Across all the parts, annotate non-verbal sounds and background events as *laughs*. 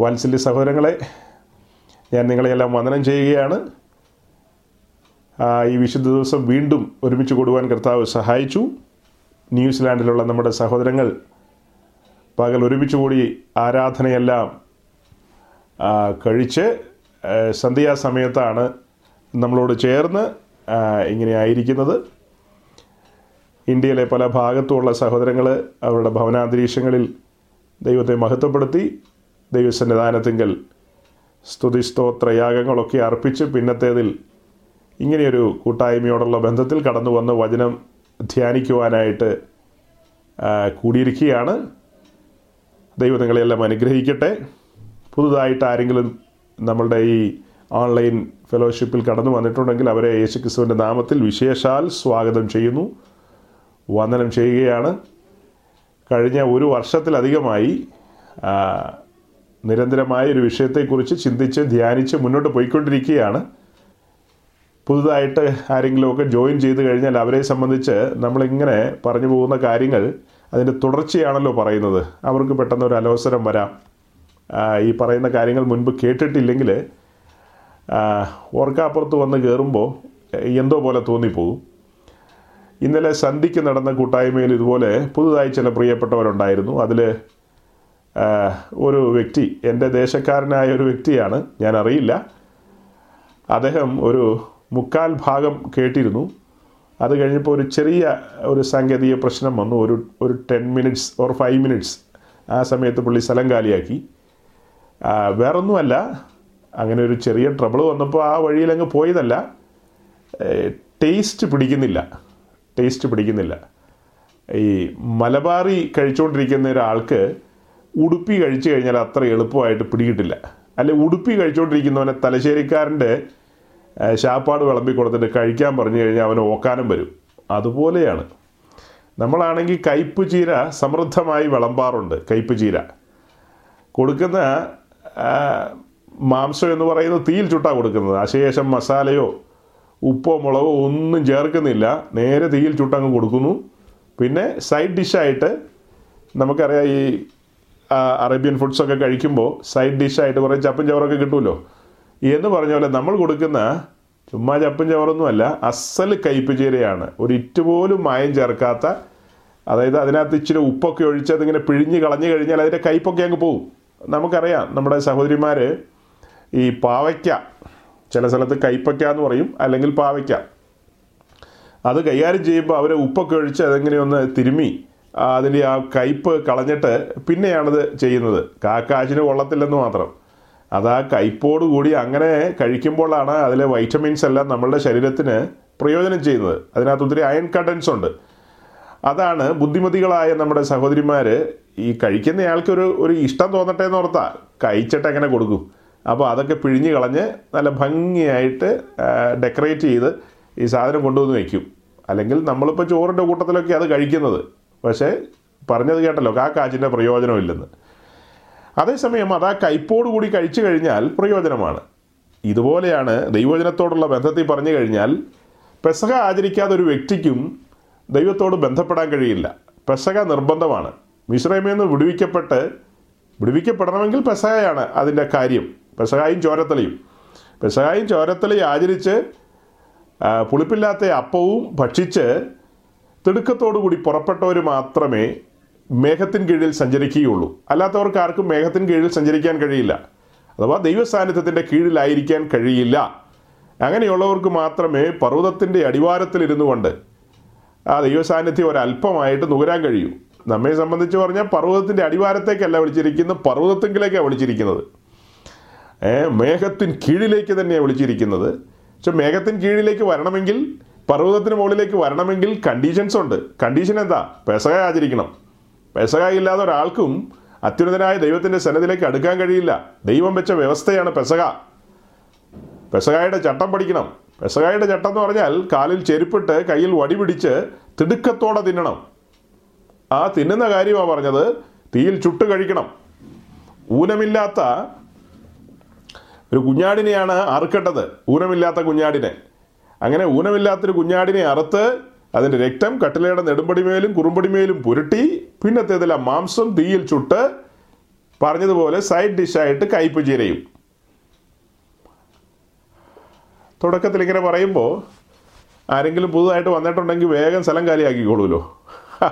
വാത്സല്യ സഹോദരങ്ങളെ ഞാൻ നിങ്ങളെയെല്ലാം വന്ദനം ചെയ്യുകയാണ്. ഈ വിശുദ്ധ ദിവസം വീണ്ടും ഒരുമിച്ച് കൂടുവാൻ കർത്താവ് സഹായിച്ചു. ന്യൂസിലാൻഡിലുള്ള നമ്മുടെ സഹോദരങ്ങൾ പകൽ ഒരുമിച്ച് കൂടി ആരാധനയെല്ലാം കഴിച്ച് സന്ധ്യാസമയത്താണ് നമ്മളോട് ചേർന്ന് ഇങ്ങനെയായിരിക്കുന്നത് ഇന്ത്യയിലെ പല ഭാഗത്തുമുള്ള സഹോദരങ്ങൾ അവരുടെ ഭവനാന്തരീക്ഷങ്ങളിൽ ദൈവത്തെ മഹത്വപ്പെടുത്തി ദൈവസന്നിധാനത്തിങ്കൽ സ്തുതി സ്തോത്ര യാഗങ്ങളൊക്കെ അർപ്പിച്ച് പിന്നത്തേതിൽ ഇങ്ങനെയൊരു കൂട്ടായ്മയോടുള്ള ബന്ധത്തിൽ കടന്നു വന്ന് വചനം ധ്യാനിക്കുവാനായിട്ട് കൂടിയിരിക്കുകയാണ്. ദൈവം നിങ്ങളെല്ലാം അനുഗ്രഹിക്കട്ടെ. പുതുതായിട്ട് ആരെങ്കിലും നമ്മളുടെ ഈ ഓൺലൈൻ ഫെലോഷിപ്പിൽ കടന്നു വന്നിട്ടുണ്ടെങ്കിൽ അവരെ യേശുക്രിസ്തുവിന്റെ നാമത്തിൽ വിശേഷാൽ സ്വാഗതം ചെയ്യുന്നു. വന്ദനം ചെയ്യുകയാണ്. കഴിഞ്ഞ ഒരു വർഷത്തിലധികമായി നിരന്തരമായ ഒരു വിഷയത്തെക്കുറിച്ച് ചിന്തിച്ച് ധ്യാനിച്ച് മുന്നോട്ട് പോയിക്കൊണ്ടിരിക്കുകയാണ്. പുതുതായിട്ട് ആരെങ്കിലുമൊക്കെ ജോയിൻ ചെയ്ത് കഴിഞ്ഞാൽ അവരെ സംബന്ധിച്ച് നമ്മളിങ്ങനെ പറഞ്ഞു പോകുന്ന കാര്യങ്ങൾ അതിന്റെ തുടർച്ചയാണല്ലോ പറയുന്നത്. അവർക്ക് പെട്ടെന്ന് ഒരു അലോസരം വരാം. ഈ പറയുന്ന കാര്യങ്ങൾ മുൻപ് കേട്ടിട്ടില്ലെങ്കിൽ ഓർക്കാപ്പുറത്ത് വന്ന് കയറുമ്പോൾ എന്തോ പോലെ തോന്നിപ്പോകും. ഇന്നലെ സന്ധിക്ക് നടന്ന കൂട്ടായ്മയിൽ ഇതുപോലെ പുതുതായി ചില പ്രിയപ്പെട്ടവരുണ്ടായിരുന്നു. അതിൽ ഒരു വ്യക്തി എന്റെ ദേശക്കാരനായ ഒരു വ്യക്തിയാണ് ഞാൻ അറിയില്ല. അദ്ദേഹം ഒരു മുക്കാൽ ഭാഗം കേട്ടിരുന്നു. അത് കഴിഞ്ഞപ്പോൾ ഒരു ചെറിയ ഒരു സാങ്കേതിക പ്രശ്നം വന്നു. ഒരു ഒരു ten minutes or five minutes ആ സമയത്ത് പുള്ളി സ്ഥലം കാലിയാക്കി. വേറൊന്നുമല്ല അങ്ങനെ ഒരു ചെറിയ ട്രബിൾ വന്നപ്പോൾ ആ വഴിയിലങ്ങ് പോയതല്ല. ടേസ്റ്റ് പിടിക്കുന്നില്ല. ടേസ്റ്റ് പിടിക്കുന്നില്ല. ഈ മലബാറി കഴിച്ചുകൊണ്ടിരിക്കുന്ന ഒരാൾക്ക് ഉടുപ്പി കഴിച്ചു കഴിഞ്ഞാൽ അത്ര എളുപ്പമായിട്ട് പിടികിട്ടില്ല. അല്ലെ ഉടുപ്പി കഴിച്ചുകൊണ്ടിരിക്കുന്നവനെ തലശ്ശേരിക്കാരന്റെ ശാപ്പാട് വിളമ്പി കൊടുത്തിട്ട് കഴിക്കാൻ പറഞ്ഞു കഴിഞ്ഞാൽ അവന് ഓക്കാനം വരും. അതുപോലെയാണ്. നമ്മളാണെങ്കിൽ കയ്പ് ചീര സമൃദ്ധമായി വിളമ്പാറുണ്ട് കയ്പ് ചീര. കൊടുക്കുന്ന മാംസം എന്ന് പറയുന്നത് തീയിൽ ചുട്ടാ കൊടുക്കുന്നത്. അശേഷം മസാലയോ ഉപ്പോ മുളകോ ഒന്നും ചേർക്കുന്നില്ല. നേരെ തീയിൽ ചുട്ടങ്ങ് കൊടുക്കുന്നു. പിന്നെ സൈഡ് ഡിഷായിട്ട് നമുക്കറിയാം ഈ അറേബ്യൻ ഫുഡ്സൊക്കെ കഴിക്കുമ്പോൾ സൈഡ് ഡിഷായിട്ട് കുറേ ചപ്പും ചവറൊക്കെ കിട്ടുമല്ലോ എന്ന് പറഞ്ഞ പോലെ നമ്മൾ കൊടുക്കുന്ന ചുമ്മാ ചപ്പും ചവറൊന്നുമല്ല അസൽ കയ്പ് ചീരയാണ് ഒരു ഇറ്റ് പോലും മായം ചേർക്കാത്ത അതായത് അതിനകത്ത് ഇച്ചിരി ഉപ്പൊക്കെ ഒഴിച്ച് അതിങ്ങനെ പിഴിഞ്ഞ് കളഞ്ഞു കഴിഞ്ഞാൽ അതിന്റെ കയ്പൊക്കെ അങ്ങ് പോവും. നമുക്കറിയാം നമ്മുടെ സഹോദരിമാർ ഈ പാവയ്ക്ക ചില സ്ഥലത്ത് കയ്പയ്ക്ക എന്ന് പറയും അല്ലെങ്കിൽ പാവയ്ക്ക. അത് കൈകാര്യം ചെയ്യുമ്പോൾ അവരെ ഉപ്പൊക്കെ ഒഴിച്ച് അതെങ്ങനെ ആ, അതിന്റെ ആ കയ്പ് കളഞ്ഞിട്ട് പിന്നെയാണത് ചെയ്യുന്നത്. കാക്കാശിന് കൊള്ളത്തില്ലെന്ന് മാത്രം. അത് ആ കൂടി അങ്ങനെ കഴിക്കുമ്പോഴാണ് അതിലെ വൈറ്റമിൻസ് എല്ലാം നമ്മളുടെ ശരീരത്തിന് പ്രയോജനം ചെയ്യുന്നത്. അതിനകത്ത് ഒത്തിരി അയൺ കണ്ടൻസ് ഉണ്ട്. അതാണ് ബുദ്ധിമതികളായ നമ്മുടെ സഹോദരിമാർ ഈ കഴിക്കുന്നയാൾക്കൊരു ഒരു ഇഷ്ടം തോന്നട്ടെ എന്ന് ഓർത്താ. കഴിച്ചിട്ട് എങ്ങനെ കൊടുക്കും? അപ്പോൾ അതൊക്കെ പിഴിഞ്ഞ് കളഞ്ഞ് നല്ല ഭംഗിയായിട്ട് ഡെക്കറേറ്റ് ചെയ്ത് ഈ സാധനം കൊണ്ടുവന്ന് വയ്ക്കും അല്ലെങ്കിൽ നമ്മളിപ്പോൾ ചോറിന്റെ കൂട്ടത്തിലൊക്കെ അത് കഴിക്കുന്നത്. പക്ഷേ പറഞ്ഞത് കേട്ടല്ലോ ആ കാച്ചിന്റെ പ്രയോജനമില്ലെന്ന്. അതേസമയം അത് ആ കൂടി കഴിച്ചു കഴിഞ്ഞാൽ പ്രയോജനമാണ്. ഇതുപോലെയാണ് ദൈവജനത്തോടുള്ള ബന്ധത്തിൽ പറഞ്ഞു കഴിഞ്ഞാൽ പെസക ആചരിക്കാത്ത ഒരു വ്യക്തിക്കും ദൈവത്തോട് ബന്ധപ്പെടാൻ കഴിയില്ല. പെസക നിർബന്ധമാണ്. മിശ്രമിൽ നിന്ന് വിടുവിക്കപ്പെട്ട് വിടുവിക്കപ്പെടണമെങ്കിൽ പെസകയാണ് അതിന്റെ കാര്യം. പെസകായും ചോരത്തലയും പെസകായും ചോരത്തലയും ആചരിച്ച് പുളിപ്പില്ലാത്ത അപ്പവും ഭക്ഷിച്ച് തിടുക്കത്തോടുകൂടി പുറപ്പെട്ടവർ മാത്രമേ മേഘത്തിൻ കീഴിൽ സഞ്ചരിക്കുകയുള്ളൂ. അല്ലാത്തവർക്ക് ആർക്കും മേഘത്തിൻ കീഴിൽ സഞ്ചരിക്കാൻ കഴിയില്ല. അഥവാ ദൈവസാന്നിധ്യത്തിന്റെ കീഴിലായിരിക്കാൻ കഴിയില്ല. അങ്ങനെയുള്ളവർക്ക് മാത്രമേ പർവതത്തിന്റെ അടിവാരത്തിലിരുന്നു കൊണ്ട് ആ ദൈവസാന്നിധ്യം ഒരല്പമായിട്ട് നുകരാൻ കഴിയൂ. നമ്മെ സംബന്ധിച്ച് പറഞ്ഞാൽ പർവതത്തിന്റെ അടിവാരത്തേക്കല്ല വിളിച്ചിരിക്കുന്നത് പർവതത്തെങ്കിലേക്കാണ് വിളിച്ചിരിക്കുന്നത്. മേഘത്തിൻ കീഴിലേക്ക് തന്നെയാണ് വിളിച്ചിരിക്കുന്നത്. പക്ഷെ മേഘത്തിൻ കീഴിലേക്ക് വരണമെങ്കിൽ പർവതത്തിന് മുകളിലേക്ക് വരണമെങ്കിൽ കണ്ടീഷൻസ് ഉണ്ട്. കണ്ടീഷൻ എന്താ? പെസക ആചരിക്കണം. പെസക ഇല്ലാതെ ഒരാൾക്കും അത്യുന്നതനായ ദൈവത്തിന്റെ സന്നദ്ധിയിലേക്ക് അടുക്കാൻ കഴിയില്ല. ദൈവം വെച്ച വ്യവസ്ഥയാണ് പെസക. പെസകായുടെ ചട്ടം പഠിക്കണം. പെസകായുടെ ചട്ടം എന്ന് പറഞ്ഞാൽ കാലിൽ ചെരുപ്പിട്ട് കയ്യിൽ വടി പിടിച്ച് തിടുക്കത്തോടെ തിന്നണം. ആ തിന്നുന്ന കാര്യമാണ് പറഞ്ഞത്. തീയിൽ ചുട്ട് കഴിക്കണം. ഊനമില്ലാത്ത ഒരു കുഞ്ഞാടിനെയാണ് അറുക്കേണ്ടത്. ഊനമില്ലാത്ത കുഞ്ഞാടിനെ. അങ്ങനെ ഊനമില്ലാത്തൊരു കുഞ്ഞാടിനെ അറുത്ത് അതിന്റെ രക്തം കട്ടിലയുടെ നെടുമ്പടിമേലും കുറുമ്പടിമേലും പുരട്ടി പിന്നത്തേതിൽ ആ മാംസം തീയിൽ ചുട്ട് പറഞ്ഞതുപോലെ സൈഡ് ഡിഷായിട്ട് കയ്പ് ചീരയും. തുടക്കത്തിൽ ഇങ്ങനെ പറയുമ്പോൾ ആരെങ്കിലും പുതുതായിട്ട് വന്നിട്ടുണ്ടെങ്കിൽ വേഗം സ്ഥലം കാലിയാക്കിക്കോളൂല്ലോ *laughs*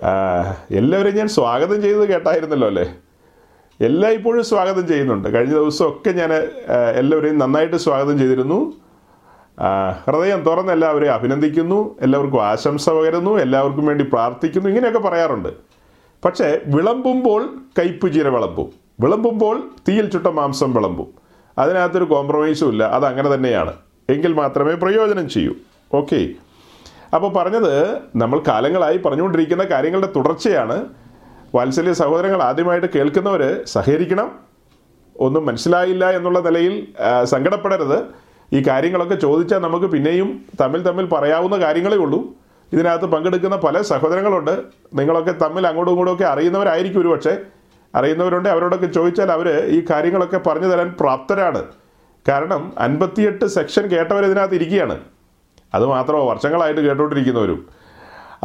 ആ, എല്ലാവരെയും ഞാൻ സ്വാഗതം ചെയ്തത് കേട്ടായിരുന്നല്ലോ അല്ലേ? എല്ലാ ഇപ്പോഴും സ്വാഗതം ചെയ്യുന്നുണ്ട്. കഴിഞ്ഞ ദിവസമൊക്കെ ഞാൻ എല്ലാവരെയും നന്നായിട്ട് സ്വാഗതം ചെയ്തിരുന്നു. ഹൃദയം തുറന്ന് എല്ലാവരെയും അഭിനന്ദിക്കുന്നു. എല്ലാവർക്കും ആശംസ പകരുന്നു. എല്ലാവർക്കും വേണ്ടി പ്രാർത്ഥിക്കുന്നു. ഇങ്ങനെയൊക്കെ പറയാറുണ്ട്. പക്ഷേ വിളമ്പുമ്പോൾ കയ്പുചീര വിളമ്പും. വിളമ്പുമ്പോൾ തീയിൽ ചുട്ട മാംസം വിളമ്പും. അതിനകത്തൊരു കോംപ്രമൈസും ഇല്ല. അത് അങ്ങനെ തന്നെയാണ്. എങ്കിൽ മാത്രമേ പ്രയോജനം ചെയ്യൂ. ഓക്കെ അപ്പോൾ പറഞ്ഞത് നമ്മൾ കാലങ്ങളായി പറഞ്ഞുകൊണ്ടിരിക്കുന്ന കാര്യങ്ങളുടെ തുടർച്ചയാണ്. വാത്സല്യ സഹോദരങ്ങൾ ആദ്യമായിട്ട് കേൾക്കുന്നവർ സഹകരിക്കണം. ഒന്നും മനസ്സിലായില്ല എന്നുള്ള നിലയിൽ സങ്കടപ്പെടരുത്. ഈ കാര്യങ്ങളൊക്കെ ചോദിച്ചാൽ നമുക്ക് പിന്നെയും തമ്മിൽ തമ്മിൽ പറയാവുന്ന കാര്യങ്ങളേ ഉള്ളൂ. ഇതിനകത്ത് പങ്കെടുക്കുന്ന പല സഹോദരങ്ങളുണ്ട്. നിങ്ങളൊക്കെ തമ്മിൽ അങ്ങോട്ടും ഇങ്ങോട്ടും ഒക്കെ അറിയുന്നവരായിരിക്കും ഒരു പക്ഷേ അറിയുന്നവരുണ്ട് അവരോടൊക്കെ ചോദിച്ചാൽ അവർ ഈ കാര്യങ്ങളൊക്കെ പറഞ്ഞു തരാൻ പ്രാപ്തരാണ്. കാരണം അൻപത്തിയെട്ട് സെക്ഷൻ കേട്ടവർ ഇതിനകത്ത് ഇരിക്കുകയാണ്. അത് മാത്രമോ വർഷങ്ങളായിട്ട് കേട്ടോണ്ടിരിക്കുന്നവരും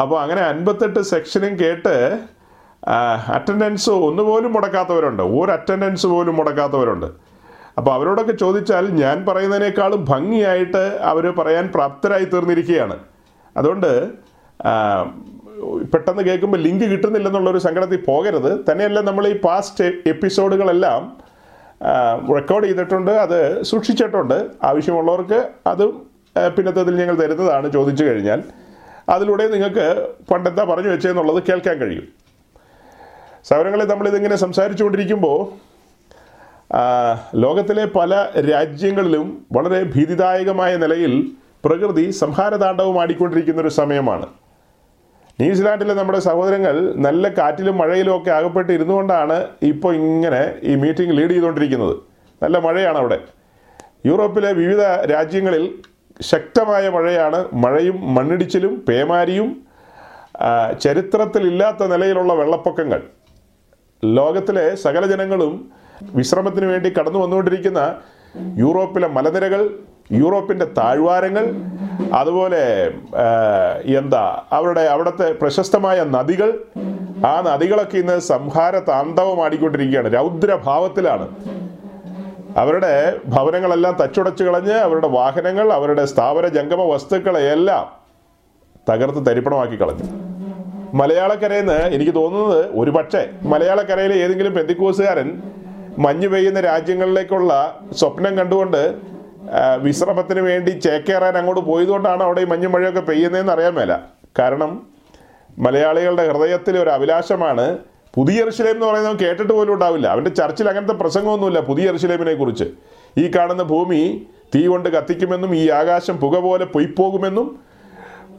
അപ്പോൾ അങ്ങനെ അൻപത്തെട്ട് സെക്ഷനും കേട്ട് അറ്റൻഡൻസ് ഒന്നുപോലും മുടക്കാത്തവരുണ്ട്. ഒരു അറ്റൻഡൻസ് പോലും മുടക്കാത്തവരുണ്ട്. അപ്പോൾ അവരോടൊക്കെ ചോദിച്ചാൽ ഞാൻ പറയുന്നതിനേക്കാളും ഭംഗിയായിട്ട് അവർ പറയാൻ പ്രാപ്തരായി തീർന്നിരിക്കുകയാണ്. അതുകൊണ്ട് പെട്ടെന്ന് കേൾക്കുമ്പോൾ ലിങ്ക് കിട്ടുന്നില്ലെന്നുള്ളൊരു സങ്കടത്തിൽ പോകരുത്. തന്നെയല്ല നമ്മൾ ഈ പാസ്റ്റ് എപ്പിസോഡുകളെല്ലാം റെക്കോർഡ് ചെയ്തിട്ടുണ്ട് അത് സൂക്ഷിച്ചിട്ടുണ്ട്. ആവശ്യമുള്ളവർക്ക് അതും പിന്നത്തതിൽ ഞങ്ങൾ തരുന്നതാണ് ചോദിച്ചു കഴിഞ്ഞാൽ. അതിലൂടെ നിങ്ങൾക്ക് പണ്ടെന്താ പറഞ്ഞു വെച്ചതെന്നുള്ളത് കേൾക്കാൻ കഴിയും. സൗരങ്ങളെ നമ്മളിതിങ്ങനെ സംസാരിച്ചുകൊണ്ടിരിക്കുമ്പോൾ കൊണ്ടിരിക്കുമ്പോൾ ലോകത്തിലെ പല രാജ്യങ്ങളിലും വളരെ ഭീതിദായകമായ നിലയിൽ പ്രകൃതി സംഹാരതാണ്ഡവം ആടിക്കൊണ്ടിരിക്കുന്ന ഒരു സമയമാണ്. ന്യൂസിലാൻഡിലെ നമ്മുടെ സഹോദരങ്ങൾ നല്ല കാറ്റിലും മഴയിലും ഒക്കെ അകപ്പെട്ട് ഇരുന്നുകൊണ്ടാണ് ഇപ്പോൾ ഇങ്ങനെ ഈ മീറ്റിംഗ് ലീഡ് ചെയ്തുകൊണ്ടിരിക്കുന്നത്. നല്ല മഴയാണ് അവിടെ. യൂറോപ്പിലെ വിവിധ രാജ്യങ്ങളിൽ ശക്തമായ മഴയാണ്. മഴയും മണ്ണിടിച്ചിലും പേമാരിയും ചരിത്രത്തിലില്ലാത്ത നിലയിലുള്ള വെള്ളപ്പൊക്കങ്ങൾ. ലോകത്തിലെ സകല ജനങ്ങളും വിശ്രമത്തിന് വേണ്ടി കടന്നു വന്നുകൊണ്ടിരിക്കുന്ന യൂറോപ്പിലെ മലനിരകൾ യൂറോപ്പിന്റെ താഴ്വാരങ്ങൾ അതുപോലെ എന്താ അവരുടെ അവിടുത്തെ പ്രശസ്തമായ നദികൾ ആ നദികളൊക്കെ ഇന്ന് സംഹാര താണ്ഡവമാടിക്കൊണ്ടിരിക്കുകയാണ് രൗദ്രഭാവത്തിലാണ്. അവരുടെ ഭവനങ്ങളെല്ലാം തച്ചുടച്ചു കളഞ്ഞ് അവരുടെ വാഹനങ്ങൾ അവരുടെ സ്ഥാപന ജംഗമ വസ്തുക്കളെയെല്ലാം തകർത്ത് തരിപ്പണമാക്കി കളഞ്ഞു. മലയാളക്കരയിൽ നിന്ന് എനിക്ക് തോന്നുന്നത് ഒരു പക്ഷേ മലയാളക്കരയിലെ ഏതെങ്കിലും പെന്തിക്കോസുകാരൻ മഞ്ഞു പെയ്യുന്ന രാജ്യങ്ങളിലേക്കുള്ള സ്വപ്നം കണ്ടുകൊണ്ട് വിശ്രമത്തിന് വേണ്ടി ചേക്കേറാൻ അങ്ങോട്ട് പോയതുകൊണ്ടാണ് അവിടെ ഈ മഞ്ഞു മഴയൊക്കെ പെയ്യുന്നതെന്ന് അറിയാൻ മേല. കാരണം മലയാളികളുടെ ഹൃദയത്തിൽ ഒരു അഭിലാഷമാണ് പുതിയ എറിശിലേം എന്ന് പറയുന്നത് കേട്ടിട്ട് പോലും ഉണ്ടാവില്ല. അവന്റെ ചർച്ചിൽ അങ്ങനത്തെ പ്രസംഗമൊന്നുമില്ല പുതിയ എറിശിലേമിനെ കുറിച്ച്. ഈ കാണുന്ന ഭൂമി തീ കൊണ്ട് കത്തിക്കുമെന്നും ഈ ആകാശം പുക പോലെ പൊയ്പോകുമെന്നും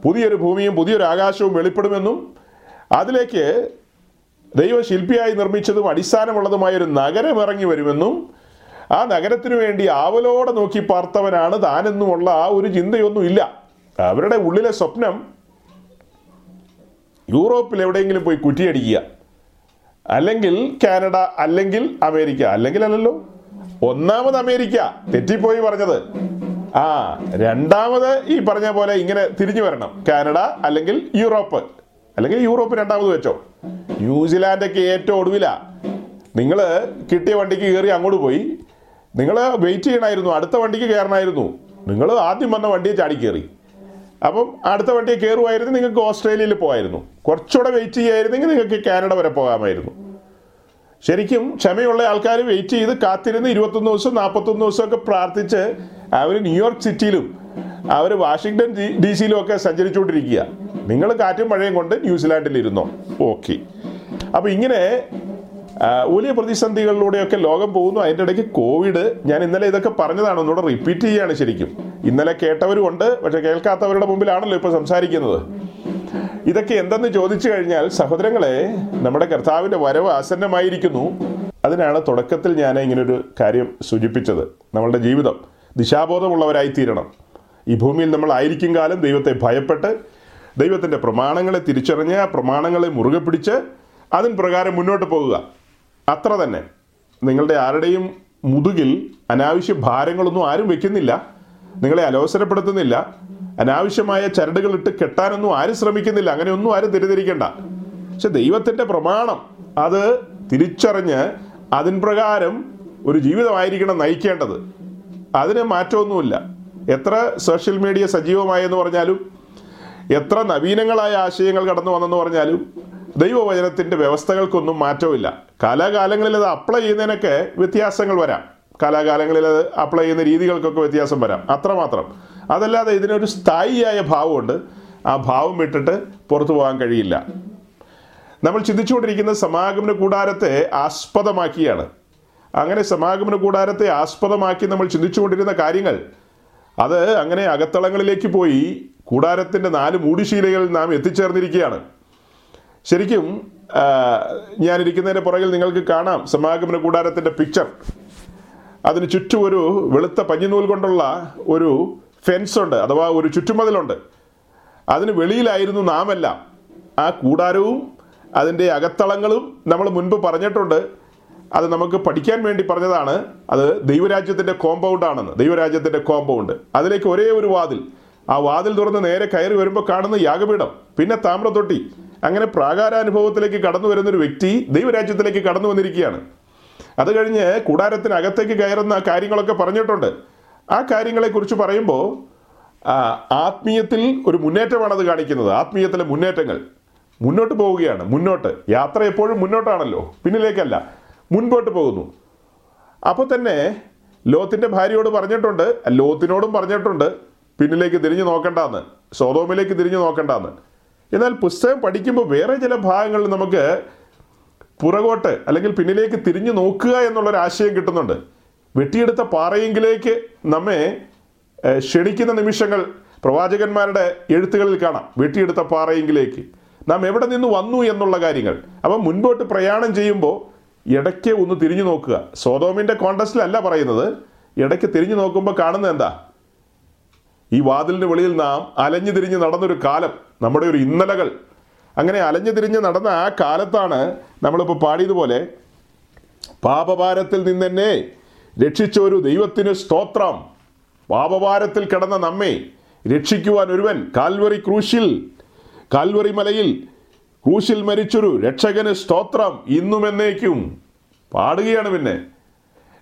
പുതിയൊരു ഭൂമിയും പുതിയൊരു ആകാശവും വെളിപ്പെടുമെന്നും അതിലേക്ക് ദൈവം ശില്പിയായി നിർമ്മിച്ചതും അടിസ്ഥാനമുള്ളതുമായ ഒരു നഗരം ഇറങ്ങി വരുമെന്നും ആ നഗരത്തിനു വേണ്ടി ആവലോടെ നോക്കി പാർത്തവനാണ് താനെന്നുമുള്ള ആ ഒരു ചിന്തയൊന്നും ഇല്ല. അവരുടെ ഉള്ളിലെ സ്വപ്നം യൂറോപ്പിൽ എവിടെയെങ്കിലും പോയി കുറ്റിയടിക്കുക. അല്ലെങ്കിൽ കാനഡ അല്ലെങ്കിൽ അമേരിക്ക അല്ലെങ്കിൽ അല്ലല്ലോ. ഒന്നാമത് അമേരിക്ക. തെറ്റിപ്പോയി പറഞ്ഞത്. ആ രണ്ടാമത് ഈ പറഞ്ഞ പോലെ ഇങ്ങനെ തിരിഞ്ഞു വരണം. കാനഡ അല്ലെങ്കിൽ യൂറോപ്പ്. അല്ലെങ്കിൽ യൂറോപ്പ് രണ്ടാമത് വെച്ചോ. ന്യൂസിലാൻഡൊക്കെ ഏറ്റവും ഒടുവില. നിങ്ങൾ കിട്ടിയ വണ്ടിക്ക് കയറി അങ്ങോട്ട് പോയി. നിങ്ങൾ വെയിറ്റ് ചെയ്യണമായിരുന്നു അടുത്ത വണ്ടിക്ക് കയറണമായിരുന്നു നിങ്ങൾ ആദ്യം വന്ന വണ്ടിയെ ചാടി കയറി. അപ്പം അടുത്ത വണ്ടിയെ കയറുമായിരുന്നു നിങ്ങൾക്ക് ഓസ്ട്രേലിയയിൽ പോകായിരുന്നു കുറച്ചുകൂടെ വെയിറ്റ് ചെയ്യായിരുന്നെങ്കിൽ നിങ്ങൾക്ക് കാനഡ വരെ പോകാമായിരുന്നു. ശരിക്കും ക്ഷമയുള്ള ആൾക്കാർ വെയിറ്റ് ചെയ്ത് കാത്തിരുന്ന് ഇരുപത്തൊന്ന് ദിവസം നാൽപ്പത്തൊന്ന് ദിവസമൊക്കെ പ്രാർത്ഥിച്ച് അവർ ന്യൂയോർക്ക് സിറ്റിയിലും അവർ വാഷിങ്ടൺ ഡി സിയിലും ഒക്കെ സഞ്ചരിച്ചുകൊണ്ടിരിക്കുക. നിങ്ങൾ കാറ്റും മഴയും കൊണ്ട് ന്യൂസിലാൻഡിൽ ഇരുന്നോ? ഓക്കെ അപ്പോൾ ഇങ്ങനെ വലിയ പ്രതിസന്ധികളിലൂടെയൊക്കെ ലോകം പോകുന്നു. അതിന്റെ ഇടയ്ക്ക് കോവിഡ് ഞാൻ ഇന്നലെ ഇതൊക്കെ പറഞ്ഞതാണ് ഒന്നുകൂടെ റിപ്പീറ്റ് ചെയ്യുകയാണ് ശരിക്കും. ഇന്നലെ കേട്ടവരും ഉണ്ട് പക്ഷെ കേൾക്കാത്തവരുടെ മുമ്പിലാണല്ലോ ഇപ്പോൾ സംസാരിക്കുന്നത്. ഇതൊക്കെ എന്തെന്ന് ചോദിച്ചു കഴിഞ്ഞാൽ സഹോദരങ്ങളെ നമ്മുടെ കർത്താവിന്റെ വരവ് ആസന്നമായിരിക്കുന്നു. അതിനാണ് തുടക്കത്തിൽ ഞാൻ ഇങ്ങനൊരു കാര്യം സൂചിപ്പിച്ചത്. നമ്മളുടെ ജീവിതം. ദിശാബോധമുള്ളവരായി തീരണം ഈ ഭൂമിയിൽ നമ്മൾ ആയിരിക്കും കാലം ദൈവത്തെ ഭയപ്പെട്ട് ദൈവത്തിന്റെ പ്രമാണങ്ങളെ തിരിച്ചറിഞ്ഞ് ആ പ്രമാണങ്ങളെ മുറുകെ പിടിച്ച് അതിന് പ്രകാരം മുന്നോട്ട് പോകുക. അത്ര തന്നെ. നിങ്ങളുടെ ആരുടെയും മുതുകിൽ അനാവശ്യ ഭാരങ്ങളൊന്നും ആരും വെക്കുന്നില്ല. നിങ്ങളെ അലോസരപ്പെടുത്തുന്നില്ല. അനാവശ്യമായ ചരടുകൾ ഇട്ട് കെട്ടാനൊന്നും ആരും ശ്രമിക്കുന്നില്ല. അങ്ങനെയൊന്നും ആരും തിരിതിരിക്കേണ്ട പക്ഷെ ദൈവത്തിന്റെ പ്രമാണം അത് തിരിച്ചറിഞ്ഞ് അതിൻ പ്രകാരം ഒരു ജീവിതമായിരിക്കണം നയിക്കേണ്ടത്. അതിന് മാറ്റമൊന്നുമില്ല. എത്ര സോഷ്യൽ മീഡിയ സജീവമായെന്ന് പറഞ്ഞാലും എത്ര നവീനങ്ങളായ ആശയങ്ങൾ കടന്നു വന്നെന്ന് പറഞ്ഞാലും ദൈവവചനത്തിന്റെ വ്യവസ്ഥകൾക്കൊന്നും മാറ്റമില്ല. കാലാകാലങ്ങളിൽ അത് അപ്ലൈ ചെയ്യുന്നതിനൊക്കെ വ്യത്യാസങ്ങൾ വരാം. കാലാകാലങ്ങളിൽ അത് അപ്ലൈ ചെയ്യുന്ന രീതികൾക്കൊക്കെ വ്യത്യാസം വരാം. അത്രമാത്രം. അതല്ലാതെ ഇതിനൊരു സ്ഥായിയായ ഭാവമുണ്ട്. ആ ഭാവം വിട്ടിട്ട് പുറത്തു പോകാൻ കഴിയില്ല. നമ്മൾ ചിന്തിച്ചുകൊണ്ടിരിക്കുന്ന സമാഗമന കൂടാരത്തെ ആസ്പദമാക്കിയാണ്. അങ്ങനെ സമാഗമന കൂടാരത്തെ ആസ്പദമാക്കി നമ്മൾ ചിന്തിച്ചുകൊണ്ടിരുന്ന കാര്യങ്ങൾ അത് അങ്ങനെ അകത്തളങ്ങളിലേക്ക് പോയി കൂടാരത്തിന്റെ നാല് മൂടിശീലകൾ നാം എത്തിച്ചേർന്നിരിക്കുകയാണ്. ശരിക്കും ഞാനിരിക്കുന്നതിന്റെ പുറകിൽ നിങ്ങൾക്ക് കാണാം സമാഗമന കൂടാരത്തിന്റെ പിക്ചർ അതിന് ചുറ്റും ഒരു വെളുത്ത പഞ്ഞിനൂൽ കൊണ്ടുള്ള ഒരു ഫെൻസ് ഉണ്ട് അഥവാ ഒരു ചുറ്റുമതിലുണ്ട്. അതിന് വെളിയിലായിരുന്നു നാമെല്ലാം. ആ കൂടാരവും അതിന്റെ അകത്തളങ്ങളും നമ്മൾ മുൻപ് പറഞ്ഞിട്ടുണ്ട്. അത് നമുക്ക് പഠിക്കാൻ വേണ്ടി പറഞ്ഞതാണ്. അത് ദൈവരാജ്യത്തിന്റെ കോമ്പൗണ്ട് ആണെന്ന്. ദൈവരാജ്യത്തിന്റെ കോമ്പൗണ്ട് അതിലേക്ക് ഒരേ ഒരു വാതിൽ. ആ വാതിൽ തുറന്ന് നേരെ കയറി വരുമ്പോൾ കാണുന്ന യാഗപീഠം. പിന്നെ താമ്രത്തൊട്ടി. അങ്ങനെ പ്രാകാരാനുഭവത്തിലേക്ക് കടന്നു വരുന്ന ഒരു വ്യക്തി ദൈവരാജ്യത്തിലേക്ക് കടന്നു വന്നിരിക്കുകയാണ്. അത് കഴിഞ്ഞ് കൂടാരത്തിനകത്തേക്ക് കയറുന്ന കാര്യങ്ങളൊക്കെ പറഞ്ഞിട്ടുണ്ട്. ആ കാര്യങ്ങളെക്കുറിച്ച് പറയുമ്പോൾ ആത്മീയത്തിൽ ഒരു മുന്നേറ്റമാണ് അത് കാണിക്കുന്നത്. ആത്മീയത്തിലെ മുന്നേറ്റങ്ങൾ. മുന്നോട്ട് പോവുകയാണ്. മുന്നോട്ട്. യാത്ര എപ്പോഴും മുന്നോട്ടാണല്ലോ. പിന്നിലേക്കല്ല. മുൻപോട്ട് പോകുന്നു. അപ്പോൾ തന്നെ ലോത്തിന്റെ ഭാര്യയോട് പറഞ്ഞിട്ടുണ്ട് ലോത്തിനോടും പറഞ്ഞിട്ടുണ്ട് പിന്നിലേക്ക് തിരിഞ്ഞു നോക്കണ്ടെന്ന് സോതോമിലേക്ക് തിരിഞ്ഞു നോക്കണ്ടെന്ന്. എന്നാൽ പുസ്തകം പഠിക്കുമ്പോൾ വേറെ ചില ഭാഗങ്ങളിൽ നമുക്ക് പുറകോട്ട് അല്ലെങ്കിൽ പിന്നിലേക്ക് തിരിഞ്ഞു നോക്കുക എന്നുള്ളൊരു ആശയം കിട്ടുന്നുണ്ട്. വെട്ടിയെടുത്ത പാറയെങ്കിലേക്ക് നമ്മെ ക്ഷണിക്കുന്ന നിമിഷങ്ങൾ പ്രവാചകന്മാരുടെ എഴുത്തുകളിൽ കാണാം. വെട്ടിയെടുത്ത പാറയെങ്കിലേക്ക്. നാം എവിടെ നിന്ന് വന്നു എന്നുള്ള കാര്യങ്ങൾ. അപ്പം മുൻപോട്ട് പ്രയാണം ചെയ്യുമ്പോൾ ഇടയ്ക്ക് ഒന്ന് തിരിഞ്ഞു നോക്കുക. സോതോമിന്റെ കോണ്ടസ്റ്റിലല്ല പറയുന്നത്. ഇടയ്ക്ക് തിരിഞ്ഞു നോക്കുമ്പോൾ കാണുന്നത് എന്താ? ഈ വാതിലിന് വെളിയിൽ നാം അലഞ്ഞു തിരിഞ്ഞ് നടന്നൊരു കാലം നമ്മുടെ ഒരു ഇന്നലകൾ. അങ്ങനെ അലഞ്ഞു തിരിഞ്ഞ് നടന്ന ആ കാലത്താണ് നമ്മളിപ്പോൾ പാടിയതുപോലെ പാപഭാരത്തിൽ നിന്നെന്നെ രക്ഷിച്ച ഒരു ദൈവത്തിന് സ്തോത്രം. പാപഭാരത്തിൽ കിടന്ന നമ്മെ രക്ഷിക്കുവാൻ ഒരുവൻ കാൽവറി ക്രൂശിൽ കാൽവറി മലയിൽ ക്രൂശിൽ മരിച്ചൊരു രക്ഷകന് സ്തോത്രം ഇന്നും എന്നേക്കും പാടുകയാണ് പിന്നെ.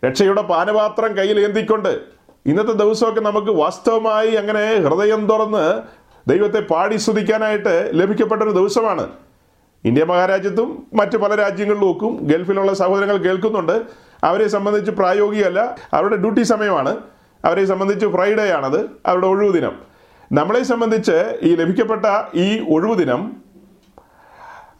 രക്ഷയുടെ പാനപാത്രം കയ്യിൽ ഏന്തിക്കൊണ്ട് ഇന്നത്തെ ദിവസമൊക്കെ നമുക്ക് വാസ്തവമായി അങ്ങനെ ഹൃദയം തുറന്ന് ദൈവത്തെ പാടി സ്തുതിക്കാനായിട്ട് ലഭിക്കപ്പെട്ട ഒരു ദിവസമാണ്. ഇന്ത്യ മഹാരാജ്യത്തും മറ്റ് പല രാജ്യങ്ങളിലും ഒക്കും ഗൾഫിലുള്ള സഹോദരങ്ങൾ കേൾക്കുന്നുണ്ട്. അവരെ സംബന്ധിച്ച് പ്രായോഗികമല്ല അവരുടെ ഡ്യൂട്ടി സമയമാണ്. അവരെ സംബന്ധിച്ച് ഫ്രൈഡേ ആണത് അവരുടെ ഒഴിവു ദിനം നമ്മളെ സംബന്ധിച്ച് ഈ ലഭിക്കപ്പെട്ട ഈ ഒഴിവു ദിനം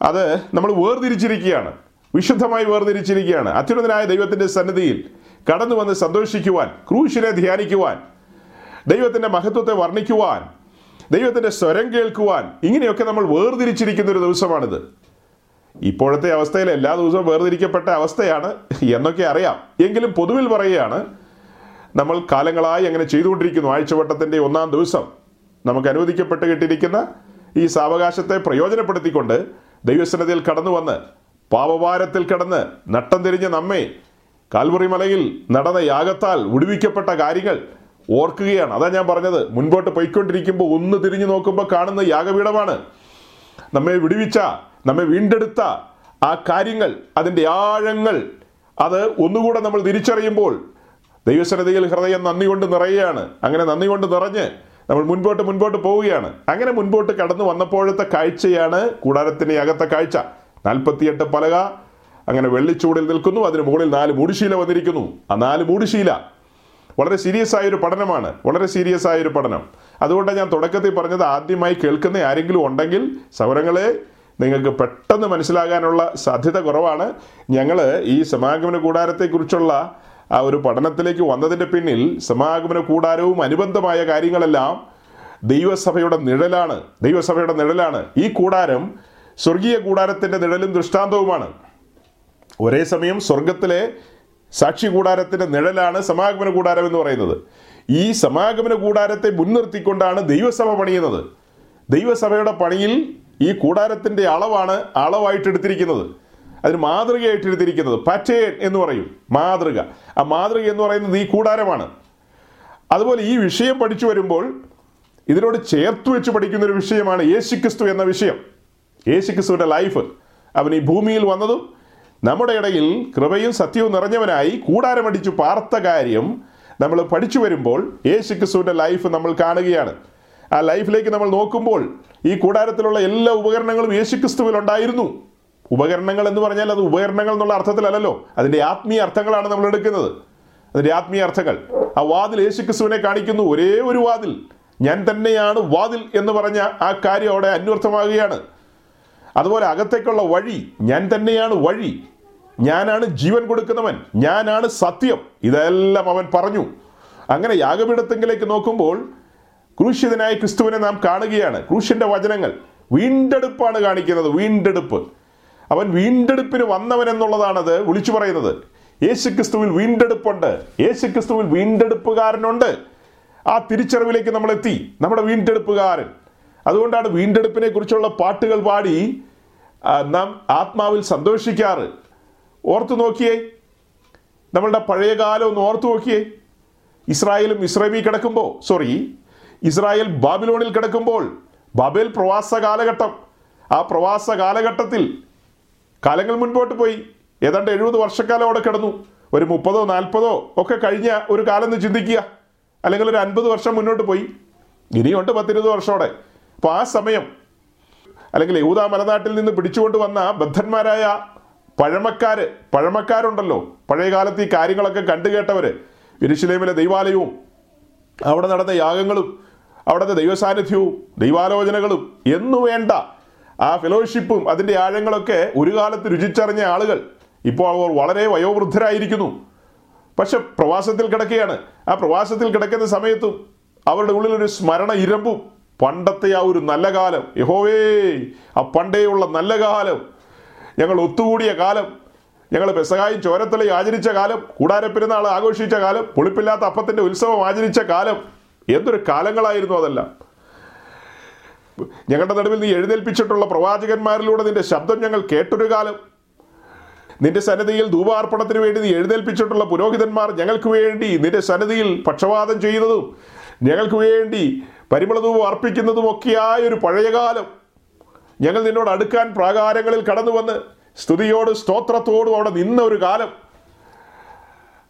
അത് നമ്മൾ വേർതിരിച്ചിരിക്കുകയാണ്. വിശുദ്ധമായി വേർതിരിച്ചിരിക്കുകയാണ്. അത്യുന്നതനായ ദൈവത്തിന്റെ സന്നിധിയിൽ കടന്നു വന്ന് സന്തോഷിക്കുവാൻ ക്രൂശിനെ ധ്യാനിക്കുവാൻ ദൈവത്തിന്റെ മഹത്വത്തെ വർണിക്കുവാൻ ദൈവത്തിന്റെ സ്വരം കേൾക്കുവാൻ ഇങ്ങനെയൊക്കെ നമ്മൾ വേർതിരിച്ചിരിക്കുന്ന ഒരു ദിവസമാണിത്. ഇപ്പോഴത്തെ അവസ്ഥയിൽ എല്ലാ ദിവസവും വേർതിരിക്കപ്പെട്ട അവസ്ഥയാണ് എന്നൊക്കെ അറിയാം. എങ്കിലും പൊതുവിൽ പറയുകയാണ് നമ്മൾ കാലങ്ങളായി അങ്ങനെ ചെയ്തുകൊണ്ടിരിക്കുന്നു. ആഴ്ചവട്ടത്തിന്റെ ഒന്നാം ദിവസം നമുക്ക് അനുവദിക്കപ്പെട്ട് കിട്ടിയിരിക്കുന്ന ഈ സാവകാശത്തെ പ്രയോജനപ്പെടുത്തിക്കൊണ്ട് ദൈവസന്നതിയിൽ കടന്നു വന്ന് പാപഭാരത്തിൽ കടന്ന് നട്ടം തിരിഞ്ഞ നമ്മെ കാൽവറി മലയിൽ നടന്ന യാഗത്താൽ വിടുവിക്കപ്പെട്ട കാര്യങ്ങൾ ഓർക്കുകയാണ്. അതാ ഞാൻ പറഞ്ഞത് മുൻപോട്ട് പോയിക്കൊണ്ടിരിക്കുമ്പോൾ ഒന്ന് തിരിഞ്ഞു നോക്കുമ്പോൾ കാണുന്ന യാഗപീഠമാണ്. നമ്മെ വിടുവിച്ച നമ്മെ വീണ്ടെടുത്ത ആ കാര്യങ്ങൾ അതിന്റെ ആഴങ്ങൾ അത് ഒന്നുകൂടെ നമ്മൾ തിരിച്ചറിയുമ്പോൾ ദൈവസന്നിധിയിൽ ഹൃദയം നന്ദി കൊണ്ട് നിറയുകയാണ്. അങ്ങനെ നന്ദി കൊണ്ട് നിറഞ്ഞ് നമ്മൾ മുൻപോട്ട് മുൻപോട്ട് പോവുകയാണ്. അങ്ങനെ മുൻപോട്ട് കടന്നു വന്നപ്പോഴത്തെ കാഴ്ചയാണ് കൂടാരത്തിന്റെ അകത്തെ കാഴ്ച. നാൽപ്പത്തിയെട്ട് പലക അങ്ങനെ വെള്ളിച്ചൂടിൽ നിൽക്കുന്നു അതിന് മുകളിൽ നാല് മൂടിശീല വന്നിരിക്കുന്നു. ആ നാല് മൂടിശീല വളരെ സീരിയസ് ആയൊരു പഠനമാണ് വളരെ സീരിയസ് ആയൊരു പഠനം. അതുകൊണ്ട് ഞാൻ തുടക്കത്തിൽ പറഞ്ഞത് ആദ്യമായി കേൾക്കുന്ന ആരെങ്കിലും ഉണ്ടെങ്കിൽ സൗരങ്ങളെ നിങ്ങൾക്ക് പെട്ടെന്ന് മനസ്സിലാകാനുള്ള സാധ്യത കുറവാണ്. ഞങ്ങൾ ഈ സമാഗമന കൂടാരത്തെക്കുറിച്ചുള്ള ആ ഒരു പഠനത്തിലേക്ക് വന്നതിന്റെ പിന്നിൽ സമാഗമന കൂടാരവും അനുബന്ധമായ കാര്യങ്ങളെല്ലാം ദൈവസഭയുടെ നിഴലാണ് ദൈവസഭയുടെ നിഴലാണ്. ഈ കൂടാരം സ്വർഗീയ കൂടാരത്തിന്റെ നിഴലും ദൃഷ്ടാന്തവുമാണ്. ഒരേ സമയം സ്വർഗത്തിലെ സാക്ഷി കൂടാരത്തിന്റെ നിഴലാണ് സമാഗമന കൂടാരം എന്ന് പറയുന്നത്. ഈ സമാഗമന കൂടാരത്തെ മുൻനിർത്തിക്കൊണ്ടാണ് ദൈവസഭ പണിയുന്നത്. ദൈവസഭയുടെ പണിയിൽ ഈ കൂടാരത്തിന്റെ അളവാണ് അളവായിട്ട് എടുത്തിരിക്കുന്നത് അതിന് മാതൃകയായിട്ട് എടുത്തിരിക്കുന്നത് പാറ്റേൺ എന്ന് പറയും. മാതൃക. ആ മാതൃക എന്ന് പറയുന്നത് ഈ കൂടാരമാണ്. അതുപോലെ ഈ വിഷയം പഠിച്ചു വരുമ്പോൾ ഇതിനോട് ചേർത്ത് വെച്ച് പഠിക്കുന്ന ഒരു വിഷയമാണ് യേശുക്രിസ്തു എന്ന വിഷയം. യേശുക്രിസ്തുവിന്റെ ലൈഫ്. അവൻ ഈ ഭൂമിയിൽ വന്നതും നമ്മുടെ ഇടയിൽ കൃപയും സത്യവും നിറഞ്ഞവനായി കൂടാരമടിച്ചു പാർത്ത കാര്യം നമ്മൾ പഠിച്ചു വരുമ്പോൾ യേശു ക്രിസ്തുവിന്റെ ലൈഫ് നമ്മൾ കാണുകയാണ്. ആ ലൈഫിലേക്ക് നമ്മൾ നോക്കുമ്പോൾ ഈ കൂടാരത്തിലുള്ള എല്ലാ ഉപകരണങ്ങളും യേശുക്രിസ്തുവിൽ ഉണ്ടായിരുന്നു. ഉപകരണങ്ങൾ എന്ന് പറഞ്ഞാൽ അത് ഉപകരണങ്ങൾ എന്നുള്ള അർത്ഥത്തിലല്ലല്ലോ. അതിന്റെ ആത്മീയ അർത്ഥങ്ങളാണ് നമ്മൾ എടുക്കുന്നത്. അതിന്റെ ആത്മീയ അർത്ഥങ്ങൾ. ആ വാതിൽ യേശു ക്രിസ്തുവിനെ കാണിക്കുന്നു. ഒരേ ഒരു വാതിൽ. ഞാൻ തന്നെയാണ് വാതിൽ എന്ന് പറഞ്ഞ ആ കാര്യം അവിടെ അന്വർത്ഥമാകുകയാണ്. അതുപോലെ അകത്തേക്കുള്ള വഴി. ഞാൻ തന്നെയാണ് വഴി. ഞാനാണ് ജീവൻ കൊടുക്കുന്നവൻ. ഞാനാണ് സത്യം. ഇതെല്ലാം അവൻ പറഞ്ഞു. അങ്ങനെ യാഗപീഠത്തെങ്കിലേക്ക് നോക്കുമ്പോൾ ക്രൂശിതനായ ക്രിസ്തുവിനെ നാം കാണുകയാണ്. ക്രൂശ്യന്റെ വചനങ്ങൾ വീണ്ടെടുപ്പാണ് കാണിക്കുന്നത്. വീണ്ടെടുപ്പ്. അവൻ വീണ്ടെടുപ്പിന് വന്നവൻ എന്നുള്ളതാണത് വിളിച്ചു പറയുന്നത്. യേശു ക്രിസ്തുവിൽ വീണ്ടെടുപ്പുണ്ട്. യേശു ക്രിസ്തുവിൽ വീണ്ടെടുപ്പുകാരനുണ്ട്. ആ തിരിച്ചറിവിലേക്ക് നമ്മൾ എത്തി നമ്മുടെ വീണ്ടെടുപ്പുകാരൻ. അതുകൊണ്ടാണ് വീണ്ടെടുപ്പിനെ കുറിച്ചുള്ള പാട്ടുകൾ പാടി നാം ആത്മാവിൽ സന്തോഷിക്കാറ്. ഓർത്തു നോക്കിയേ. നമ്മളുടെ പഴയ കാലം ഒന്ന് ഓർത്തു നോക്കിയേ. ഇസ്രായേലും ഇസ്രൈമി കിടക്കുമ്പോൾ സോറി ഇസ്രായേൽ ബാബിലോണിൽ കിടക്കുമ്പോൾ ബാബേൽ പ്രവാസ കാലഘട്ടം ആ പ്രവാസ കാലഘട്ടത്തിൽ കാലങ്ങൾ മുൻപോട്ട് പോയി. ഏതാണ്ട് എഴുപത് വർഷക്കാലം അവിടെ കിടന്നു. ഒരു മുപ്പതോ നാൽപ്പതോ ഒക്കെ കഴിഞ്ഞ ഒരു കാലം എന്ന് ചിന്തിക്കുക. അല്ലെങ്കിൽ ഒരു അൻപത് വർഷം മുന്നോട്ട് പോയി. ഇനിയുണ്ട് പത്തിരുപത് വർഷമോടെ അപ്പോൾ ആ സമയം അല്ലെങ്കിൽ യഹൂദ മലനാട്ടിൽ നിന്ന് പിടിച്ചുകൊണ്ട് വന്ന ബദ്ധന്മാരായ പഴമക്കാര് പഴമക്കാരുണ്ടല്ലോ. പഴയ കാലത്ത് ഈ കാര്യങ്ങളൊക്കെ കണ്ടുകേട്ടവര് ഇരുശിലേമിലെ ദൈവാലയവും അവിടെ നടന്ന യാഗങ്ങളും അവിടുത്തെ ദൈവസാന്നിധ്യവും ദൈവാലോചനകളും എന്നു വേണ്ട ആ ഫെലോഷിപ്പും അതിന്റെ ആഴങ്ങളൊക്കെ ഒരു കാലത്ത് രുചിച്ചറിഞ്ഞ ആളുകൾ ഇപ്പോൾ അവർ വളരെ വയോവൃദ്ധരായിരിക്കുന്നു. പക്ഷെ പ്രവാസത്തിൽ കിടക്കുകയാണ്. ആ പ്രവാസത്തിൽ കിടക്കുന്ന സമയത്തും അവരുടെ ഉള്ളിലൊരു സ്മരണ ഇരമ്പും പണ്ടത്തെ ആ ഒരു നല്ല കാലം. യഹോവേ ആ പണ്ടേയുള്ള നല്ല കാലം. ഞങ്ങൾ ഒത്തുകൂടിയ കാലം. ഞങ്ങൾ പെസകായും ചോരത്തലയും ആചരിച്ച കാലം. കൂടാരപ്പെരുന്നാൾ ആഘോഷിച്ച കാലം. പുളിപ്പില്ലാത്ത അപ്പത്തിന്റെ ഉത്സവം ആചരിച്ച കാലം. എന്തൊരു കാലങ്ങളായിരുന്നു അതെല്ലാം. ഞങ്ങളുടെ നടുവിൽ നീ എഴുന്നേൽപ്പിച്ചിട്ടുള്ള പ്രവാചകന്മാരിലൂടെ നിന്റെ ശബ്ദം ഞങ്ങൾ കേട്ടൊരു കാലം. നിന്റെ സന്നദ്ധിയിൽ ധൂപാർപ്പണത്തിന് വേണ്ടി നീ എഴുന്നേൽപ്പിച്ചിട്ടുള്ള പുരോഹിതന്മാർ ഞങ്ങൾക്ക് വേണ്ടി നിന്റെ സന്നദ്ധിയിൽ പക്ഷവാദം ചെയ്യുന്നതും ഞങ്ങൾക്ക് വേണ്ടി പരിമളധൂപം അർപ്പിക്കുന്നതും ഒക്കെയായ ഒരു പഴയകാലം ഞങ്ങൾ നിന്നോട് അടുക്കാൻ പ്രാകാരങ്ങളിൽ കടന്നു വന്ന് സ്തുതിയോട് സ്തോത്രത്തോടും അവിടെ നിന്ന ഒരു കാലം.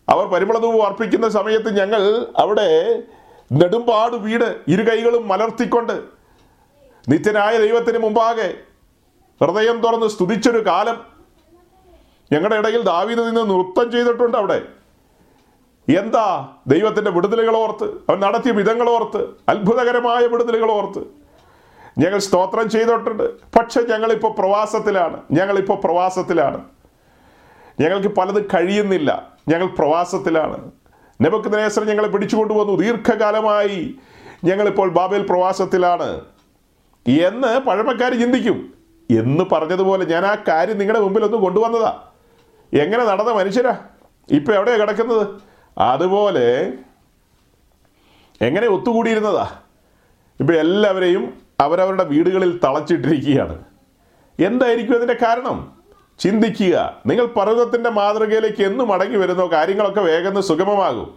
അവർ പരിമളധൂപം അർപ്പിക്കുന്ന സമയത്ത് ഞങ്ങൾ അവിടെ നെടുമ്പാട് വീട് ഇരു കൈകളും മലർത്തിക്കൊണ്ട് നിത്യനായ ദൈവത്തിന് മുമ്പാകെ ഹൃദയം തുറന്ന് സ്തുതിച്ചൊരു കാലം ഞങ്ങളുടെ ഇടയിൽ ദാവീദ് നിന്ന് നൃത്തം ചെയ്തിട്ടുണ്ട് അവിടെ. എന്താ ദൈവത്തിന്റെ വിടുതലുകൾ ഓർത്ത്? അവൻ നടത്തിയ വിധങ്ങൾ ഓർത്ത് അത്ഭുതകരമായ വിടുതലുകൾ ഓർത്ത്. ഞങ്ങൾ സ്തോത്രം ചെയ്തിട്ടുണ്ട്. പക്ഷെ ഞങ്ങളിപ്പോൾ പ്രവാസത്തിലാണ്. ഞങ്ങളിപ്പോൾ പ്രവാസത്തിലാണ്. ഞങ്ങൾക്ക് പലതും കഴിയുന്നില്ല. ഞങ്ങൾ പ്രവാസത്തിലാണ്. നെബുക്കദ്നേസർ ഞങ്ങളെ പിടിച്ചുകൊണ്ടുവന്നു. ദീർഘകാലമായി ഞങ്ങളിപ്പോൾ ബാബേൽ പ്രവാസത്തിലാണ്. എന്ന് പഴമക്കാർ ചിന്തിക്കും. എന്ന് പറഞ്ഞതുപോലെ ഞാൻ ആ കാര്യം നിങ്ങളുടെ മുമ്പിൽ ഒന്ന് കൊണ്ടുവന്നതാ. എങ്ങനെ നടന്ന മനുഷ്യരാ? ഇപ്പൊ എവിടെയാ കിടക്കുന്നത്? അതുപോലെ എങ്ങനെ ഒത്തുകൂടിയിരുന്നതാ? ഇപ്പൊ എല്ലാവരെയും അവരവരുടെ വീടുകളിൽ തളച്ചിട്ടിരിക്കുകയാണ്. എന്തായിരിക്കും അതിന്റെ കാരണം? ചിന്തിക്കുക. നിങ്ങൾ പർവതത്തിന്റെ മാതൃകയിലേക്ക് എന്ന് മടങ്ങി വരുന്നോ? കാര്യങ്ങളൊക്കെ വേഗം സുഗമമാകും.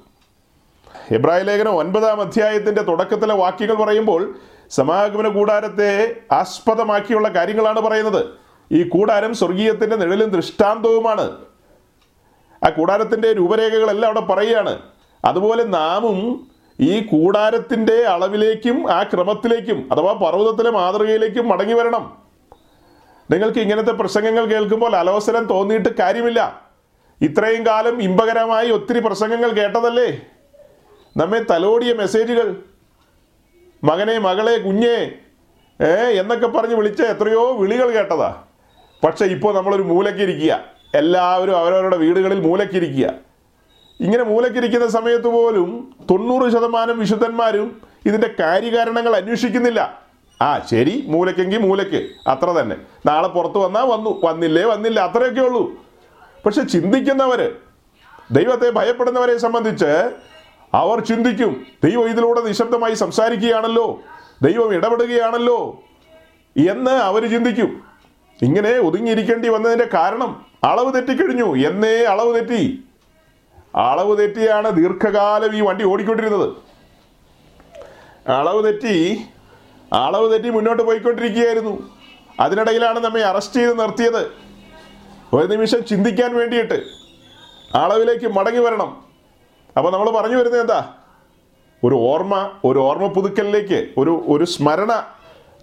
എബ്രായ ലേഖനം ഒൻപതാം അധ്യായത്തിന്റെ തുടക്കത്തിലെ വാക്യങ്ങൾ പറയുമ്പോൾ സമാഗമന കൂടാരത്തെ ആസ്പദമാക്കിയുള്ള കാര്യങ്ങളാണ് പറയുന്നത്. ഈ കൂടാരം സ്വർഗീയത്തിന്റെ നിഴലും ദൃഷ്ടാന്തവുമാണ്. ആ കൂടാരത്തിന്റെ രൂപരേഖകളെല്ലാം അവിടെ പറയുകയാണ്. അതുപോലെ നാമും ഈ കൂടാരത്തിന്റെ അളവിലേക്കും ആ ക്രമത്തിലേക്കും അഥവാ പർവതത്തിലെ മാതൃകയിലേക്കും മടങ്ങി വരണം. നിങ്ങൾക്ക് ഇങ്ങനത്തെ പ്രസംഗങ്ങൾ കേൾക്കുമ്പോൾ അലോസരം തോന്നിയിട്ട് കാര്യമില്ല. ഇത്രയും കാലം ഇമ്പകരമായി ഒത്തിരി പ്രസംഗങ്ങൾ കേട്ടതല്ലേ? നമ്മെ തലോടിയ മെസ്സേജുകൾ മകനെ മകളെ കുഞ്ഞെ ഏ എന്നൊക്കെ പറഞ്ഞ് വിളിച്ച എത്രയോ വിളികൾ കേട്ടതാ. പക്ഷെ ഇപ്പോൾ നമ്മളൊരു മൂലക്കിരിക്കുക. എല്ലാവരും അവരവരുടെ വീടുകളിൽ മൂലക്കിരിക്കുക. ഇങ്ങനെ മൂലക്കിരിക്കുന്ന സമയത്ത് പോലും തൊണ്ണൂറ് ശതമാനം വിശുദ്ധന്മാരും ഇതിന്റെ കാര്യകാരണങ്ങൾ അന്വേഷിക്കുന്നില്ല. ആ ശരി മൂലക്കെങ്കിൽ മൂലക്ക്. അത്ര തന്നെ. നാളെ പുറത്ത് വന്നാൽ വന്നു. വന്നില്ലേ വന്നില്ല അത്രയൊക്കെ ഉള്ളൂ. പക്ഷെ ചിന്തിക്കുന്നവർ ദൈവത്തെ ഭയപ്പെടുന്നവരെ സംബന്ധിച്ച് അവർ ചിന്തിക്കും ദൈവം ഇതിലൂടെ നിശബ്ദമായി സംസാരിക്കുകയാണല്ലോ ദൈവം ഇടപെടുകയാണല്ലോ എന്ന് അവർ ചിന്തിക്കും. ഇങ്ങനെ ഒതുങ്ങിയിരിക്കേണ്ടി വന്നതിന്റെ കാരണം അളവ് തെറ്റിക്കഴിഞ്ഞു എന്നേ അളവ് തെറ്റി. അളവ് തെറ്റിയാണ് ദീർഘകാലം ഈ വണ്ടി ഓടിക്കൊണ്ടിരുന്നത്. അളവ് തെറ്റി അളവ് തെറ്റി മുന്നോട്ട് പോയിക്കൊണ്ടിരിക്കുകയായിരുന്നു. അതിനിടയിലാണ് നമ്മെ അറസ്റ്റ് ചെയ്ത് നിർത്തിയത്. ഒരു നിമിഷം ചിന്തിക്കാൻ വേണ്ടിയിട്ട് അളവിലേക്ക് മടങ്ങി വരണം. അപ്പോൾ നമ്മൾ പറഞ്ഞു വരുന്നത് എന്താ? ഒരു ഓർമ്മ ഒരു ഓർമ്മ പുതുക്കലിലേക്ക് ഒരു ഒരു സ്മരണ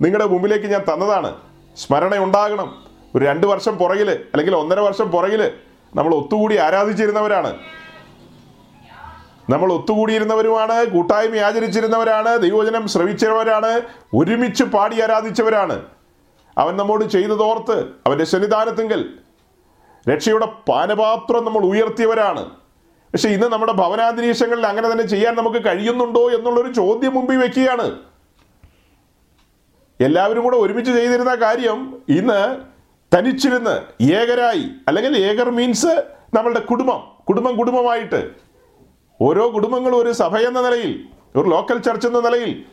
നിങ്ങളുടെ മുമ്പിലേക്ക് ഞാൻ തന്നതാണ്. സ്മരണ ഉണ്ടാകണം. ഒരു രണ്ട് വർഷം പുറകിൽ അല്ലെങ്കിൽ ഒന്നര വർഷം പുറകിൽ നമ്മൾ ഒത്തുകൂടി ആരാധിച്ചിരുന്നവരാണ്. നമ്മൾ ഒത്തുകൂടിയിരുന്നവരുമാണ് കൂട്ടായ്മ ആചരിച്ചിരുന്നവരാണ് ദൈവവചനം ശ്രവിച്ചവരാണ് ഒരുമിച്ച് പാടി ആരാധിച്ചവരാണ്. അവൻ നമ്മോട് ചെയ്തതോർത്ത് അവന്റെ സന്നിധാനത്തെങ്കിൽ രക്ഷയുടെ പാനപാത്രം നമ്മൾ ഉയർത്തിയവരാണ്. പക്ഷെ ഇന്ന് നമ്മുടെ ഭവനാന്തരീക്ഷങ്ങളിൽ അങ്ങനെ തന്നെ ചെയ്യാൻ നമുക്ക് കഴിയുന്നുണ്ടോ എന്നുള്ളൊരു ചോദ്യം മുമ്പിൽ വെക്കുകയാണ്. എല്ലാവരും കൂടെ ഒരുമിച്ച് ചെയ്തിരുന്ന കാര്യം ഇന്ന് തനിച്ചിരുന്ന് ഏകരായി അല്ലെങ്കിൽ ഏകർ മീൻസ് നമ്മളുടെ കുടുംബം കുടുംബം കുടുംബമായിട്ട്. ഓരോ കുടുംബങ്ങളും ഒരു സഭ എന്ന നിലയിൽ ഒരു ലോക്കൽ ചർച്ച് എന്ന നിലയിൽ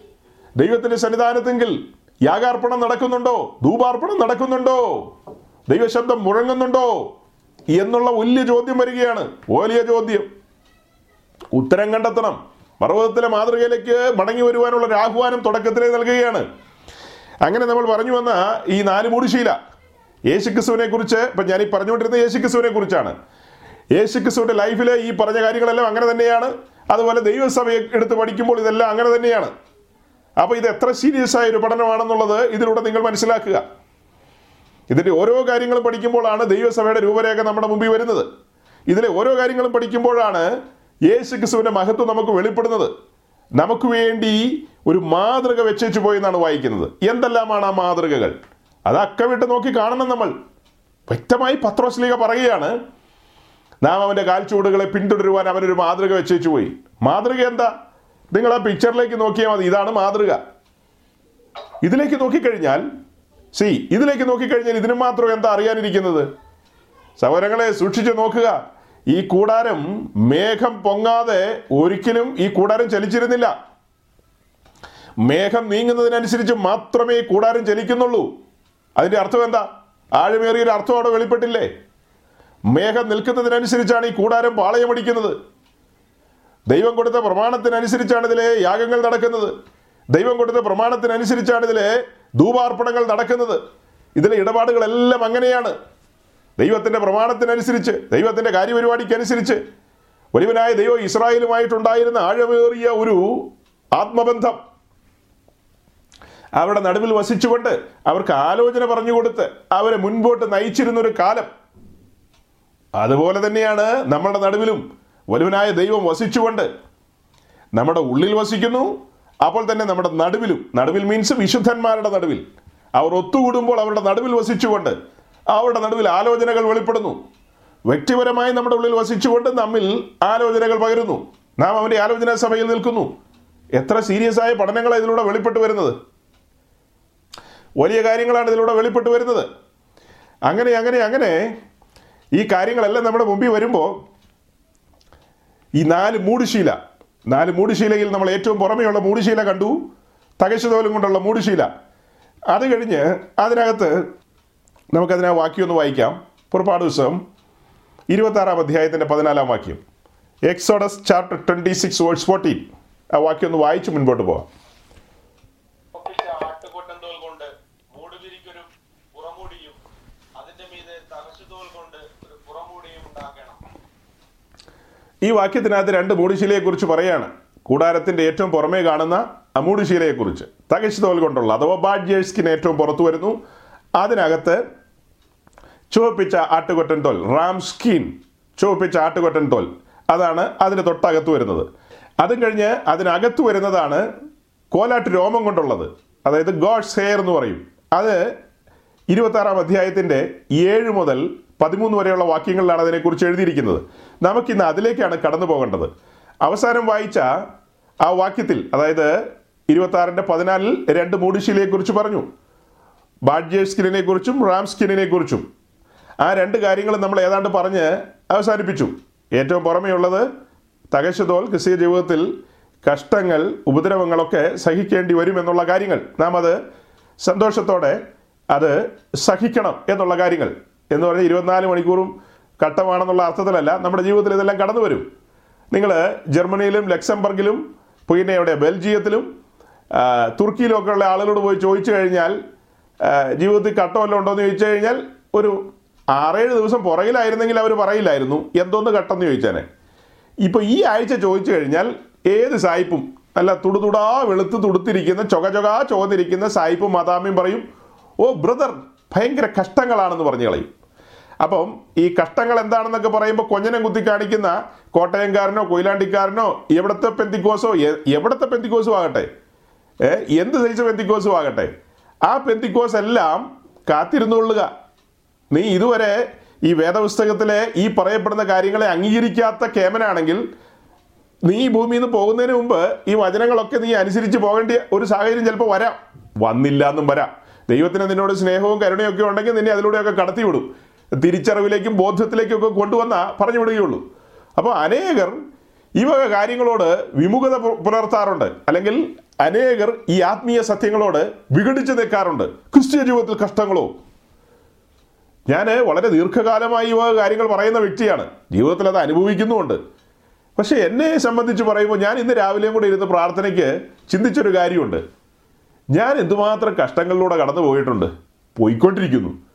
ദൈവത്തിന്റെ സന്നിധാനത്തെങ്കിൽ യാഗാർപ്പണം നടക്കുന്നുണ്ടോ? ധൂപാർപ്പണം നടക്കുന്നുണ്ടോ? ദൈവശബ്ദം മുഴങ്ങുന്നുണ്ടോ? എന്നുള്ള വലിയ ചോദ്യം വരികയാണ്. വലിയ ചോദ്യം. ഉത്തരം കണ്ടെത്തണം. പർവതത്തിലെ മാതൃകയിലേക്ക് മടങ്ങി വരുവാനുള്ള ഒരു ആഹ്വാനം തുടക്കത്തിലേ നൽകുകയാണ്. അങ്ങനെ നമ്മൾ പറഞ്ഞു വന്ന ഈ നാല് മൂടിശീല യേശുക്രിസ്തുവിനെ കുറിച്ച് ഇപ്പം ഞാൻ ഈ പറഞ്ഞുകൊണ്ടിരുന്ന യേശുക്രിസ്തുവിനെ കുറിച്ചാണ്. യേശുക്രിസ്തുവിന്റെ ലൈഫിലെ ഈ പറഞ്ഞ കാര്യങ്ങളെല്ലാം അങ്ങനെ തന്നെയാണ്. അതുപോലെ ദൈവസഭയെ എടുത്ത് പഠിക്കുമ്പോൾ ഇതെല്ലാം അങ്ങനെ തന്നെയാണ്. അപ്പോൾ ഇത് എത്ര സീരിയസ് ആയ ഒരു പഠനമാണെന്നുള്ളത് ഇതിലൂടെ നിങ്ങൾ മനസ്സിലാക്കുക. ഇതിന്റെ ഓരോ കാര്യങ്ങളും പഠിക്കുമ്പോഴാണ് ദൈവസഭയുടെ രൂപരേഖ നമ്മുടെ മുമ്പിൽ വരുന്നത്. ഇതിലെ ഓരോ കാര്യങ്ങളും പഠിക്കുമ്പോഴാണ് യേശു ക്രിസ്തുവിന്റെ മഹത്വം നമുക്ക് വെളിപ്പെടുന്നത്. നമുക്ക് വേണ്ടി ഒരു മാതൃക വെച്ചേച്ചു പോയെന്നാണ് വായിക്കുന്നത്. എന്തെല്ലാമാണ് ആ മാതൃകകൾ? അത് അക്കവിട്ട് നോക്കി കാണണം നമ്മൾ. വ്യക്തമായി പത്രോസ്ലീഗ പറയുകയാണ് നാം അവന്റെ കാൽച്ചുവടുകളെ പിന്തുടരുവാൻ അവനൊരു മാതൃക വെച്ചേച്ചു പോയി. മാതൃക എന്താ? നിങ്ങൾ ആ പിക്ചറിലേക്ക് നോക്കിയാൽ മതി. ഇതാണ് മാതൃക. ഇതിലേക്ക് നോക്കിക്കഴിഞ്ഞാൽ സി ഇതിലേക്ക് നോക്കിക്കഴിഞ്ഞാൽ ഇതിനു മാത്രം എന്താ അറിയാനിരിക്കുന്നത്? സഹോദരങ്ങളെ സൂക്ഷിച്ചു നോക്കുക. ഈ കൂടാരം മേഘം പൊങ്ങാതെ ഒരിക്കലും ഈ കൂടാരം ചലിച്ചിരുന്നില്ല. മേഘം നീങ്ങുന്നതിനനുസരിച്ച് മാത്രമേ ഈ കൂടാരം ചലിക്കുന്നുള്ളൂ. അതിന്റെ അർത്ഥം എന്താ? ആഴമേറിയൊരു അർത്ഥം അവിടെ വെളിപ്പെട്ടില്ലേ? മേഘം നിൽക്കുന്നതിനനുസരിച്ചാണ് ഈ കൂടാരം പാളയമടിക്കുന്നത്. ദൈവം കൊടുത്ത പ്രമാണത്തിനനുസരിച്ചാണ് ഇതിലെ യാഗങ്ങൾ നടക്കുന്നത്. ദൈവം കൊടുത്ത പ്രമാണത്തിനനുസരിച്ചാണ് ഇതിലെ ധൂപാർപ്പണങ്ങൾ നടക്കുന്നത്. ഇതിലെ ഇടപാടുകളെല്ലാം അങ്ങനെയാണ്. ദൈവത്തിന്റെ പ്രമാണത്തിനനുസരിച്ച് ദൈവത്തിന്റെ കാര്യപരിപാടിക്കനുസരിച്ച് വലിയവനായ ദൈവം ഇസ്രായേലുമായിട്ടുണ്ടായിരുന്ന ആഴമേറിയ ഒരു ആത്മബന്ധം അവരുടെ നടുവിൽ വസിച്ചുകൊണ്ട് അവർക്ക് ആലോചന പറഞ്ഞു കൊടുത്ത് അവരെ മുൻപോട്ട് നയിച്ചിരുന്നൊരു കാലം. അതുപോലെ തന്നെയാണ് നമ്മുടെ നടുവിലും വലുവനായ ദൈവം വസിച്ചുകൊണ്ട് നമ്മുടെ ഉള്ളിൽ വസിക്കുന്നു അപ്പോൾ തന്നെ നമ്മുടെ നടുവിലും നടുവിൽ മീൻസ് വിശുദ്ധന്മാരുടെ നടുവിൽ. അവർ ഒത്തുകൂടുമ്പോൾ അവരുടെ നടുവിൽ വസിച്ചുകൊണ്ട് അവരുടെ നടുവിൽ ആലോചനകൾ വെളിപ്പെടുന്നു. വ്യക്തിപരമായി നമ്മുടെ ഉള്ളിൽ വസിച്ചുകൊണ്ട് നമ്മിൽ ആലോചനകൾ പകരുന്നു. നാം അവന്റെ ആലോചനാ സഭയിൽ നിൽക്കുന്നു. എത്ര സീരിയസ് ആയ പഠനങ്ങളാണ് ഇതിലൂടെ വെളിപ്പെട്ടു വരുന്നത്. വലിയ കാര്യങ്ങളാണ് ഇതിലൂടെ വെളിപ്പെട്ടു വരുന്നത്. അങ്ങനെ അങ്ങനെ അങ്ങനെ ഈ കാര്യങ്ങളെല്ലാം നമ്മുടെ മുമ്പിൽ വരുമ്പോൾ ഈ നാല് മൂടുശീല നാല് മൂടിശീലയിൽ നമ്മൾ ഏറ്റവും പുറമെയുള്ള മൂടിശീല കണ്ടു. തകശതോലും കൊണ്ടുള്ള മൂടിശീല. അത് കഴിഞ്ഞ് അതിനകത്ത് നമുക്കതിനെ വാക്യം ഒന്ന് വായിക്കാം. പുറപ്പാട് ദിവസം ഇരുപത്താറാം അധ്യായത്തിന്റെ പതിനാലാം വാക്യം. Exodus chapter twenty six words fourteen ആ വാക്യം ഒന്ന് വായിച്ച് മുൻപോട്ട് പോകാം ഒപ്പിച്ച ആട്ടുകൊട്ടന്തോൽ കൊണ്ട് മൂടുവിരിക്കൊരു പുറമൂടിയും അതിന്റെ മീതെ തകശുതോൽ കൊണ്ട് ഒരു പുറമൂടിയും ഉണ്ടാക്കണം ഈ വാക്യത്തിനകത്ത് രണ്ട് മൂടിശീലയെക്കുറിച്ച് പറയാണ്. കൂടാരത്തിന്റെ ഏറ്റവും പുറമേ കാണുന്ന അമൂടുശീലയെക്കുറിച്ച്. തകശ് തോൽ കൊണ്ടുള്ള അഥവാ ബാഡ്ജേഴ്സ്കിന് ഏറ്റവും പുറത്തു വരുന്നു. അതിനകത്ത് ചുവപ്പിച്ച ആട്ടുകൊറ്റൻ തോൽ റാം സ്കീൻ ചുവപ്പിച്ച ആട്ടുകൊറ്റൻ തോൽ. അതാണ് അതിന് തൊട്ടകത്ത് വരുന്നത്. അതും കഴിഞ്ഞ് അതിനകത്ത് വരുന്നതാണ് കോലാട്ട് രോമം കൊണ്ടുള്ളത്. അതായത് ഗോഡ്സ് ഹെയർ എന്ന് പറയും. അത് ഇരുപത്താറാം അധ്യായത്തിന്റെ ഏഴ് മുതൽ പതിമൂന്ന് വരെയുള്ള വാക്യങ്ങളിലാണ് അതിനെക്കുറിച്ച് എഴുതിയിരിക്കുന്നത്. നമുക്കിന്ന് അതിലേക്കാണ് കടന്നു പോകേണ്ടത്. അവസാനം വായിച്ച ആ വാക്യത്തിൽ അതായത് ഇരുപത്താറിന്റെ പതിനാലിൽ രണ്ട് മൂടുശീലയെക്കുറിച്ച് പറഞ്ഞു. ബാഡ്ജേ സ്കിന്നിനെ കുറിച്ചും റാം സ്കിന്നിനെ കുറിച്ചും ആ രണ്ട് കാര്യങ്ങളും നമ്മൾ ഏതാണ്ട് പറഞ്ഞ് അവസാനിപ്പിച്ചു. ഏറ്റവും പുറമെയുള്ളത് തകശതോൽ ക്രിസ്തീയ ജീവിതത്തിൽ കഷ്ടങ്ങൾ ഉപദ്രവങ്ങളൊക്കെ സഹിക്കേണ്ടി വരും എന്നുള്ള കാര്യങ്ങൾ. നാം അത് സന്തോഷത്തോടെ അത് സഹിക്കണം എന്നുള്ള കാര്യങ്ങൾ. എന്ന് പറഞ്ഞാൽ ഇരുപത്തിനാല് മണിക്കൂറും ഘട്ടമാണെന്നുള്ള അർത്ഥത്തിലല്ല നമ്മുടെ ജീവിതത്തിൽ ഇതെല്ലാം കടന്നു വരും നിങ്ങൾ ജർമ്മനിയിലും ലക്സംബർഗിലും പിന്നെ എവിടെ ബെൽജിയത്തിലും ആ, തുർക്കിയിലും ഒക്കെ ഉള്ള ആളുകളോട് പോയി ചോദിച്ചു കഴിഞ്ഞാൽ ജീവിതത്തിൽ കട്ടമല്ലോ ഉണ്ടോ എന്ന് ചോദിച്ചു കഴിഞ്ഞാൽ ഒരു ആറേഴ് ദിവസം പുറകിലായിരുന്നെങ്കിൽ അവർ പറയില്ലായിരുന്നു. എന്തോന്ന് ഘട്ടമെന്ന് ചോദിച്ചാനെ. ഇപ്പോൾ ഈ ആഴ്ച ചോദിച്ചു കഴിഞ്ഞാൽ ഏത് സായിപ്പും നല്ല തുടുതുടാ വെളുത്ത് തുടുത്തിരിക്കുന്ന ചൊക ചൊകാ ചോദിരിക്കുന്ന സായിപ്പും മതാമിയും പറയും ഓ ബ്രദർ ഭയങ്കര കഷ്ടങ്ങളാണെന്ന് പറഞ്ഞു കളയും. അപ്പം ഈ കഷ്ടങ്ങൾ എന്താണെന്നൊക്കെ പറയുമ്പോൾ കൊഞ്ഞനം കുത്തി കാണിക്കുന്ന കോട്ടയംകാരനോ കൊയിലാണ്ടിക്കാരനോ എവിടത്തെ പെന്തിക്കോസോ എവിടത്തെ പെന്തിക്കോസും ആകട്ടെ. എന്ത് സഹിച്ച പെന്തിക്കോസും ആകട്ടെ. ആ പെന്തിക്കോസ് എല്ലാം കാത്തിരുന്നുകൊള്ളുക. നീ ഇതുവരെ ഈ വേദപുസ്തകത്തിലെ ഈ പറയപ്പെടുന്ന കാര്യങ്ങളെ അംഗീകരിക്കാത്ത കേമനാണെങ്കിൽ നീ ഈ ഭൂമിയിൽ നിന്ന് പോകുന്നതിന് മുമ്പ് ഈ വചനങ്ങളൊക്കെ നീ അനുസരിച്ച് പോകേണ്ട ഒരു സാഹചര്യം ചിലപ്പോൾ വരാം. വന്നില്ല എന്നും വരാം. ദൈവത്തിന് നിന്നോട് സ്നേഹവും കരുണയൊക്കെ ഉണ്ടെങ്കിൽ നിന്നെ അതിലൂടെയൊക്കെ കടത്തിവിടും. തിരിച്ചറിവിലേക്കും ബോധ്യത്തിലേക്കും ഒക്കെ കൊണ്ടുവന്ന പറഞ്ഞു വിടുകയുള്ളൂ. അപ്പോൾ അനേകർ ഈ വക കാര്യങ്ങളോട് വിമുഖത പുലർത്താറുണ്ട്. അല്ലെങ്കിൽ അനേകർ ഈ ആത്മീയ സത്യങ്ങളോട് വിഘടിച്ചു നിൽക്കാറുണ്ട്. ക്രിസ്ത്യ ജീവിതത്തിൽ കഷ്ടങ്ങളോ? ഞാൻ വളരെ ദീർഘകാലമായി ഈ വക കാര്യങ്ങൾ പറയുന്ന വ്യക്തിയാണ്. ജീവിതത്തിൽ അത് അനുഭവിക്കുന്നുമുണ്ട്. പക്ഷെ എന്നെ സംബന്ധിച്ച് പറയുമ്പോൾ ഞാൻ ഇന്ന് രാവിലെയും കൂടെ ഇരുന്ന് പ്രാർത്ഥനയ്ക്ക് ചിന്തിച്ചൊരു കാര്യമുണ്ട്. ഞാൻ എന്തുമാത്രം കഷ്ടങ്ങളിലൂടെ കടന്നു പോയിട്ടുണ്ട് പോയിക്കൊണ്ടിരിക്കുന്നു.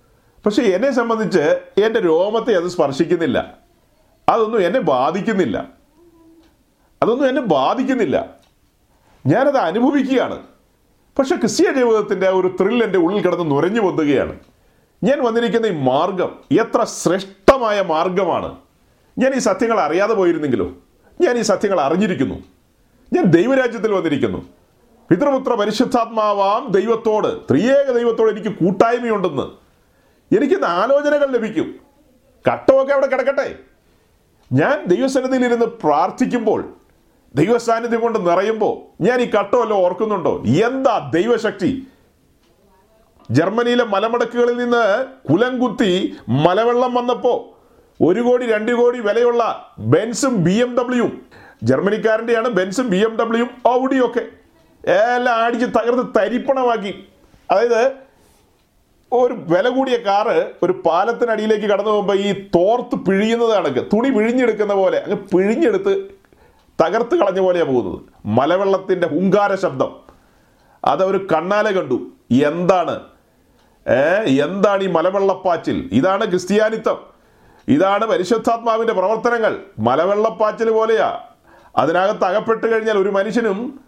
പക്ഷെ എന്നെ സംബന്ധിച്ച് എന്റെ രോമത്തെ അത് സ്പർശിക്കുന്നില്ല. അതൊന്നും എന്നെ ബാധിക്കുന്നില്ല. അതൊന്നും എന്നെ ബാധിക്കുന്നില്ല. ഞാനത് അനുഭവിക്കുകയാണ്. പക്ഷെ ക്രിസ്തീയ ജീവിതത്തിന്റെ ഒരു ത്രിൽ എന്റെ ഉള്ളിൽ കിടന്ന് നുരഞ്ഞു പൊന്തുകയാണ്. ഞാൻ വന്നിരിക്കുന്ന ഈ മാർഗം എത്ര ശ്രേഷ്ഠമായ മാർഗമാണ്. ഞാൻ ഈ സത്യങ്ങൾ അറിയാതെ പോയിരുന്നെങ്കിലോ? ഞാൻ ഈ സത്യങ്ങൾ അറിഞ്ഞിരിക്കുന്നു. ഞാൻ ദൈവരാജ്യത്തിൽ വന്നിരിക്കുന്നു. പിതൃപുത്ര പരിശുദ്ധാത്മാവാം ദൈവത്തോട് ത്രിയേക ദൈവത്തോട് എനിക്ക് കൂട്ടായ്മയുണ്ടെന്ന്. എനിക്കിന്ന് ആലോചനകൾ ലഭിക്കും. കട്ടമൊക്കെ അവിടെ കിടക്കട്ടെ. ഞാൻ ദൈവസന്നിധിയിൽ ഇരുന്ന് പ്രാർത്ഥിക്കുമ്പോൾ ദൈവസാന്നിധ്യം കൊണ്ട് നിറയുമ്പോൾ ഞാൻ ഈ കട്ടമല്ലോ ഓർക്കുന്നുണ്ടോ? എന്താ ദൈവശക്തി? ജർമ്മനിയിലെ മലമടക്കുകളിൽ നിന്ന് കുലം കുത്തി മലവെള്ളം വന്നപ്പോൾ ഒരു കോടി രണ്ട് കോടി വിലയുള്ള ബെൻസും ബി എം ഡബ്ല്യുവും ജർമ്മനിക്കാരന്റെയാണ് ബെൻസും ബി എം ഡബ്ല്യുവും ഔഡിയും ഒക്കെ എല്ലാം അടിച്ച് തകർത്ത് തരിപ്പണമാക്കി. അതായത് ഒരു വില കൂടിയ കാറ് ഒരു പാലത്തിനടിയിലേക്ക് കടന്നു പോകുമ്പോൾ ഈ തോർത്ത് പിഴിയുന്നത് കണക്ക്. തുണി പിഴിഞ്ഞെടുക്കുന്ന പോലെ അങ്ങ് പിഴിഞ്ഞെടുത്ത് തകർത്ത് കളഞ്ഞ പോലെയാണ് പോകുന്നത്. മലവെള്ളത്തിന്റെ ഹുങ്കാര ശബ്ദം. അതവർ കണ്ണാലെ കണ്ടു. എന്താണ്? ഏ എന്താണ് ഈ മലവെള്ളപ്പാച്ചിൽ? ഇതാണ് ക്രിസ്ത്യാനിത്വം. ഇതാണ് പരിശുദ്ധാത്മാവിന്റെ പ്രവർത്തനങ്ങൾ. മലവെള്ളപ്പാച്ചിൽ പോലെയാ. അതിനകത്ത് അകപ്പെട്ട് കഴിഞ്ഞാൽ ഒരു മനുഷ്യനും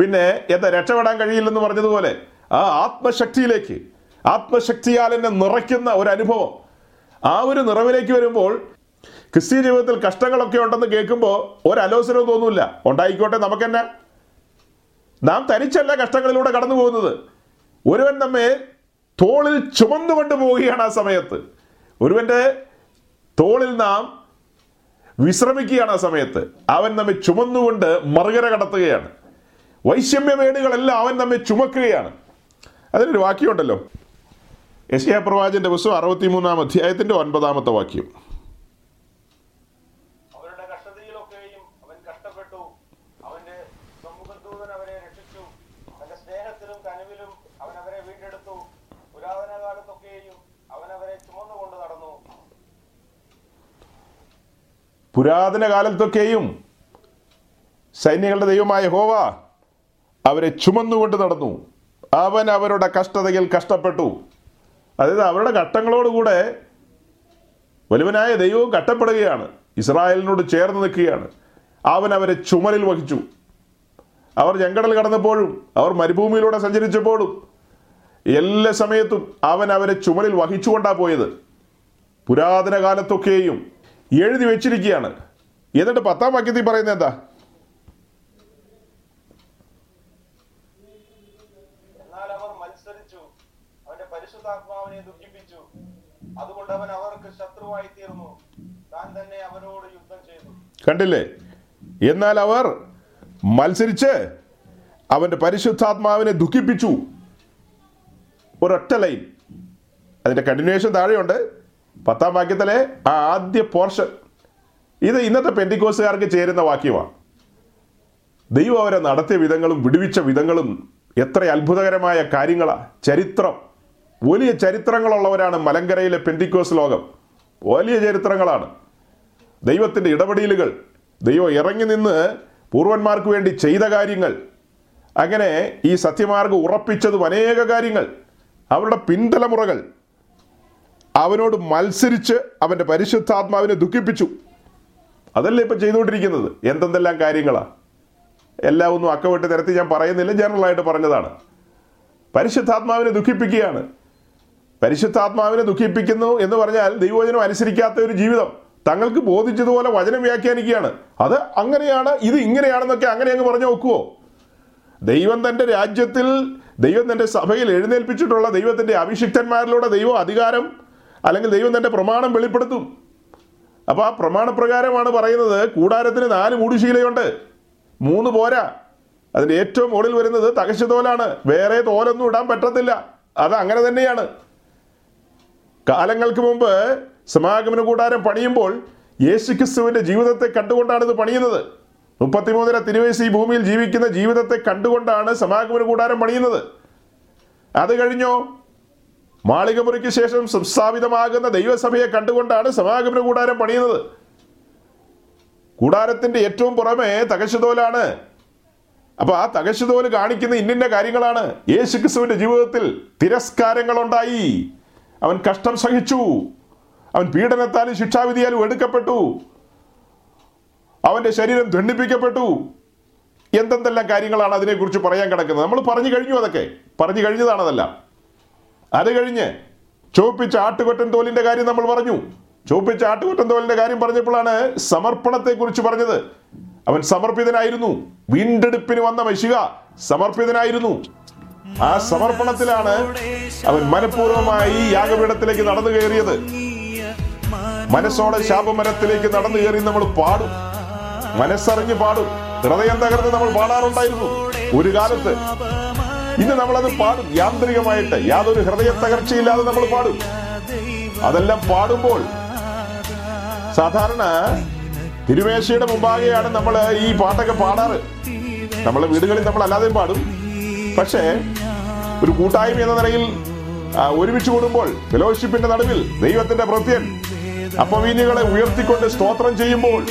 പിന്നെ എന്താ രക്ഷപ്പെടാൻ കഴിയില്ലെന്ന് പറഞ്ഞതുപോലെ ആ ആത്മശക്തിയിലേക്ക് ആത്മശക്തിയാൽ എന്നെ നിറയ്ക്കുന്ന ഒരു അനുഭവം ആ ഒരു നിറവിലേക്ക് വരുമ്പോൾ ക്രിസ്ത്യൻ ജീവിതത്തിൽ കഷ്ടങ്ങളൊക്കെ ഉണ്ടെന്ന് കേൾക്കുമ്പോൾ ഒരു തോന്നില്ല. തോന്നൂല ഉണ്ടായിക്കോട്ടെ നമുക്കെന്നെ. നാം തനിച്ചല്ല കഷ്ടങ്ങളിലൂടെ കടന്നു പോകുന്നത്. ഒരുവൻ നമ്മെ തോളിൽ ചുമന്നുകൊണ്ട് പോവുകയാണ് ആ സമയത്ത്. ഒരുവന്റെ തോളിൽ നാം വിശ്രമിക്കുകയാണ് ആ സമയത്ത്. അവൻ നമ്മെ ചുമന്നുകൊണ്ട് മറുകര കടത്തുകയാണ്. വൈഷമ്യമേടുകളെല്ലാം അവൻ നമ്മെ ചുമക്കുകയാണ്. അതിനൊരു വാക്യമുണ്ടല്ലോ. യശയാ പ്രവാചന്റെ പുസ്തകം അറുപത്തിമൂന്നാം അധ്യായത്തിന്റെ ഒൻപതാമത്തെ വാക്യം. പുരാതന കാലത്തൊക്കെയും സൈന്യങ്ങളുടെ ദൈവമായ ഹോവ അവരെ ചുമന്നുകൊണ്ട് നടന്നു. അവൻ അവരുടെ കഷ്ടതയിൽ കഷ്ടപ്പെട്ടു. അതായത് അവരുടെ ഘട്ടങ്ങളോടുകൂടെ വലുവനായ ദൈവവും കട്ടപ്പെടുകയാണ് ഇസ്രായേലിനോട് ചേർന്ന് നിൽക്കുകയാണ്. അവൻ അവരെ ചുമലിൽ വഹിച്ചു. അവർ ചെങ്കടൽ കടന്നപ്പോഴും അവർ മരുഭൂമിയിലൂടെ സഞ്ചരിച്ചപ്പോഴും എല്ലാ സമയത്തും അവൻ അവരെ ചുമലിൽ വഹിച്ചുകൊണ്ടാണ് പോയത്. പുരാതന കാലത്തൊക്കെയും എഴുതി വെച്ചിരിക്കുകയാണ്. എന്നിട്ട് പത്താം വാക്യത്തിൽ പറയുന്നത് എന്താ എന്നാൽ അവർ മത്സരിച്ചു അവന്റെ പരിശുദ്ധാത്മാവിനെ ദുഃഖിപ്പിച്ചു അതുകൊണ്ട് അവൻ അവർക്ക് ശത്രുവായി തീർന്നു. താൻ തന്നെ അവനോട് യുദ്ധം ചെയ്തു. കണ്ടില്ലേ? എന്നാൽ അവർ മത്സരിച്ച് അവന്റെ പരിശുദ്ധാത്മാവിനെ ദുഃഖിപ്പിച്ചു. ഒരൊറ്റ ലൈൻ. അതിന്റെ കണ്ടിന്യൂവേഷൻ താഴെയുണ്ട്. പത്താം വാക്യത്തിലെ ആ ആദ്യ പോർഷൻ ഇത് ഇന്നത്തെ പെന്തിക്കോസുകാർക്ക് ചേരുന്ന വാക്യമാണ്. ദൈവം അവരെ നടത്തിയ വിധങ്ങളും വിടുവിച്ച വിധങ്ങളും എത്ര അത്ഭുതകരമായ കാര്യങ്ങളാണ് ചരിത്രം. വലിയ ചരിത്രങ്ങളുള്ളവരാണ് മലങ്കരയിലെ പെന്തിക്കോസ് ലോകം. വലിയ ചരിത്രങ്ങളാണ്. ദൈവത്തിന്റെ ഇടപെടലുകൾ ദൈവം ഇറങ്ങി നിന്ന് പൂർവന്മാർക്ക് വേണ്ടി ചെയ്ത കാര്യങ്ങൾ അങ്ങനെ ഈ സത്യമാർഗം ഉറപ്പിച്ചതും അനേക കാര്യങ്ങൾ അവരുടെ പിൻതലമുറകൾ അവനോട് മത്സരിച്ച് അവന്റെ പരിശുദ്ധാത്മാവിനെ ദുഃഖിപ്പിച്ചു. അതല്ലേ ഇപ്പം ചെയ്തുകൊണ്ടിരിക്കുന്നത്? എന്തെന്തെല്ലാം കാര്യങ്ങളാണ് എല്ലാം ഒന്നും അക്കവിട്ട് നിരത്തി ഞാൻ പറയുന്നില്ല ജനറലായിട്ട് പറഞ്ഞതാണ്. പരിശുദ്ധാത്മാവിനെ ദുഃഖിപ്പിക്കുകയാണ്. പരിശുദ്ധാത്മാവിനെ ദുഃഖിപ്പിക്കുന്നു എന്ന് പറഞ്ഞാൽ ദൈവവചനം അനുസരിക്കാത്ത ഒരു ജീവിതം തങ്ങൾക്ക് ബോധിച്ചതുപോലെ വചനം വ്യാഖ്യാനിക്കുകയാണ്. അത് അങ്ങനെയാണ് ഇത് ഇങ്ങനെയാണെന്നൊക്കെ അങ്ങനെ അങ്ങ് പറഞ്ഞു നോക്കുവോ ദൈവം തന്റെ രാജ്യത്തിൽ ദൈവം തന്റെ സഭയിൽ എഴുന്നേൽപ്പിച്ചിട്ടുള്ള ദൈവത്തിന്റെ അഭിഷിക്തന്മാരിലൂടെ ദൈവം അധികാരം അല്ലെങ്കിൽ ദൈവം തന്റെ പ്രമാണം വെളിപ്പെടുത്തും. അപ്പോൾ ആ പ്രമാണപ്രകാരമാണ് പറയുന്നത് കൂടാരത്തിന് നാല് മൂടുശീലയുണ്ട്. മൂന്ന് പോരാ. അതിന്റെ ഏറ്റവും മുകളിൽ വരുന്നത് തകശതോലാണ്. വേറെ തോലൊന്നും ഇടാൻ പറ്റത്തില്ല. അത് അങ്ങനെ തന്നെയാണ്. കാലങ്ങൾക്ക് മുമ്പ് സമാഗമന കൂടാരം പണിയുമ്പോൾ യേശു യേശുക്രിസ്തുവിന്റെ ജീവിതത്തെ കണ്ടുകൊണ്ടാണ് ഇത് പണിയുന്നത്. മുപ്പത്തിമൂന്നര തിരുവയസ് ഈ ഭൂമിയിൽ ജീവിക്കുന്ന ജീവിതത്തെ കണ്ടുകൊണ്ടാണ് സമാഗമന കൂടാരം പണിയുന്നത്. അത് കഴിഞ്ഞോ? മാളികമുറിക്ക് ശേഷം സംസ്ഥാപിതമാകുന്ന ദൈവസഭയെ കണ്ടുകൊണ്ടാണ് സമാഗമന കൂടാരം പണിയുന്നത്. കൂടാരത്തിന്റെ ഏറ്റവും പുറമെ തകശ്ശുതോലാണ് അപ്പൊ ആ തകശ്ശുതോൽ കാണിക്കുന്ന ഇന്നിന്ന കാര്യങ്ങളാണ്. യേശുക്രിസ്തുവിന്റെ ജീവിതത്തിൽ തിരസ്കാരങ്ങൾ ഉണ്ടായി അവൻ കഷ്ടം സഹിച്ചു. അവൻ പീഡനത്താലും ശിക്ഷാവിധിയാലും എടുക്കപ്പെട്ടു. അവന്റെ ശരീരം ദണ്ഡിപ്പിക്കപ്പെട്ടു. എന്തെന്തെല്ലാം കാര്യങ്ങളാണ് അതിനെക്കുറിച്ച് പറയാൻ കിടക്കുന്നത്? നമ്മൾ പറഞ്ഞു കഴിഞ്ഞു അതൊക്കെ. പറഞ്ഞു കഴിഞ്ഞതാണ് അത് കഴിഞ്ഞ് ചുവപ്പിച്ച ആട്ടുകൊറ്റൻ തോലിന്റെ കാര്യം നമ്മൾ പറഞ്ഞു. ചുവപ്പിച്ച ആട്ടുകൊറ്റൻ തോലിന്റെ കാര്യം പറഞ്ഞപ്പോഴാണ് സമർപ്പണത്തെക്കുറിച്ച് പറഞ്ഞത്. അവൻ സമർപ്പിതനായിരുന്നു. വീണ്ടെടുപ്പിന് വന്ന മഷിക സമർപ്പിതനായിരുന്നു. ആ സമർപ്പണത്തിലാണ് അവൻ മനഃപൂർവമായി യാഗപീഠത്തിലേക്ക് നടന്നു കയറിയത്. മനസ്സോടെ ശാപമരത്തിലേക്ക് നടന്നു കയറി നമ്മൾ പാടും. മനസ്സറിഞ്ഞ് പാടും. ഹൃദയം തകർന്ന് നമ്മൾ പാടാറുണ്ടായിരുന്നു. ഒരു കാലത്ത് ഇന്ന് നമ്മളത് പാടും. യാന്ത്രികമായിട്ട് യാതൊരു ഹൃദയ തകർച്ചയില്ലാതെ നമ്മൾ പാടും. അതെല്ലാം പാടുമ്പോൾ സാധാരണ തിരുമേശയുടെ മുമ്പാകെയാണ് നമ്മൾ ഈ പാട്ടൊക്കെ പാടാറ്. നമ്മളെ വീടുകളിൽ നമ്മൾ അല്ലാതെയും പാടും. പക്ഷേ ഒരു കൂട്ടായ്മ എന്ന നിലയിൽ ഒരുമിച്ച് കൂടുമ്പോൾ ഫെലോഷിപ്പിന്റെ നടുവിൽ ദൈവത്തിന്റെ പ്രത്യൻ. അപ്പവീനികളെ ഉയർത്തിക്കൊണ്ട് സ്തോത്രം ചെയ്യുമ്പോൾ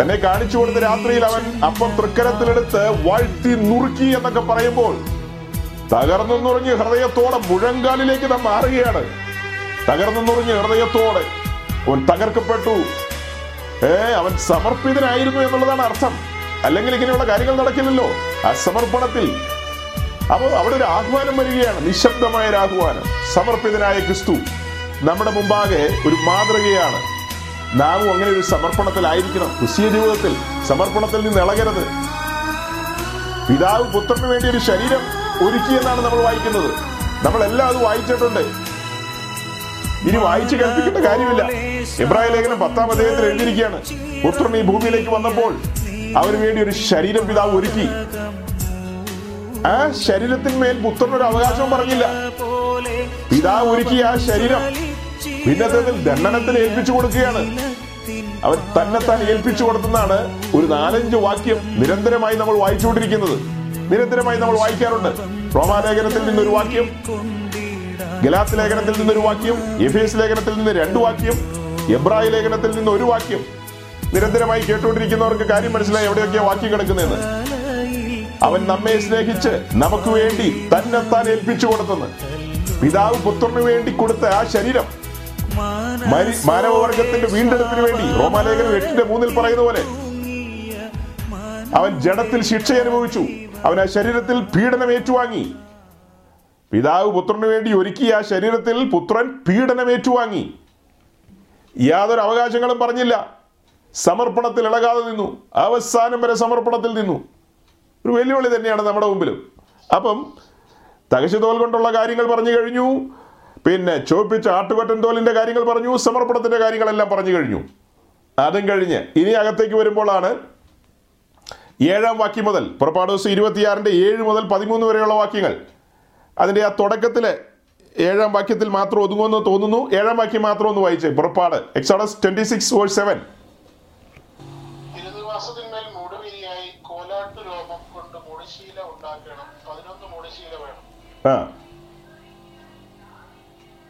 തന്നെ കാണിച്ചു കൊടുത്ത രാത്രിയിൽ അവൻ അപ്പം തൃക്കരത്തിലെടുത്ത് വാഴ്ത്തി നുറുക്കി എന്നൊക്കെ പറയുമ്പോൾ തകർന്നു നുറഞ്ഞ് ഹൃദയത്തോടെ മുഴങ്കാലിലേക്ക് നാം മാറുകയാണ്. തകർന്നു നുറഞ്ഞ് ഹൃദയത്തോടെ അവൻ തകർക്കപ്പെട്ടു. ഏ അവൻ സമർപ്പിതനായിരുന്നു എന്നുള്ളതാണ് അർത്ഥം. അല്ലെങ്കിൽ ഇങ്ങനെയുള്ള കാര്യങ്ങൾ നടക്കില്ലല്ലോ. ആ സമർപ്പണത്തിൽ അപ്പോൾ അവിടെ ഒരു ആഹ്വാനം വരികയാണ്. നിശബ്ദമായ ഒരു ആഹ്വാനം. സമർപ്പിതനായ ക്രിസ്തു നമ്മുടെ മുമ്പാകെ ഒരു മാതൃകയാണ്. നാമും അങ്ങനെ ഒരു സമർപ്പണത്തിലായിരിക്കണം. ക്രിസ്തീയ ജീവിതത്തിൽ സമർപ്പണത്തിൽ നിന്ന് ഇളകരുത്. പിതാവ് പുത്രന് വേണ്ടി ഒരു ശരീരം ഒരുക്കിയെന്നാണ് നമ്മൾ വായിക്കുന്നത്. നമ്മളെല്ലാം അത് വായിച്ചിട്ടുണ്ട്. ഇനി വായിച്ചു കേൾപ്പിക്കേണ്ട കാര്യമില്ല. ഇബ്രാഹിം ലേഖനം പത്താം അദ്ദേഹത്തിൽ എഴുതിയിരിക്കുകയാണ്. പുത്രൻ ഈ ഭൂമിയിലേക്ക് വന്നപ്പോൾ അവന് വേണ്ടി ഒരു ശരീരം പിതാവ് ഒരുക്കി. ആ ശരീരത്തിന്മേൽ പുത്രനൊരു ഒരു അവകാശവും പറഞ്ഞില്ല. പിതാവ് ഒരുക്കി ആ ശരീരം ഭിന്നത്തിൽ ദണ്ഡനത്തിന് ഏൽപ്പിച്ചു കൊടുക്കുകയാണ്. അവൻ തന്നെ തന്നെത്താൻ ഏൽപ്പിച്ചു കൊടുത്തെന്നാണ് ഒരു നാലഞ്ച് വാക്യം നിരന്തരമായി നമ്മൾ വായിച്ചുകൊണ്ടിരിക്കുന്നത്. നിരന്തരമായി നമ്മൾ വായിക്കാറുണ്ട്. റോമാലേഖനത്തിൽ നിന്നൊരു വാക്യം ഗലാത്ത് ലേഖനത്തിൽ നിന്നൊരു വാക്യം എഫേസ് ലേഖനത്തിൽ നിന്ന് രണ്ട് വാക്യം എബ്രായ ലേഖനത്തിൽ നിന്ന് ഒരു വാക്യം. നിരന്തരമായി കേട്ടുകൊണ്ടിരിക്കുന്നവർക്ക് കാര്യം മനസ്സിലായി എവിടെയൊക്കെയാണ് വാക്യം കിടക്കുന്നതെന്ന്. അവൻ നമ്മെ സ്നേഹിച്ച് നമുക്ക് വേണ്ടി തന്നെത്താൻ ഏൽപ്പിച്ചു കൊടുത്തെന്ന്. പിതാവ് പുത്രന് വേണ്ടി കൊടുത്ത ആ ശരീരം. മാനവവർഗത്തിന്റെ വീണ്ടെടുപ്പിന് വേണ്ടി റോമാലേഖനം എട്ടിന്റെ മൂന്നിൽ പറയുന്ന പോലെ അവൻ ജഡത്തിൽ ശിക്ഷ അനുഭവിച്ചു. അവൻ ആ ശരീരത്തിൽ പീഡനം ഏറ്റുവാങ്ങി. പിതാവ് പുത്രന് വേണ്ടി ഒരുക്കിയ ആ ശരീരത്തിൽ പുത്രൻ പീഡനം ഏറ്റുവാങ്ങി. യാതൊരു അവകാശങ്ങളും പറഞ്ഞില്ല. സമർപ്പണത്തിൽ ഇളകാതെ നിന്നു. അവസാനം വരെ സമർപ്പണത്തിൽ നിന്നു. ഒരു വെല്ലുവിളി തന്നെയാണ് നമ്മുടെ മുമ്പിലും. അപ്പം തകശതോൽ കൊണ്ടുള്ള കാര്യങ്ങൾ പറഞ്ഞു കഴിഞ്ഞു. പിന്നെ ചോപ്പിച്ച ആട്ടുകൊറ്റൻ തോലിന്റെ കാര്യങ്ങൾ പറഞ്ഞു സമർപ്പണത്തിന്റെ കാര്യങ്ങളെല്ലാം പറഞ്ഞു കഴിഞ്ഞു. അതും കഴിഞ്ഞ് ഇനി അകത്തേക്ക് വരുമ്പോഴാണ് ഏഴാം വാക്യം മുതൽ പുറപ്പാട് ദിവസം ഇരുപത്തിയാറിന്റെ ഏഴ് മുതൽ പതിമൂന്ന് വരെയുള്ള വാക്യങ്ങൾ. അതിന്റെ ആ തുടക്കത്തിലെ ഏഴാം വാക്യത്തിൽ മാത്രം ഒതുങ്ങുമെന്ന് തോന്നുന്നു. ഏഴാം വാക്യം മാത്രം ഒന്ന് വായിച്ചേ. പുറപ്പാട് എക്സോഡസ് ട്വന്റി സിക്സ് സെവൻ. ആ.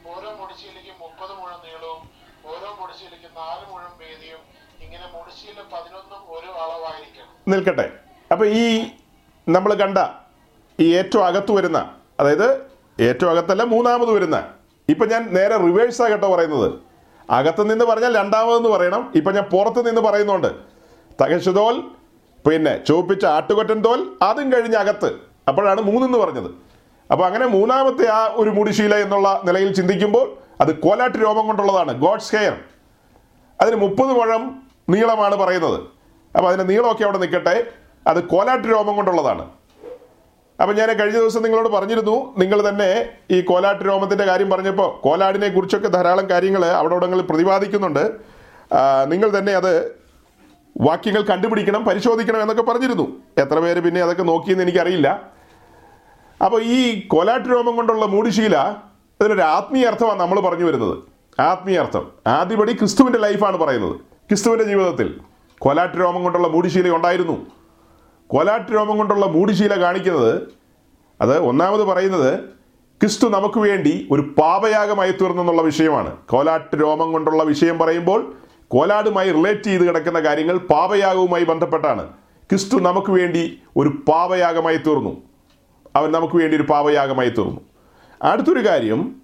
ഓരോ മുടിശീലയ്ക്കും മുപ്പത് മുഴം നീളവും ഓരോ മുടിശീലയ്ക്കും നാല് മുഴം വീതിയും ഇങ്ങനെ മുടിശ്ശീല പതിനൊന്നും ഒരു അളവായിരിക്കണം. നിൽക്കട്ടെ. അപ്പൊ ഈ നമ്മൾ കണ്ട ഈ ഏറ്റവും അകത്ത് വരുന്ന അതായത് ഏറ്റവും അകത്തല്ല മൂന്നാമത് വരുന്ന ഇപ്പൊ ഞാൻ നേരെ റിവേഴ്സ് കേട്ടോ പറയുന്നത്. അകത്ത് നിന്ന് പറഞ്ഞാൽ രണ്ടാമതെന്ന് പറയണം. ഇപ്പൊ ഞാൻ പുറത്ത് നിന്ന് പറയുന്നുണ്ട്. തകശുതോൽ പിന്നെ ചുവപ്പിച്ച ആട്ടുകൊറ്റൻ തോൽ അതും കഴിഞ്ഞ് അകത്ത്. അപ്പോഴാണ് മൂന്നെന്ന് പറഞ്ഞത്. അപ്പൊ അങ്ങനെ മൂന്നാമത്തെ ആ ഒരു മുടിശീല എന്നുള്ള നിലയിൽ ചിന്തിക്കുമ്പോൾ അത് കോലാട്ട് രോമം കൊണ്ടുള്ളതാണ്. ഗോഡ്സ് ഹെയർ അതിന് മുപ്പത് മുഴം നീളമാണ് പറയുന്നത്. അപ്പോൾ അതിന്റെ നീളമൊക്കെ അവിടെ നിൽക്കട്ടെ. അത് കോലാട്ട് രോമം കൊണ്ടുള്ളതാണ്. അപ്പം ഞാൻ കഴിഞ്ഞ ദിവസം നിങ്ങളോട് പറഞ്ഞിരുന്നു നിങ്ങൾ തന്നെ ഈ കോലാട്ട് രോമത്തിന്റെ കാര്യം പറഞ്ഞപ്പോൾ കോലാടിനെ കുറിച്ചൊക്കെ ധാരാളം കാര്യങ്ങൾ അവിടെ ഇവിടങ്ങളിൽ പ്രതിപാദിക്കുന്നുണ്ട്. നിങ്ങൾ തന്നെ അത് വാക്യങ്ങൾ കണ്ടുപിടിക്കണം പരിശോധിക്കണം എന്നൊക്കെ പറഞ്ഞിരുന്നു. എത്ര പേര് പിന്നെ അതൊക്കെ നോക്കിയെന്ന് എനിക്കറിയില്ല. അപ്പോൾ ഈ കോലാട്ട് രോമം കൊണ്ടുള്ള മൂടിശീല ഇതിനൊരു ആത്മീയ അർത്ഥമാണ് നമ്മൾ പറഞ്ഞു വരുന്നത്. ആത്മീയ അർത്ഥം. ആദ്യപടി ക്രിസ്തുവിന്റെ ലൈഫാണ് പറയുന്നത്. ക്രിസ്തുവിന്റെ ജീവിതത്തിൽ കോലാട്ട് രോമം കൊണ്ടുള്ള മൂടിശീല ഉണ്ടായിരുന്നു. കോലാട്ട് രോമം കൊണ്ടുള്ള മൂടിശീല കാണിക്കുന്നത് അത് ഒന്നാമത് പറയുന്നത് ക്രിസ്തു നമുക്ക് വേണ്ടി ഒരു പാപയാഗമായി തീർന്നെന്നുള്ള വിഷയമാണ്. കോലാട്ട് രോമം കൊണ്ടുള്ള വിഷയം പറയുമ്പോൾ കോലാടുമായി റിലേറ്റ് ചെയ്ത് കിടക്കുന്ന കാര്യങ്ങൾ പാപയാഗവുമായി ബന്ധപ്പെട്ടാണ്. ക്രിസ്തു നമുക്ക് വേണ്ടി ഒരു പാപയാഗമായി തീർന്നു. അവൻ നമുക്ക് വേണ്ടി ഒരു പാവയാഗമായി തീർന്നു. അടുത്തൊരു കാര്യം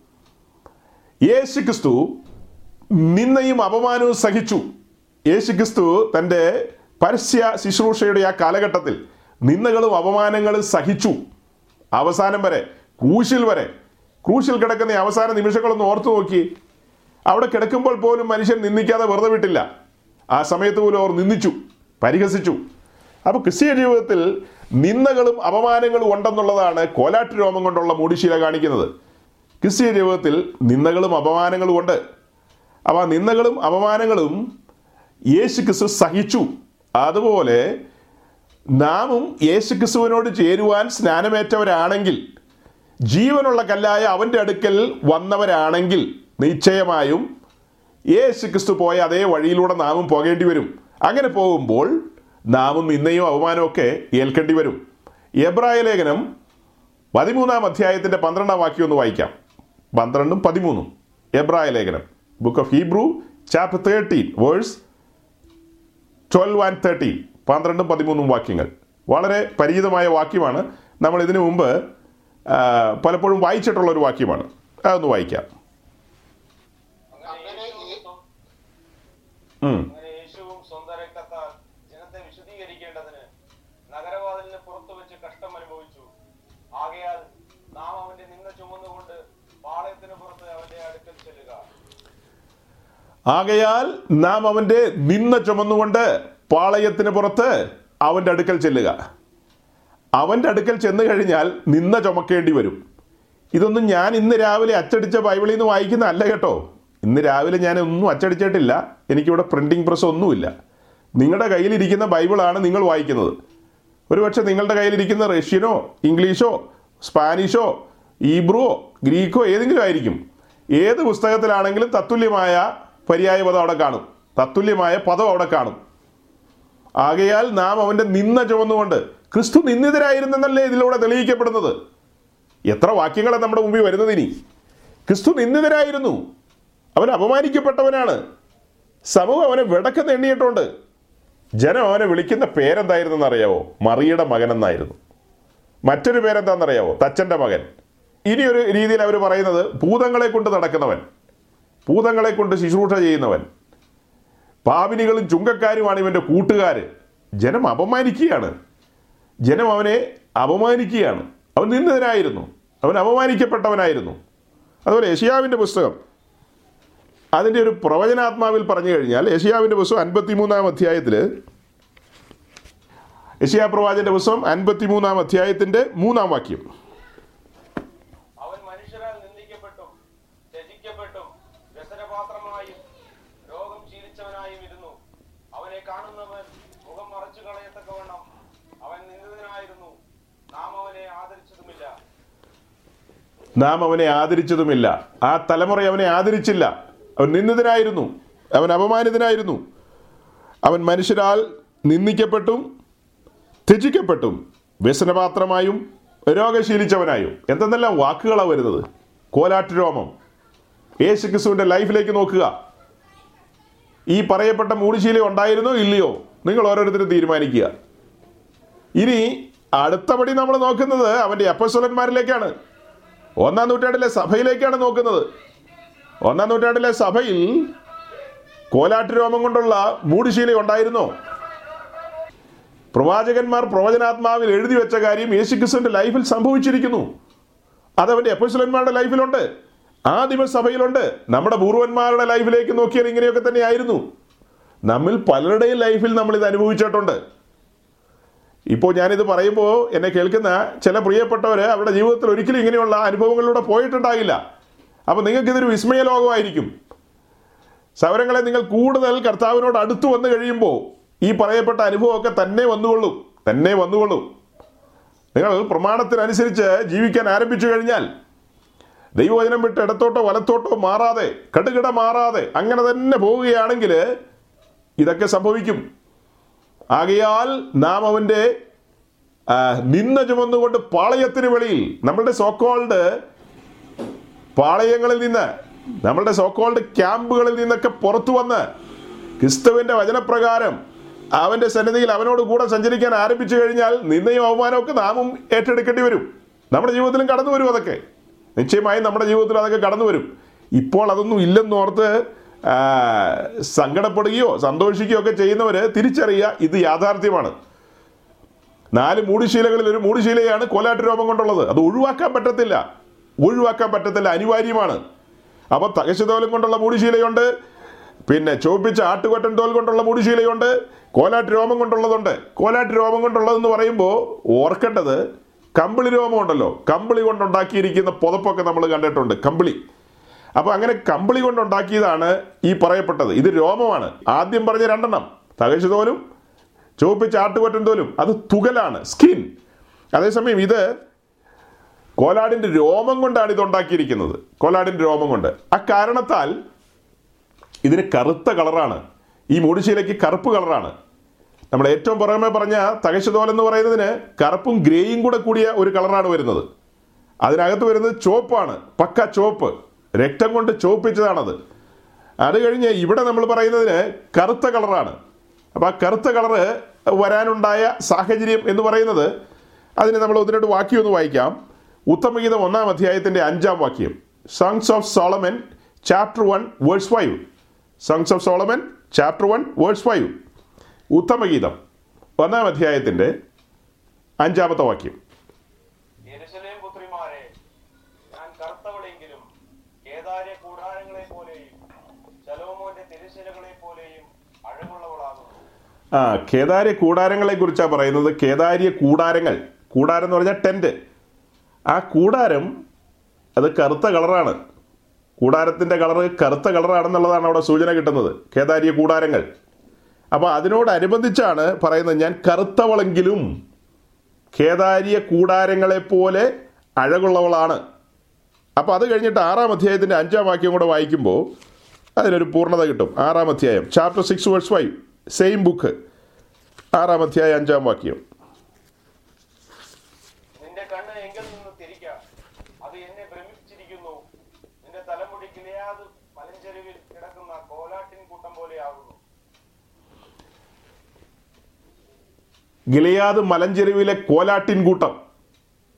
യേശു ക്രിസ്തു നിന്നയും അപമാനവും സഹിച്ചു. യേശു ക്രിസ്തു തന്റെ പരസ്യ ശുശ്രൂഷയുടെ ആ കാലഘട്ടത്തിൽ നിന്ദകളും അപമാനങ്ങളും സഹിച്ചു. അവസാനം വരെ ക്രൂശിൽ വരെ ക്രൂശിൽ കിടക്കുന്ന അവസാന നിമിഷങ്ങളൊന്ന് ഓർത്തു നോക്കി. അവിടെ കിടക്കുമ്പോൾ പോലും മനുഷ്യൻ നിന്ദിക്കാതെ വെറുതെ വിട്ടില്ല. ആ സമയത്ത് പോലും അവർ നിന്ദിച്ചു പരിഹസിച്ചു. അപ്പോൾ ക്രിസ്തീയ ജീവിതത്തിൽ നിന്ദകളും അപമാനങ്ങളും ഉണ്ടെന്നുള്ളതാണ് കോലാട്ട് രോമം കൊണ്ടുള്ള മൂടിശീല കാണിക്കുന്നത്. ക്രിസ്തീയ ജീവിതത്തിൽ നിന്ദകളും അപമാനങ്ങളും ഉണ്ട്. അപ്പോൾ ആ നിന്ദകളും അപമാനങ്ങളും യേശു ക്രിസ്തു സഹിച്ചു. അതുപോലെ നാമും യേശു ക്രിസ്തുവിനോട് ചേരുവാൻ സ്നാനമേറ്റവരാണെങ്കിൽ ജീവനുള്ള കല്ലായ അവന്റെ അടുക്കൽ വന്നവരാണെങ്കിൽ നിശ്ചയമായും യേശു ക്രിസ്തു പോയ അതേ വഴിയിലൂടെ നാമും പോകേണ്ടി വരും. അങ്ങനെ പോകുമ്പോൾ നാമും നിന്നയും അവമാനവും ഒക്കെ ഏൽക്കേണ്ടി വരും. എബ്രായ ലേഖനം പതിമൂന്നാം അധ്യായത്തിന്റെ പന്ത്രണ്ടാം വാക്യം ഒന്ന് വായിക്കാം. പന്ത്രണ്ടും പതിമൂന്നും. എബ്രായ ലേഖനം. Book of Hebrew chapter thirteen verse twelve and thirteen പന്ത്രണ്ടും പതിമൂന്നും വാക്യങ്ങൾ. വളരെ പരിചിതമായ വാക്യമാണ്. നമ്മൾ ഇതിനു മുമ്പ് പലപ്പോഴും വായിച്ചിട്ടുള്ള ഒരു വാക്യമാണ്. അതൊന്ന് വായിക്കാം. ഉം. അങ്ങനെ യേശുവും സ്വന്തം രക്തത്താൽ ജനത്തെ വിശദീകരിക്കേണ്ടതിന് നഗരവാതിലിന് പുറത്തു വെച്ച് കഷ്ടം അനുഭവിച്ചു ആകയാൽ നാം അവന്റെ നിന്ന ചുമന്നുകൊണ്ട് പാളയത്തിന് പുറത്ത് അവന്റെ അടുക്കൽ ചെല്ലുക ആകയാൽ നാം അവന്റെ നിന്ന ചുമന്നുകൊണ്ട് പാളയത്തിന് പുറത്ത് അവന്റെ അടുക്കൽ ചെല്ലുക. അവന്റെ അടുക്കൽ ചെന്ന് കഴിഞ്ഞാൽ നിന്ന ചുമക്കേണ്ടി വരും. ഇതൊന്നും ഞാൻ ഇന്ന് രാവിലെ അച്ചടിച്ച ബൈബിളിൽ നിന്ന് വായിക്കുന്ന അല്ല കേട്ടോ. ഇന്ന് രാവിലെ ഞാൻ ഒന്നും അച്ചടിച്ചിട്ടില്ല. എനിക്കിവിടെ പ്രിന്റിംഗ് പ്രസ് ഒന്നുമില്ല. നിങ്ങളുടെ കയ്യിലിരിക്കുന്ന ബൈബിളാണ് നിങ്ങൾ വായിക്കുന്നത്. ഒരുപക്ഷെ നിങ്ങളുടെ കയ്യിലിരിക്കുന്ന റഷ്യനോ ഇംഗ്ലീഷോ സ്പാനിഷോ ഈബ്രുവോ ഗ്രീക്കോ ഏതെങ്കിലും ആയിരിക്കും. ഏത് പുസ്തകത്തിലാണെങ്കിലും തത്തുല്യമായ പര്യായ പദം അവിടെ കാണും. തത്തുല്യമായ പദം അവിടെ കാണും. ആകയാൽ നാം അവന്റെ നിന്ന ചുമന്നുകൊണ്ട് ക്രിസ്തു നിന്ദിതരായിരുന്നെന്നല്ലേ ഇതിലൂടെ തെളിയിക്കപ്പെടുന്നത്. എത്ര വാക്യങ്ങളാണ് നമ്മുടെ മുമ്പിൽ വരുന്നത് ഇനി? ക്രിസ്തു നിന്ദിതരായിരുന്നു. അവൻ അപമാനിക്കപ്പെട്ടവനാണ്. സമൂഹം അവനെ വിടക്കെന്ന് എണ്ണിയിട്ടുണ്ട്. ജനം അവനെ വിളിക്കുന്ന പേരെന്തായിരുന്നെന്ന് അറിയാവോ? മറിയുടെ മകൻ എന്നായിരുന്നു. മറ്റൊരു പേരെന്താണെന്നറിയാവോ? തച്ചന്റെ മകൻ. ഇനിയൊരു രീതിയിൽ അവർ പറയുന്നത് ഭൂതങ്ങളെ കൊണ്ട് നടക്കുന്നവൻ. ഭൂതങ്ങളെ കൊണ്ട് ശുശ്രൂഷ ചെയ്യുന്നവൻ. പാവിനികളും ചുങ്കക്കാരുമാണ് ഇവന്റെ കൂട്ടുകാർ ജനം അപമാനിക്കുകയാണ്. ജനം അവനെ അപമാനിക്കുകയാണ്. അവൻ നിന്നതിനായിരുന്നു അവൻ അപമാനിക്കപ്പെട്ടവനായിരുന്നു. അതുപോലെ യഷിയാവിന്റെ പുസ്തകം. അതിന്റെ ഒരു പ്രവചനാത്മാവിൽ പറഞ്ഞു കഴിഞ്ഞാൽ യഷിയാവിന്റെ പുസ്തകം അൻപത്തിമൂന്നാം അധ്യായത്തിൽ യഷിയാ പ്രവാചന്റെ പുസ്തകം അൻപത്തിമൂന്നാം അധ്യായത്തിന്റെ മൂന്നാം വാക്യം അവൻ മനുഷ്യരാൽ നിന്ദിക്കപ്പെട്ടും ത്യജിക്കപ്പെട്ടും വ്യസനപാത്രമായും രോഗം ശീലിച്ചവനായും ഇരുന്നു അവനെ കാണുന്നവൻ മുഖം മറച്ചു കളയത്തക്കവണ്ണം അവൻ നിന്ദിതനായിരുന്നു നാം അവനെ ആദരിച്ചതുമില്ല നാം അവനെ ആദരിച്ചതുമില്ല. ആ തലമുറ അവനെ ആദരിച്ചില്ല. അവൻ നിന്ദിതനായിരുന്നു. അവൻ അപമാനിതനായിരുന്നു. അവൻ മനുഷ്യരാൽ നിന്ദിക്കപ്പെട്ടും ത്യജിക്കപ്പെട്ടും വ്യസനപാത്രമായും രോഗശീലിച്ചവനായും. എന്തെന്നെല്ലാം വാക്കുകളാണ് വരുന്നത്? കോലാട്ട് രോമം. യേശു ക്രിസ്തുവിന്റെ ലൈഫിലേക്ക് നോക്കുക. ഈ പറയപ്പെട്ട മൂടിശീല ഉണ്ടായിരുന്നോ ഇല്ലയോ? നിങ്ങൾ ഓരോരുത്തരും തീരുമാനിക്കുക. ഇനി അടുത്തപടി നമ്മൾ നോക്കുന്നത് അവന്റെ അപ്പസ്വലന്മാരിലേക്കാണ് ഒന്നാം നൂറ്റാണ്ടിലെ സഭയിലേക്കാണ് നോക്കുന്നത്. ഒന്നാം നൂറ്റാണ്ടിലെ സഭയിൽ കോലാട്ട് രോമം കൊണ്ടുള്ള മൂടുശീല ഉണ്ടായിരുന്നോ. പ്രവാചകന്മാർ പ്രവചനാത്മാവിൽ എഴുതി വെച്ച കാര്യം യേശുക്രിസ്തുവിന്റെ ലൈഫിൽ സംഭവിച്ചിരിക്കുന്നു. അതവന്റെ എപ്പോസ്ലന്മാരുടെ ലൈഫിലുണ്ട്. ആ ദിവസഭയിലുണ്ട് നമ്മുടെ പൂർവന്മാരുടെ ലൈഫിലേക്ക് നോക്കിയാൽ ഇങ്ങനെയൊക്കെ തന്നെയായിരുന്നു. നമ്മിൽ പലരുടെയും ലൈഫിൽ നമ്മൾ ഇത് അനുഭവിച്ചിട്ടുണ്ട്. ഇപ്പോൾ ഞാനിത് പറയുമ്പോൾ എന്നെ കേൾക്കുന്ന ചില പ്രിയപ്പെട്ടവർ അവരുടെ ജീവിതത്തിൽ ഒരിക്കലും ഇങ്ങനെയുള്ള അനുഭവങ്ങളിലൂടെ പോയിട്ടുണ്ടാകില്ല. അപ്പോൾ നിങ്ങൾക്കിതൊരു വിസ്മയ ലോകമായിരിക്കും. സൗരങ്ങളെ നിങ്ങൾ കൂടുതൽ കർത്താവിനോട് അടുത്ത് വന്നു കഴിയുമ്പോൾ ഈ പറയപ്പെട്ട അനുഭവമൊക്കെ തന്നെ വന്നുകൊള്ളും തന്നെ വന്നുകൊള്ളും. നിങ്ങൾ പ്രമാണത്തിനനുസരിച്ച് ജീവിക്കാൻ ആരംഭിച്ചു കഴിഞ്ഞാൽ ദൈവവചനം വിട്ട് ഇടത്തോട്ടോ വലത്തോട്ടോ മാറാതെ കടുകിട മാറാതെ അങ്ങനെ തന്നെ പോവുകയാണെങ്കിൽ ഇതൊക്കെ സംഭവിക്കും. ആകയാൽ നാം അവന്റെ നിന്ന ചുമന്നുകൊണ്ട് പാളയത്തിന് വെളിയിൽ നമ്മളുടെ സോക്കോൾഡ് പാളയങ്ങളിൽ നിന്ന് നമ്മളുടെ സോക്കോൾഡ് ക്യാമ്പുകളിൽ നിന്നൊക്കെ പുറത്തു വന്ന് ക്രിസ്തുവിന്റെ വചനപ്രകാരം അവന്റെ സന്നിധിയിൽ അവനോട് കൂടെ സഞ്ചരിക്കാൻ ആരംഭിച്ചു കഴിഞ്ഞാൽ നിന്നയും അവമാനവും ഒക്കെ നാമും ഏറ്റെടുക്കേണ്ടി വരും. നമ്മുടെ ജീവിതത്തിലും കടന്നു വരും അതൊക്കെ. നിശ്ചയമായും നമ്മുടെ ജീവിതത്തിൽ അതൊക്കെ കടന്നു വരും. ഇപ്പോൾ അതൊന്നും ഇല്ലെന്നോർത്ത് സങ്കടപ്പെടുകയോ സന്തോഷിക്കുകയോ ഒക്കെ ചെയ്യുന്നവർ തിരിച്ചറിയുക ഇത് യാഥാർത്ഥ്യമാണ്. നാല് മൂടിശീലകളിൽ ഒരു മൂടിശീലയാണ് കോലാട്ട് രോമം കൊണ്ടുള്ളത്. അത് ഒഴിവാക്കാൻ പറ്റത്തില്ല. ഒഴിവാക്കാൻ പറ്റത്തില്ല. അനിവാര്യമാണ്. അപ്പോൾ തകശതോലം കൊണ്ടുള്ള മൂടിശീലയുണ്ട്. പിന്നെ ചോപ്പിച്ച ആട്ടുകൊറ്റൻ തോൽ കൊണ്ടുള്ള മൂടിശീലയുണ്ട്. കോലാട്ട് രോമം കൊണ്ടുള്ളതുണ്ട്. കോലാട്ട് രോമം കൊണ്ടുള്ളതെന്ന് പറയുമ്പോൾ ഓർക്കേണ്ടത് കമ്പിളി രോമം ഉണ്ടല്ലോ. കമ്പിളി കൊണ്ടുണ്ടാക്കിയിരിക്കുന്ന പുതപ്പൊക്കെ നമ്മൾ കണ്ടിട്ടുണ്ട്. കമ്പിളി. അപ്പൊ അങ്ങനെ കമ്പിളി കൊണ്ടുണ്ടാക്കിയതാണ് ഈ പറയപ്പെട്ടത്. ഇത് രോമമാണ്. ആദ്യം പറഞ്ഞ രണ്ടെണ്ണം. തകശതോലും ചുവപ്പ് ചാട്ടുകൊറ്റൻ തോലും. അത് തുകലാണ് സ്കിൻ. അതേസമയം ഇത് കോലാടിന്റെ രോമം കൊണ്ടാണ് ഇത് ഉണ്ടാക്കിയിരിക്കുന്നത്. കോലാടിന്റെ രോമം കൊണ്ട്. ആ കാരണത്താൽ ഇതിന് കറുത്ത കളറാണ്. ഈ മൂടിശീലയ്ക്ക് കറുപ്പ് കളറാണ്. നമ്മൾ ഏറ്റവും പുറമെ പറഞ്ഞ തകശതോൽ എന്ന് പറയുന്നതിന് കറുപ്പും ഗ്രേയും കൂടെ കൂടിയ ഒരു കളറാണ് വരുന്നത്. അതിനകത്ത് വരുന്നത് ചുവപ്പാണ്. പക്ക ചുവപ്പ്. രക്തം കൊണ്ട് ചുവപ്പിച്ചതാണത്. അത് കഴിഞ്ഞ് ഇവിടെ നമ്മൾ പറയുന്നതിന് കറുത്ത കളറാണ്. അപ്പോൾ ആ കറുത്ത കളറ് വരാനുണ്ടായ സാഹചര്യം എന്ന് പറയുന്നത് അതിന് നമ്മൾ ഒന്ന് വാക്യം ഒന്ന് വായിക്കാം. ഉത്തമഗീതം ഒന്നാം അധ്യായത്തിന്റെ അഞ്ചാം വാക്യം. Songs of Solomon chapter one verse five songs of Solomon chapter one verse five ഉത്തമഗീതം ഒന്നാം അധ്യായത്തിന്റെ അഞ്ചാമത്തെ വാക്യം. ആ കേദാരി കൂടാരങ്ങളെ കുറിച്ചാണ് പറയുന്നത്. കേദാരിയ കൂടാരങ്ങൾ. കൂടാരം എന്ന് പറഞ്ഞാൽ ടെന്റ് ആ കൂടാരം അത് കറുത്ത കളറാണ് കൂടാരത്തിന്റെ കളറ് കറുത്ത കളറാണെന്നുള്ളതാണ് അവിടെ സൂചന കിട്ടുന്നത്. കേദാരിയ കൂടാരങ്ങൾ. അപ്പോൾ അതിനോടനുബന്ധിച്ചാണ് പറയുന്നത് ഞാൻ കറുത്തവളെങ്കിലും കേദാരിയ കൂടാരങ്ങളെ പോലെ അഴകുള്ളവളാണ്. അപ്പോൾ അത് കഴിഞ്ഞിട്ട് ആറാം അധ്യായത്തിന്റെ അഞ്ചാം വാക്യം കൂടെ വായിക്കുമ്പോൾ അതിനൊരു പൂർണത കിട്ടും. ആറാം അധ്യായം chapter six verse five same book ആറാം അധ്യായ അഞ്ചാം വാക്യം. ഗിലയാത് ഗിലയാദ് മലഞ്ചെരുവിലെ കോലാട്ടിൻ കൂട്ടം.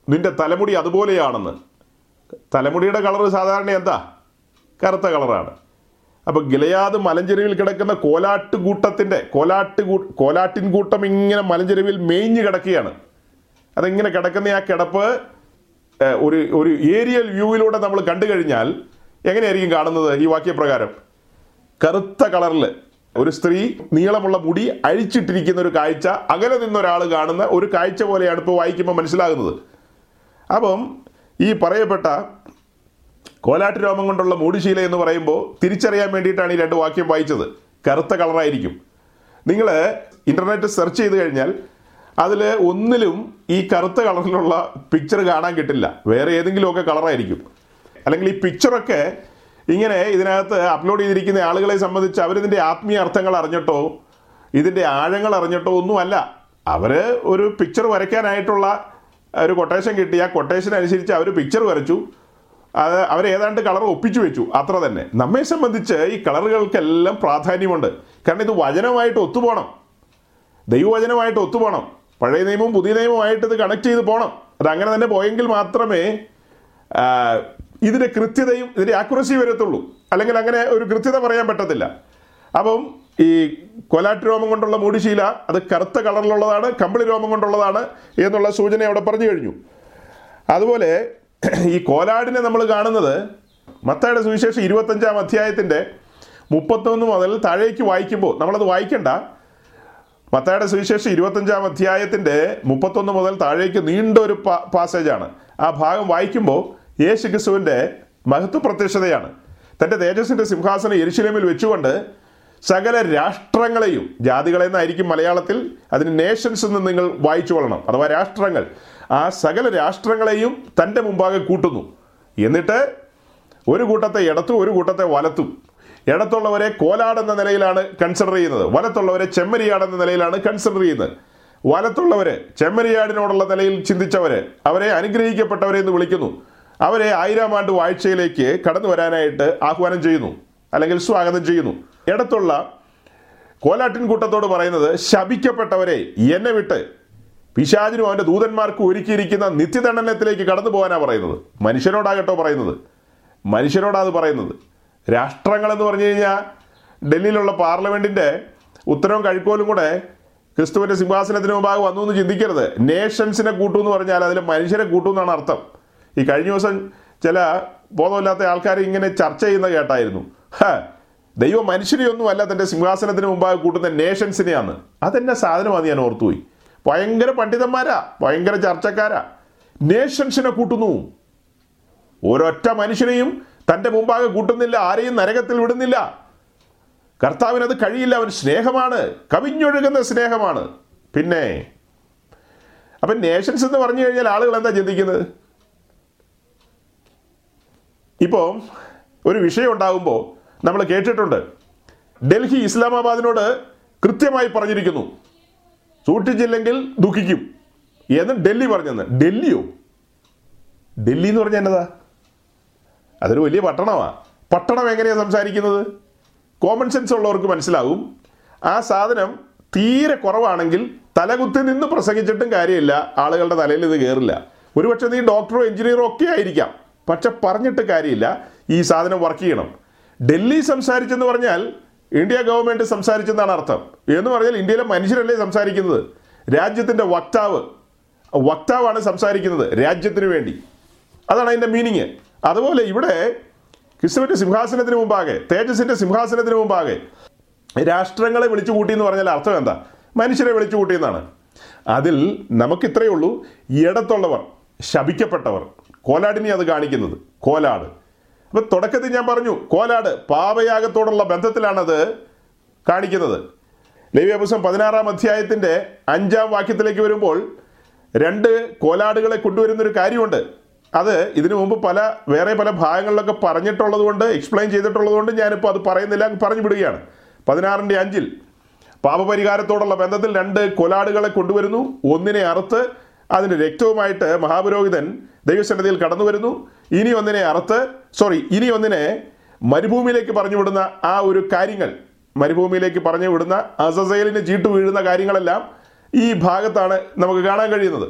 നിന്റെ തലമുടി അതുപോലെയാണെന്ന്. തലമുടിയുടെ കളറ് സാധാരണ എന്താ? കറുത്ത കളറാണ്. അപ്പോൾ ഗിലയാദ് മലഞ്ചെരുവിൽ കിടക്കുന്ന കോലാട്ട് കൂട്ടത്തിന്റെ കോലാട്ട് കോലാട്ടിൻ കൂട്ടം ഇങ്ങനെ മലഞ്ചെരുവിൽ മേഞ്ഞ് കിടക്കുകയാണ്. അതിങ്ങനെ കിടക്കുന്ന ആ കിടപ്പ് ഒരു ഒരു ഏരിയൽ വ്യൂവിലൂടെ നമ്മൾ കണ്ടു കഴിഞ്ഞാൽ എങ്ങനെയായിരിക്കും കാണുന്നത് ഈ വാക്യപ്രകാരം? കറുത്ത കളറിൽ ഒരു സ്ത്രീ നീളമുള്ള മുടി അഴിച്ചിട്ടിരിക്കുന്ന ഒരു കാഴ്ച അകലെ നിന്നൊരാൾ കാണുന്ന ഒരു കാഴ്ച പോലെയാണ് ഇപ്പോൾ വായിക്കുമ്പോൾ മനസ്സിലാകുന്നത്. അപ്പം ഈ പറയപ്പെട്ട കോലാട്ട് രോമം കൊണ്ടുള്ള മൂടിശീല എന്ന് പറയുമ്പോൾ തിരിച്ചറിയാൻ വേണ്ടിയിട്ടാണ് ഈ രണ്ട് വാക്യം വായിച്ചത്. കറുത്ത കളറായിരിക്കും. നിങ്ങൾ ഇന്റർനെറ്റ് സെർച്ച് ചെയ്ത് കഴിഞ്ഞാൽ അതിൽ ഒന്നിലും ഈ കറുത്ത കളറിലുള്ള പിക്ചർ കാണാൻ കിട്ടില്ല. വേറെ ഏതെങ്കിലുമൊക്കെ കളറായിരിക്കും. അല്ലെങ്കിൽ ഈ പിക്ചറൊക്കെ ഇങ്ങനെ ഇതിനകത്ത് അപ്ലോഡ് ചെയ്തിരിക്കുന്ന ആളുകളെ സംബന്ധിച്ച് അവരിതിന്റെ ആത്മീയ അർത്ഥങ്ങൾ അറിഞ്ഞിട്ടോ ഇതിന്റെ ആഴങ്ങൾ അറിഞ്ഞിട്ടോ ഒന്നുമല്ല. അവർ ഒരു പിക്ചർ വരയ്ക്കാനായിട്ടുള്ള ഒരു കൊട്ടേഷൻ കിട്ടി. ആ കൊട്ടേഷൻ അനുസരിച്ച് അവർ പിക്ചർ വരച്ചു. അത് അവർ ഏതാണ്ട് കളർ ഒപ്പിച്ചു വെച്ചു. അത്ര തന്നെ. നമ്മെ സംബന്ധിച്ച് ഈ കളറുകൾക്കെല്ലാം പ്രാധാന്യമുണ്ട്. കാരണം ഇത് വചനമായിട്ട് ഒത്തുപോകണം. ദൈവവചനമായിട്ട് ഒത്തുപോകണം. പഴയ നിയമവും പുതിയ നിയമവുമായിട്ട് ഇത് കണക്ട് ചെയ്ത് പോകണം. അത് അങ്ങനെ തന്നെ പോയെങ്കിൽ മാത്രമേ ഇതിന്റെ കൃത്യതയും ഇതിന്റെ ആക്യുറസി വരത്തുള്ളൂ. അല്ലെങ്കിൽ അങ്ങനെ ഒരു കൃത്യത പറയാൻ പറ്റത്തില്ല. അപ്പം ഈ കൊലാറ്റ് രോമം കൊണ്ടുള്ള മൂടിശീല അത് കറുത്ത കളറിലുള്ളതാണ് കമ്പിളി രോമം കൊണ്ടുള്ളതാണ് എന്നുള്ള സൂചന അവിടെ പറഞ്ഞു കഴിഞ്ഞു. അതുപോലെ ഈ കോലാടിനെ നമ്മൾ കാണുന്നത് മത്തായുടെ സുവിശേഷം ഇരുപത്തഞ്ചാം അധ്യായത്തിന്റെ മുപ്പത്തൊന്ന് മുതൽ താഴേക്ക് വായിക്കുമ്പോൾ നമ്മളത് വായിക്കണ്ട. മത്തായുടെ സുവിശേഷം ഇരുപത്തഞ്ചാം അധ്യായത്തിന്റെ മുപ്പത്തൊന്ന് മുതൽ താഴേക്ക് നീണ്ട ഒരു പാ- പാസേജാണ് ആ ഭാഗം വായിക്കുമ്പോൾ യേശു ക്രിസ്തുവിന്റെ മഹത്വ പ്രത്യക്ഷതയാണ് തന്റെ തേജസ്സിന്റെ സിംഹാസനം എരിശിലമിൽ വെച്ചുകൊണ്ട് സകല രാഷ്ട്രങ്ങളെയും ജാതികളെന്നായിരിക്കും മലയാളത്തിൽ അതിന് നേഷൻസ് എന്ന് നിങ്ങൾ വായിച്ചു കൊള്ളണം. അഥവാ രാഷ്ട്രങ്ങൾ. ആ സകല രാഷ്ട്രങ്ങളെയും തന്റെ മുമ്പാകെ കൂട്ടുന്നു. എന്നിട്ട് ഒരു കൂട്ടത്തെ ഇടത്തും ഒരു കൂട്ടത്തെ വലത്തും. ഇടത്തുള്ളവരെ കോലാടെന്ന നിലയിലാണ് കൺസിഡർ ചെയ്യുന്നത്. വലത്തുള്ളവരെ ചെമ്മരിയാടെന്ന നിലയിലാണ് കൺസിഡർ ചെയ്യുന്നത്. വലത്തുള്ളവരെ ചെമ്മരിയാടിനോടുള്ള നിലയിൽ ചിന്തിച്ചവരെ അവരെ അനുഗ്രഹിക്കപ്പെട്ടവരെ എന്ന് വിളിക്കുന്നു. അവരെ ആയിരം ആണ്ട് വാഴ്ചയിലേക്ക് കടന്നു വരാനായിട്ട് ആഹ്വാനം ചെയ്യുന്നു. അല്ലെങ്കിൽ സ്വാഗതം ചെയ്യുന്നു. ഇടത്തുള്ള കോലാട്ടിൻ കൂട്ടത്തോട് പറയുന്നത് ശപിക്കപ്പെട്ടവരെ എന്നെ വിട്ട് പിശാചിനും അവന്റെ ദൂതന്മാർക്കും ഒരുക്കിയിരിക്കുന്ന നിത്യദണ്ഡനത്തിലേക്ക് കടന്നു പോകാനാണ് പറയുന്നത്. മനുഷ്യരോടാകട്ടോ പറയുന്നത്? മനുഷ്യരോടാ അത് പറയുന്നത്? രാഷ്ട്രങ്ങളെന്ന് പറഞ്ഞു കഴിഞ്ഞാൽ ഡൽഹിയിലുള്ള പാർലമെന്റിന്റെ ഉത്തരവും കഴിക്കോലും കൂടെ ക്രിസ്തുവിന്റെ സിംഹാസനത്തിന് മുമ്പാകെ വന്നു എന്ന് ചിന്തിക്കരുത്. നേഷൻസിനെ കൂട്ടു എന്ന് പറഞ്ഞാൽ അതിൽ മനുഷ്യരെ കൂട്ടു എന്നാണ് അർത്ഥം. ഈ കഴിഞ്ഞ ദിവസം ചില ബോധമില്ലാത്ത ആൾക്കാർ ഇങ്ങനെ ചർച്ച ചെയ്യുന്ന കേട്ടായിരുന്നു. ദൈവം മനുഷ്യരെയൊന്നും അല്ല തന്റെ സിംഹാസനത്തിന് മുമ്പാകെ കൂട്ടുന്ന നേഷൻസിനെയാണ്. അതെന്നെ സാധനമാണ് ഞാൻ ഓർത്തുപോയി. ഭയങ്കര പണ്ഡിതന്മാരാ ഭയങ്കര ചർച്ചക്കാരാ. നേഷൻസിനെ കൂട്ടുന്നു. ഒരൊറ്റ മനുഷ്യനെയും തന്റെ മുമ്പാകെ കൂട്ടുന്നില്ല ആരെയും നരകത്തിൽ വിടുന്നില്ല. കർത്താവിന് അത് കഴിയില്ല അവൻ സ്നേഹമാണ് കവിഞ്ഞൊഴുകുന്ന സ്നേഹമാണ്. പിന്നെ അപ്പം നേഷൻസ് എന്ന് പറഞ്ഞു കഴിഞ്ഞാൽ ആളുകൾ എന്താ ചിന്തിക്കുന്നത്? ഇപ്പോൾ ഒരു വിഷയം ഉണ്ടാകുമ്പോൾ നമ്മൾ കേട്ടിട്ടുണ്ട്. ഡൽഹി ഇസ്ലാമാബാദിനോട് കൃത്യമായി പറഞ്ഞിരിക്കുന്നു. സൂക്ഷിച്ചില്ലെങ്കിൽ ദുഃഖിക്കും. എന്ന് ഡൽഹി പറഞ്ഞെന്ന് ഡൽഹിയോ? ഡൽഹി എന്ന് പറഞ്ഞാൽ എന്നതാ? അതൊരു വലിയ പട്ടണമാണ് പട്ടണം എങ്ങനെയാണ് സംസാരിക്കുന്നത്? കോമൺ സെൻസ് ഉള്ളവർക്ക് മനസ്സിലാവും. ആ സാധനം തീരെ കുറവാണെങ്കിൽ തലകുത്തി നിന്ന് പ്രസംഗിച്ചിട്ടും കാര്യമില്ല. ആളുകളുടെ തലയിൽ ഇത് കയറില്ല ഒരുപക്ഷെ നീ ഡോക്ടറോ എഞ്ചിനീയറോ ഒക്കെ ആയിരിക്കാം. പക്ഷെ പറഞ്ഞിട്ട് കാര്യമില്ല. ഈ സാധനം വർക്ക് ചെയ്യണം. ഡൽഹി സംസാരിച്ചെന്ന് പറഞ്ഞാൽ ഇന്ത്യ ഗവൺമെന്റ് സംസാരിച്ചെന്നാണ് അർത്ഥം. എന്ന് പറഞ്ഞാൽ ഇന്ത്യയിലെ മനുഷ്യരല്ലേ സംസാരിക്കുന്നത്? രാജ്യത്തിന്റെ വക്താവ് വക്താവാണ് സംസാരിക്കുന്നത് രാജ്യത്തിന് വേണ്ടി. അതാണ് അതിന്റെ മീനിങ് അതുപോലെ ഇവിടെ ക്രിസ്തുവിന്റെ സിംഹാസനത്തിന് മുമ്പാകെ തേജസിന്റെ സിംഹാസനത്തിന് മുമ്പാകെ രാഷ്ട്രങ്ങളെ വിളിച്ചു കൂട്ടി എന്ന് പറഞ്ഞാൽ അർത്ഥം എന്താ? മനുഷ്യരെ വിളിച്ചു കൂട്ടി എന്നാണ്. അതിൽ നമുക്കിത്രയേ ഉള്ളൂ. ഇടത്തുള്ളവർ ശപിക്കപ്പെട്ടവർ കോലാടിനെ അത് കാണിക്കുന്നത്. കോലാട്. അപ്പൊ തുടക്കത്തിൽ ഞാൻ പറഞ്ഞു കോലാട് പാപയാഗത്തോടുള്ള ബന്ധത്തിലാണത് കാണിക്കുന്നത്. ലേവ്യപുസ്തകം പതിനാറാം അധ്യായത്തിന്റെ അഞ്ചാം വാക്യത്തിലേക്ക് വരുമ്പോൾ രണ്ട് കോലാടുകളെ കൊണ്ടുവരുന്ന ഒരു കാര്യമുണ്ട്. അത് ഇതിനു മുമ്പ് പല വേറെ പല ഭാഗങ്ങളിലൊക്കെ പറഞ്ഞിട്ടുള്ളത് കൊണ്ട് എക്സ്പ്ലെയിൻ ചെയ്തിട്ടുള്ളത് കൊണ്ട് ഞാനിപ്പോൾ അത് പറയുന്നില്ല പറഞ്ഞു വിടുകയാണ്. പതിനാറിന്റെ അഞ്ചിൽ പാപപരിഹാരത്തോടുള്ള ബന്ധത്തിൽ രണ്ട് കൊലാടുകളെ കൊണ്ടുവരുന്നു. ഒന്നിനെ അറുത്ത് അതിന്റെ രക്തവുമായിട്ട് മഹാപുരോഹിതൻ ദൈവസന്നിധിയിൽ കടന്നു വരുന്നു ഇനി ഒന്നിനെ അറുത്ത് സോറി ഇനി ഒന്നിനെ മരുഭൂമിയിലേക്ക് പറഞ്ഞു വിടുന്ന ആ ഒരു കാര്യങ്ങൾ മരുഭൂമിയിലേക്ക് പറഞ്ഞു വിടുന്ന അസസൈലിന് ചീട്ട് വീഴുന്ന കാര്യങ്ങളെല്ലാം ഈ ഭാഗത്താണ് നമുക്ക് കാണാൻ കഴിയുന്നത്.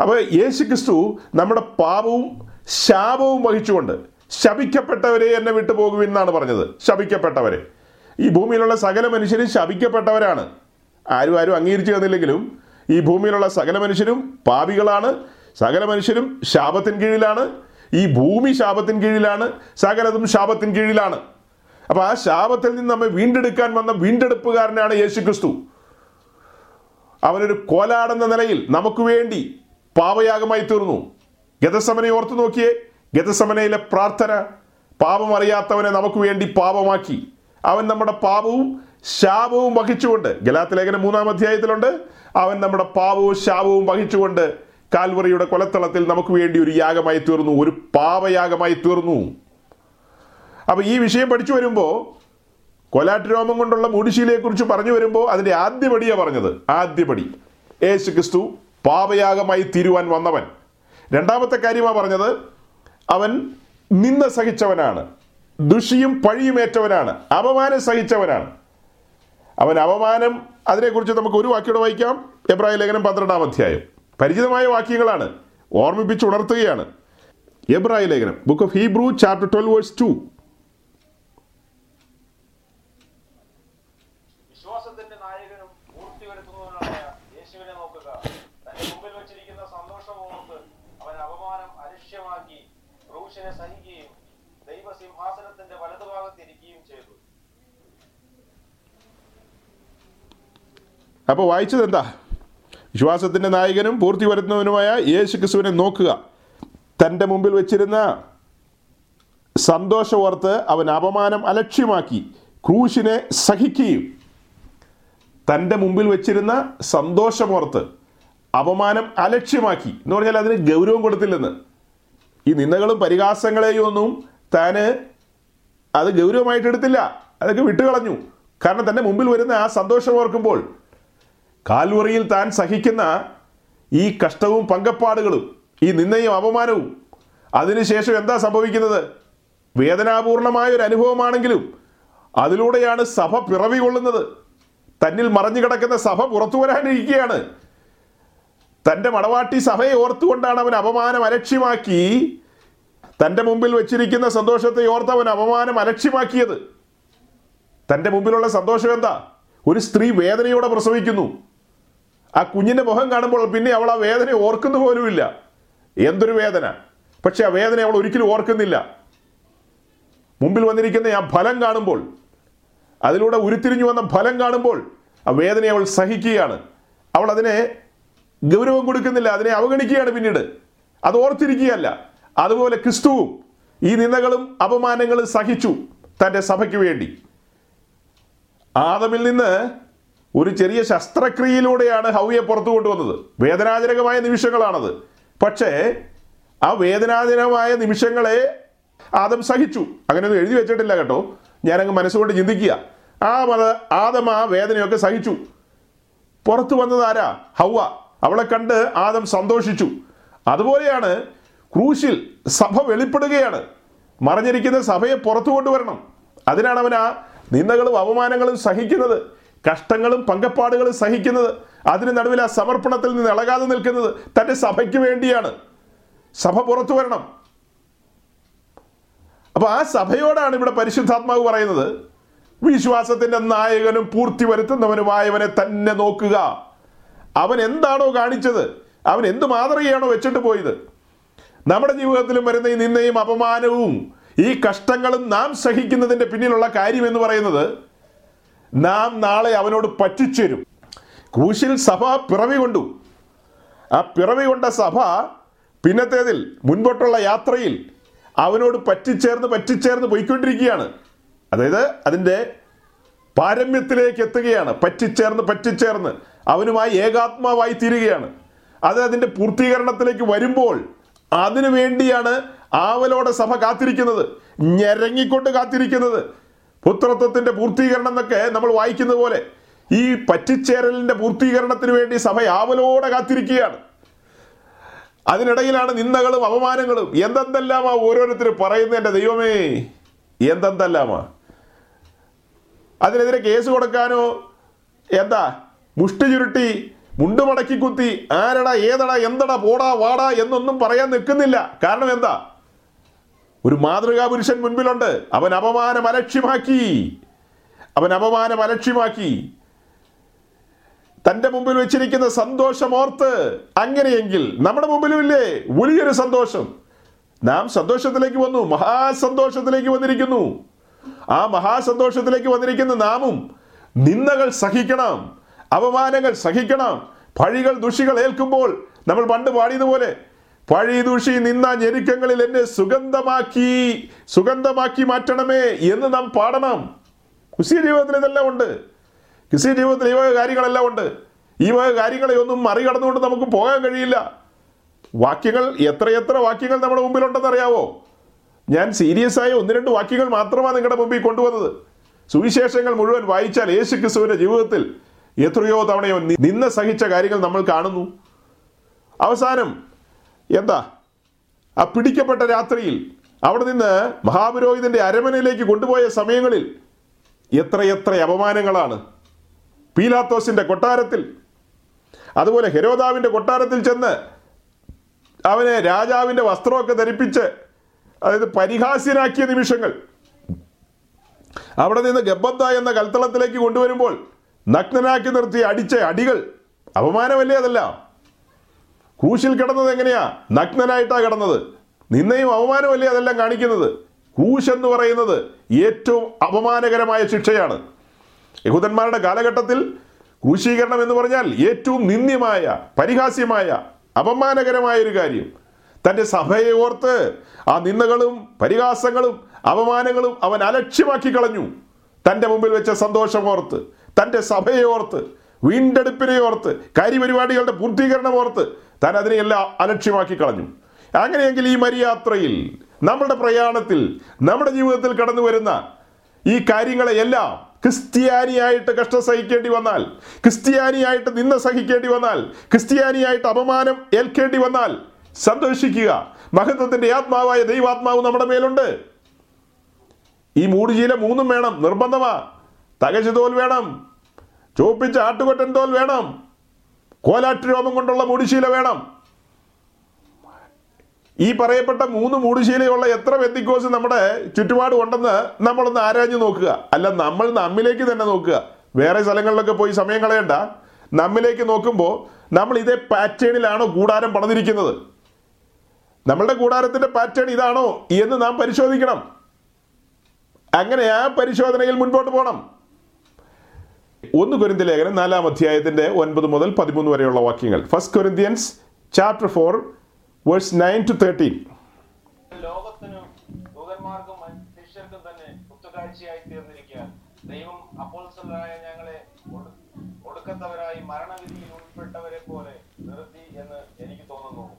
അപ്പോൾ യേശു ക്രിസ്തു നമ്മുടെ പാപവും ശാപവും വഹിച്ചുകൊണ്ട് ശപിക്കപ്പെട്ടവരെ എന്നെ വിട്ടു പോകുവിൻ എന്നാണ് പറഞ്ഞത്. ശപിക്കപ്പെട്ടവരെ. ഈ ഭൂമിയിലുള്ള സകല മനുഷ്യരും ശപിക്കപ്പെട്ടവരാണ്. ആരും ആരും അംഗീകരിച്ചു തന്നില്ലെങ്കിലും ഈ ഭൂമിയിലുള്ള സകല മനുഷ്യരും പാപികളാണ്. സകല മനുഷ്യരും ശാപത്തിൻ കീഴിലാണ്. ഈ ഭൂമി ശാപത്തിൻ കീഴിലാണ് സകലതും ശാപത്തിൻ കീഴിലാണ്. അപ്പൊ ആ ശാപത്തിൽ നിന്ന് നമ്മെ വീണ്ടെടുക്കാൻ വന്ന വീണ്ടെടുപ്പുകാരനാണ് യേശു ക്രിസ്തു അവനൊരു കോലാടെന്ന നിലയിൽ നമുക്ക് വേണ്ടി പാപയാഗമായി തീർന്നു. ഗതസമനെ ഓർത്തു നോക്കിയേ. ഗതസമനയിലെ പ്രാർത്ഥന പാപം അറിയാത്തവനെ നമുക്ക് വേണ്ടി പാപമാക്കി. അവൻ നമ്മുടെ പാപവും ശാപവും വഹിച്ചുകൊണ്ട് ഗലാത്തിലേഖന മൂന്നാം അധ്യായത്തിലുണ്ട്. അവൻ നമ്മുടെ പാപവും ശാപവും വഹിച്ചുകൊണ്ട് കാൽവറിയുടെ കൊലത്തളത്തിൽ നമുക്ക് വേണ്ടി ഒരു യാഗമായി തീർന്നു ഒരു പാപയാഗമായി തീർന്നു. അപ്പോൾ ഈ വിഷയം പഠിച്ചു വരുമ്പോൾ കൊലാട്ട് രോമം കൊണ്ടുള്ള മൂടിശീലയെക്കുറിച്ച് പറഞ്ഞു വരുമ്പോൾ അതിന്റെ ആദ്യപടിയാണ് പറഞ്ഞത്. ആദ്യപടി യേശു ക്രിസ്തു പാപയാഗമായി തീരുവാൻ വന്നവൻ. രണ്ടാമത്തെ കാര്യമാണ് പറഞ്ഞത് അവൻ നിന്ന സഹിച്ചവനാണ്. ദുഷിയും പഴിയുമേറ്റവനാണ് അപമാനം സഹിച്ചവനാണ്. അവൻ അപമാനം അതിനെക്കുറിച്ച് നമുക്ക് ഒരു വാക്കിയോടെ വായിക്കാം. എബ്രാഹിം ലേഖനം പന്ത്രണ്ടാം അധ്യായം. പരിചിതമായ വാക്യങ്ങളാണ്. ഓർമ്മിപ്പിച്ച് ഉണർത്തുകയാണ് എബ്രായ ലേഖനം book of Hebrew chapter twelve verse two അപ്പൊ വായിച്ചത് എന്താ വിശ്വാസത്തിന്റെ നായകനും പൂർത്തി വരുത്തുന്നവനുമായ യേശു ക്രിസ്തുവിനെ നോക്കുക. തന്റെ മുമ്പിൽ വെച്ചിരുന്ന സന്തോഷമോർത്ത് അവൻ അപമാനം അലക്ഷ്യമാക്കി ക്രൂശിനെ സഹിക്കുകയും തന്റെ മുമ്പിൽ വെച്ചിരുന്ന സന്തോഷമോർത്ത് അപമാനം അലക്ഷ്യമാക്കി. എന്ന് പറഞ്ഞാൽ അതിന് ഗൗരവം കൊടുത്തില്ലെന്ന്. ഈ നിന്ദകളും പരിഹാസങ്ങളെയും ഒന്നും താന് അത് ഗൗരവമായിട്ട് എടുത്തില്ല അതൊക്കെ വിട്ടുകളഞ്ഞു. കാരണം തന്റെ മുമ്പിൽ വരുന്ന ആ സന്തോഷം ഓർക്കുമ്പോൾ കാൽവറിയിൽ താൻ സഹിക്കുന്ന ഈ കഷ്ടവും പങ്കപ്പാടുകളും ഈ നിന്നയും അപമാനവും അതിനുശേഷം എന്താ സംഭവിക്കുന്നത്? വേദനാപൂർണമായ ഒരു അനുഭവമാണെങ്കിലും അതിലൂടെയാണ് സഭ പിറവി കൊള്ളുന്നത്. തന്നിൽ മറഞ്ഞു കിടക്കുന്ന സഭ പുറത്തു വരാനിരിക്കുകയാണ്. തന്റെ മടവാട്ടി സഭയെ ഓർത്തുകൊണ്ടാണ് അവൻ അപമാനം അലക്ഷ്യമാക്കി തന്റെ മുമ്പിൽ വെച്ചിരിക്കുന്ന സന്തോഷത്തെ ഓർത്ത് അവൻ അപമാനം അലക്ഷ്യമാക്കിയത്. തന്റെ മുമ്പിലുള്ള സന്തോഷം എന്താ? ഒരു സ്ത്രീ വേദനയോടെ പ്രസവിക്കുന്നു. ആ കുഞ്ഞിന്റെ മുഖം കാണുമ്പോൾ പിന്നെ അവൾ ആ വേദന ഓർക്കുന്നു പോലുമില്ല എന്തൊരു വേദന. പക്ഷെ ആ വേദന അവൾ ഒരിക്കലും ഓർക്കുന്നില്ല. മുമ്പിൽ വന്നിരിക്കുന്ന ആ ഫലം കാണുമ്പോൾ അതിലൂടെ ഉരുത്തിരിഞ്ഞു വന്ന ഫലം കാണുമ്പോൾ ആ വേദനയെ അവൾ സഹിക്കുകയാണ്. അവൾ അതിനെ ഗൗരവം കൊടുക്കുന്നില്ല അതിനെ അവഗണിക്കുകയാണ് പിന്നീട്. അത് ഓർത്തിരിക്കുകയല്ല. അതുപോലെ ക്രിസ്തുവും ഈ നിന്ദകളും അപമാനങ്ങളും സഹിച്ചു തന്റെ സഭയ്ക്ക് വേണ്ടി. ആദമിൽ നിന്ന് ഒരു ചെറിയ ശസ്ത്രക്രിയയിലൂടെയാണ് ഹൗയെ പുറത്തു കൊണ്ടുവന്നത്. വേദനാജനകമായ നിമിഷങ്ങളാണത്. പക്ഷേ ആ വേദനാജനകമായ നിമിഷങ്ങളെ ആദം സഹിച്ചു. അങ്ങനെയൊന്നും എഴുതി വെച്ചിട്ടില്ല കേട്ടോ. ഞാനങ്ങ് മനസ്സുകൊണ്ട് ചിന്തിക്കുക. ആ മത ആദം ആ വേദനയൊക്കെ സഹിച്ചു. പുറത്തു വന്നത് ആരാ? ഹൗവ. അവളെ കണ്ട് ആദം സന്തോഷിച്ചു. അതുപോലെയാണ് ക്രൂശിൽ സഭ വെളിപ്പെടുകയാണ്. മറഞ്ഞിരിക്കുന്ന സഭയെ പുറത്തു കൊണ്ടുവരണം. അതിനാണ് അവൻ ആ നിന്ദകളും അവമാനങ്ങളും സഹിക്കുന്നത്. കഷ്ടങ്ങളും പങ്കപ്പാടുകളും സഹിക്കുന്നത് അതിന് നടുവിൽ ആ സമർപ്പണത്തിൽ നിന്ന് ഇളകാതെ നിൽക്കുന്നത് തന്റെ സഭയ്ക്ക് വേണ്ടിയാണ്. സഭ പുറത്തു വരണം. അപ്പോൾ ആ സഭയോടാണ് ഇവിടെ പരിശുദ്ധാത്മാവ് പറയുന്നത് വിശ്വാസത്തിന്റെ നായകനും പൂർത്തി വരുത്തുന്നവനുമായവനെ തന്നെ നോക്കുക. അവൻ എന്താണോ കാണിച്ചത് അവൻ എന്ത് മാതൃകയാണോ വെച്ചിട്ട് പോയത്. നമ്മുടെ ജീവിതത്തിലും വരുന്ന ഈ നിന്നയും അപമാനവും ഈ കഷ്ടങ്ങളും നാം സഹിക്കുന്നതിന്റെ പിന്നിലുള്ള കാര്യം എന്ന് പറയുന്നത് നാം നാളെ അവനോട് പറ്റിച്ചേരും. കൂശിൽ സഭ പിറവി കൊണ്ടു. ആ പിറവി കൊണ്ട സഭ പിന്നത്തേതിൽ മുൻപോട്ടുള്ള യാത്രയിൽ അവനോട് പറ്റിച്ചേർന്ന് പറ്റിച്ചേർന്ന് പോയിക്കൊണ്ടിരിക്കുകയാണ്. അതായത് അതിന്റെ പാരമ്യത്തിലേക്ക് എത്തുകയാണ്. പറ്റിച്ചേർന്ന് പറ്റിച്ചേർന്ന് അവനുമായി ഏകാത്മാവായി തീരുകയാണ്. അത് അതിന്റെ പൂർത്തീകരണത്തിലേക്ക് വരുമ്പോൾ അതിനു വേണ്ടിയാണ് ആവലോടെ സഭ കാത്തിരിക്കുന്നത്. ഞെരങ്ങിക്കൊണ്ട് കാത്തിരിക്കുന്നത്. പുത്രത്വത്തിന്റെ പൂർത്തീകരണം എന്നൊക്കെ നമ്മൾ വായിക്കുന്ന പോലെ ഈ പറ്റിച്ചേരലിന്റെ പൂർത്തീകരണത്തിന് വേണ്ടി സഭ ആവലോടെ കാത്തിരിക്കുകയാണ്. അതിനിടയിലാണ് നിന്ദകളും അപമാനങ്ങളും. എന്തെന്തെല്ലാമാ ഓരോരുത്തർ പറയുന്നത് എന്റെ ദൈവമേ? എന്തെന്തെല്ലാമാ? അതിനെതിരെ കേസ് കൊടുക്കാനോ? എന്താ? മുഷ്ടി ചുരുട്ടി മുണ്ടുമടക്കി കുത്തി ആരടാ ഏതടാ എന്തടാ പോടാ വാടാ എന്നൊന്നും പറയാൻ നിൽക്കുന്നില്ല. കാരണം എന്താ? ഒരു മാതൃകാ പുരുഷൻ മുൻപിലുണ്ട്. അവൻ അപമാനം അലക്ഷ്യമാക്കി. അവൻ അപമാനം അലക്ഷ്യമാക്കി. തന്റെ മുമ്പിൽ വെച്ചിരിക്കുന്ന സന്തോഷം ഓർത്ത് അങ്ങനെയെങ്കിൽ നമ്മുടെ മുമ്പിലും ഇല്ലേ വലിയൊരു സന്തോഷം. നാം സന്തോഷത്തിലേക്ക് വന്നു. മഹാസന്തോഷത്തിലേക്ക് വന്നിരിക്കുന്നു. ആ മഹാസന്തോഷത്തിലേക്ക് വന്നിരിക്കുന്ന നാമും നിന്ദകൾ സഹിക്കണം. അപമാനങ്ങൾ സഹിക്കണം. പഴികൾ ദുഷികൾ ഏൽക്കുമ്പോൾ നമ്മൾ പണ്ട് പാടിയതുപോലെ പഴി ദൂഷി നിന്ന ഞെരുക്കങ്ങളിൽ എന്നെ സുഗന്ധമാക്കി സുഗന്ധമാക്കി മാറ്റണമേ എന്ന് നാം പാടണം. ക്രിസ്തീയ ജീവിതത്തിൽ ഇതെല്ലാം ഉണ്ട്. ക്രിസ്തീയ ജീവിതത്തിൽ ഈ വക കാര്യങ്ങളെല്ലാം ഉണ്ട്. ഈ വക കാര്യങ്ങളെ ഒന്നും മറികടന്നുകൊണ്ട് നമുക്ക് പോകാൻ കഴിയില്ല. വാക്യങ്ങൾ എത്രയെത്ര വാക്യങ്ങൾ നമ്മുടെ മുമ്പിലുണ്ടെന്ന് അറിയാവോ? ഞാൻ സീരിയസ് ആയ ഒന്ന് രണ്ട് വാക്യങ്ങൾ മാത്രമാണ് നിങ്ങളുടെ മുമ്പിൽ കൊണ്ടുവന്നത്. സുവിശേഷങ്ങൾ മുഴുവൻ വായിച്ചാൽ യേശു ക്രിസ്തുവിന്റെ ജീവിതത്തിൽ എത്രയോ തവണയോ നിന്ന സഹിച്ച കാര്യങ്ങൾ നമ്മൾ കാണുന്നു. അവസാനം എന്താ? ആ പിടിക്കപ്പെട്ട രാത്രിയിൽ അവിടെ നിന്ന് മഹാപുരോഹിതന്റെ അരമനയിലേക്ക് കൊണ്ടുപോയ സമയങ്ങളിൽ എത്രയെത്ര അപമാനങ്ങളാണ്. പീലാത്തോസിന്റെ കൊട്ടാരത്തിൽ അതുപോലെ ഹെരോദാവിന്റെ കൊട്ടാരത്തിൽ ചെന്ന് അവനെ രാജാവിന്റെ വസ്ത്രമൊക്കെ ധരിപ്പിച്ച് അതായത് പരിഹാസ്യനാക്കിയ നിമിഷങ്ങൾ. അവിടെ നിന്ന് ഗബ്ബത്ത എന്ന കൽത്തളത്തിലേക്ക് കൊണ്ടുവരുമ്പോൾ നഗ്നനാക്കി നിർത്തി അടിച്ച അടികൾ അപമാനമല്ലേ അതല്ല? ക്രൂശിൽ കിടന്നത് എങ്ങനെയാ? നഗ്നനായിട്ടാ കിടന്നത്. നിന്നെയും അപമാനമല്ലേ അതെല്ലാം കാണിക്കുന്നത്? ക്രൂശ് എന്ന് പറയുന്നത് ഏറ്റവും അപമാനകരമായ ശിക്ഷയാണ്. യഹൂദന്മാരുടെ കാലഘട്ടത്തിൽ ക്രൂശീകരണം എന്ന് പറഞ്ഞാൽ ഏറ്റവും നിന്ദ്യമായ പരിഹാസ്യമായ അപമാനകരമായ ഒരു കാര്യം. തന്റെ സഭയെ ഓർത്ത് ആ നിന്ദകളും പരിഹാസങ്ങളും അപമാനങ്ങളും അവൻ അലക്ഷ്യമാക്കി കളഞ്ഞു. തന്റെ മുമ്പിൽ വെച്ച സന്തോഷം ഓർത്ത് തന്റെ സഭയെ ഓർത്ത് വീണ്ടെടുപ്പിനെ ഓർത്ത് കാര്യപരിപാടികളുടെ പൂർത്തീകരണം ഓർത്ത് താൻ അതിനെയെല്ലാം അലക്ഷ്യമാക്കി കളഞ്ഞു. അങ്ങനെയെങ്കിൽ ഈ മരിയാത്രയിൽ നമ്മുടെ പ്രയാണത്തിൽ നമ്മുടെ ജീവിതത്തിൽ കടന്നു വരുന്ന ഈ കാര്യങ്ങളെയെല്ലാം ക്രിസ്ത്യാനിയായിട്ട് കഷ്ടം സഹിക്കേണ്ടി വന്നാൽ ക്രിസ്ത്യാനിയായിട്ട് നിന്ന സഹിക്കേണ്ടി വന്നാൽ ക്രിസ്ത്യാനിയായിട്ട് അപമാനം ഏൽക്കേണ്ടി വന്നാൽ സന്തോഷിക്കുക. മഹത്വത്തിന്റെ ആത്മാവായ ദൈവാത്മാവ് നമ്മുടെ മേലുണ്ട്. ഈ മൂടുചീല മൂന്നും വേണം. നിർബന്ധമാ. തകച്ചു തോൽ വേണം. ചോപ്പിച്ച ആട്ടുകൊറ്റൻ തോൽ വേണം. കോലാട്ട് രോമം കൊണ്ടുള്ള മൂടുശീല വേണം. ഈ പറയപ്പെട്ട മൂന്ന് മൂടുശീലയുള്ള എത്ര വ്യക്തിക്കോസ് നമ്മുടെ ചുറ്റുപാട് ഉണ്ടെന്ന് നമ്മളൊന്ന് ആരാഞ്ഞു നോക്കുക. അല്ല നമ്മൾ നമ്മിലേക്ക് തന്നെ നോക്കുക. വേറെ സ്ഥലങ്ങളിലൊക്കെ പോയി സമയം കളയണ്ട. നമ്മിലേക്ക് നോക്കുമ്പോൾ നമ്മൾ ഇതേ പാറ്റേണിലാണോ കൂടാരം പണിതിരിക്കുന്നത്. നമ്മളുടെ കൂടാരത്തിന്റെ പാറ്റേൺ ഇതാണോ എന്ന് നാം പരിശോധിക്കണം. അങ്ങനെ ആ പരിശോധനയിൽ മുൻപോട്ട് പോകണം ഒന്ന് കൊരിന്തി ലേഖനം നാലാം അധ്യായത്തിന്റെ ഒൻപത് മുതൽ പതിമൂന്ന് വരെയുള്ള വാക്യങ്ങൾ. First Corinthians chapter four verse nine to thirteen ദൈവം ഞങ്ങളെ പോലെ എന്ന് എനിക്ക് തോന്നുന്നു.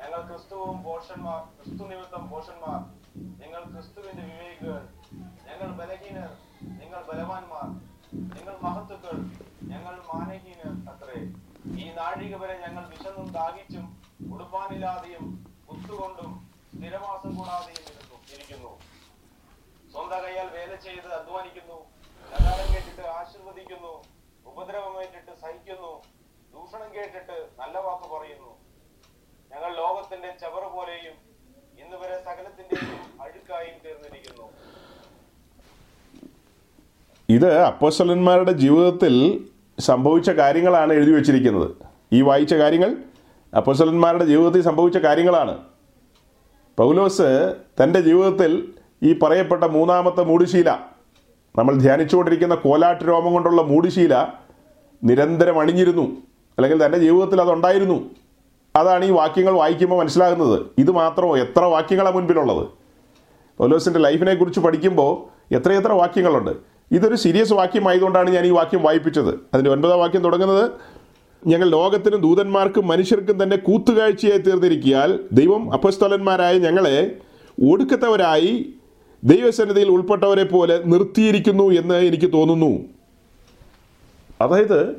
ഞങ്ങൾ ക്രിസ്തുവും ക്രിസ്തു ക്രിസ്തുവിന്റെ വിവേകികൾ. ഞങ്ങൾ ബലഹീനർ. നിങ്ങൾ ബലവാന്മാർ. നിങ്ങൾ മഹത്തുക്കൾ ഞങ്ങൾ മാനഹീന അത്രേ. ഈ നാഴിക വരെ ഞങ്ങൾ വിശന്നും ദാഹിച്ചും ഉടുപ്പാനില്ലാതെയും കുത്തുകൊണ്ടും സ്ഥിരവാസം കൂടാതെയും ഇരുന്നു ഇരിക്കുന്നു. സ്വന്തം കൈയാൽ വേല ചെയ്ത് അധ്വാനിക്കുന്നു നഗാരം കേട്ടിട്ട് ആശീർവദിക്കുന്നു ഉപദ്രവമേറ്റിട്ട് സഹിക്കുന്നു ദൂഷണം കേട്ടിട്ട് നല്ല വാക്ക് പറയുന്നു. ഞങ്ങൾ ലോകത്തിന്റെ ചവറ് പോലെയും ഇന്ന് വരെ സകലത്തിന്റെയും അഴുക്കായും തീർന്നിരിക്കുന്നു. ഇത് അപ്പോസ്തലന്മാരുടെ ജീവിതത്തിൽ സംഭവിച്ച കാര്യങ്ങളാണ് എഴുതി വച്ചിരിക്കുന്നത്. ഈ വായിച്ച കാര്യങ്ങൾ അപ്പോസ്തലന്മാരുടെ ജീവിതത്തിൽ സംഭവിച്ച കാര്യങ്ങളാണ്. പൗലോസ് തന്റെ ജീവിതത്തിൽ ഈ പറയപ്പെട്ട മൂന്നാമത്തെ മൂടുശീല നമ്മൾ ധ്യാനിച്ചുകൊണ്ടിരിക്കുന്ന കോലാട്ട് രോമം കൊണ്ടുള്ള മൂടുശീല നിരന്തരം അണിഞ്ഞിരുന്നു. അല്ലെങ്കിൽ തന്റെ ജീവിതത്തിൽ അതുണ്ടായിരുന്നു. അതാണ് ഈ വാക്യങ്ങൾ വായിക്കുമ്പോൾ മനസ്സിലാകുന്നത്. ഇത് മാത്രമോ? എത്ര വാക്യങ്ങളാണ് മുൻപിലുള്ളത്? പൗലോസിന്റെ ലൈഫിനെ കുറിച്ച് പഠിക്കുമ്പോൾ എത്രയെത്ര വാക്യങ്ങളുണ്ട്? ഇതൊരു സീരിയസ് വാക്യമായതുകൊണ്ടാണ് ഞാൻ ഈ വാക്യം വായിപ്പിച്ചത്. അതിന്റെ ഒൻപതാം വാക്യം തുടങ്ങുന്നത് ഞങ്ങൾ ലോകത്തിനും ദൂതന്മാർക്കും മനുഷ്യർക്കും തന്നെ കൂത്തുകാഴ്ചയായി തീർന്നിരിക്കിയാൽ ദൈവം അപസ്തലന്മാരായ ഞങ്ങളെ ഒടുക്കത്തവരായി ദൈവസന്നിധിയിൽ ഉൾപ്പെട്ടവരെ പോലെ നിർത്തിയിരിക്കുന്നു എന്ന് എനിക്ക് തോന്നുന്നു. അതായത്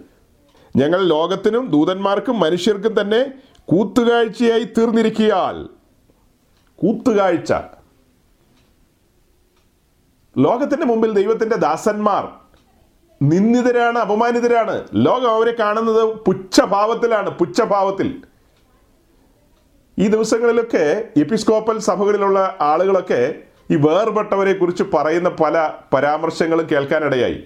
ഞങ്ങൾ ലോകത്തിനും ദൂതന്മാർക്കും മനുഷ്യർക്കും തന്നെ കൂത്തുകാഴ്ചയായി തീർന്നിരിക്കിയാൽ കൂത്തുകാഴ്ച. ലോകത്തിന്റെ മുമ്പിൽ ദൈവത്തിന്റെ ദാസന്മാർ നിന്ദിതരാണ് അപമാനിതരാണ്. ലോകം അവരെ കാണുന്നത് പുച്ഛഭാവത്തിലാണ് പുച്ഛഭാവത്തിൽ. ഈ ദിവസങ്ങളിലൊക്കെ എപ്പിസ്കോപ്പൽ സഭകളിലുള്ള ആളുകളൊക്കെ ഈ വേർപെട്ടവരെ കുറിച്ച് പറയുന്ന പല പരാമർശങ്ങളും കേൾക്കാനിടയായി.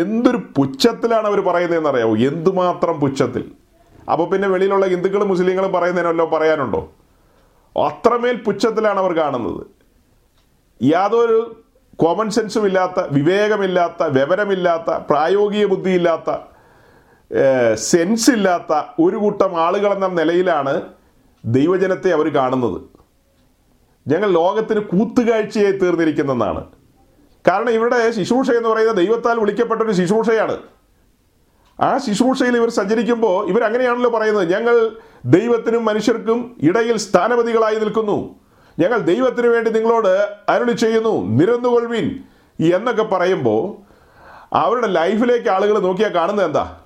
എന്തൊരു പുച്ഛത്തിലാണ് അവർ പറയുന്നതെന്ന് അറിയാവോ എന്തുമാത്രം പുച്ഛത്തിൽ? അപ്പോൾ പിന്നെ വെളിയിലുള്ള ഹിന്ദുക്കളും മുസ്ലിങ്ങളും പറയുന്നതിനല്ലോ പറയാനുണ്ടോ? അത്രമേൽ പുച്ഛത്തിലാണ് അവർ കാണുന്നത്. യാതൊരു കോമൺ സെൻസും ഇല്ലാത്ത വിവേകമില്ലാത്ത വിവരമില്ലാത്ത പ്രായോഗിക ബുദ്ധിയില്ലാത്ത സെൻസ് ഇല്ലാത്ത ഒരു കൂട്ടം ആളുകളെന്ന നിലയിലാണ് ദൈവജനത്തെ അവർ കാണുന്നത്. ഞങ്ങൾ ലോകത്തിന് കൂത്തുകാഴ്ചയായി തീർന്നിരിക്കുന്നതാണ്. കാരണം ഇവിടെ ശിശൂഷ എന്ന് പറയുന്നത് ദൈവത്താൽ വിളിക്കപ്പെട്ട ഒരു ശുശ്രൂഷയാണ്. ആ ശിശൂഷയിൽ ഇവർ സഞ്ചരിക്കുമ്പോൾ ഇവർ അങ്ങനെയാണല്ലോ പറയുന്നത്. ഞങ്ങൾ ദൈവത്തിനും മനുഷ്യർക്കും ഇടയിൽ സ്ഥാനപതികളായി നിൽക്കുന്നു. ഞങ്ങൾ ദൈവത്തിന് വേണ്ടി നിങ്ങളോട് അരുളി ചെയ്യുന്നു നിരന്നുകൊള്ളുവിൻ എന്നൊക്കെ പറയുമ്പോൾ അവരുടെ ലൈഫിലേക്ക് ആളുകൾ നോക്കിയാൽ കാണുന്നത് എന്താ?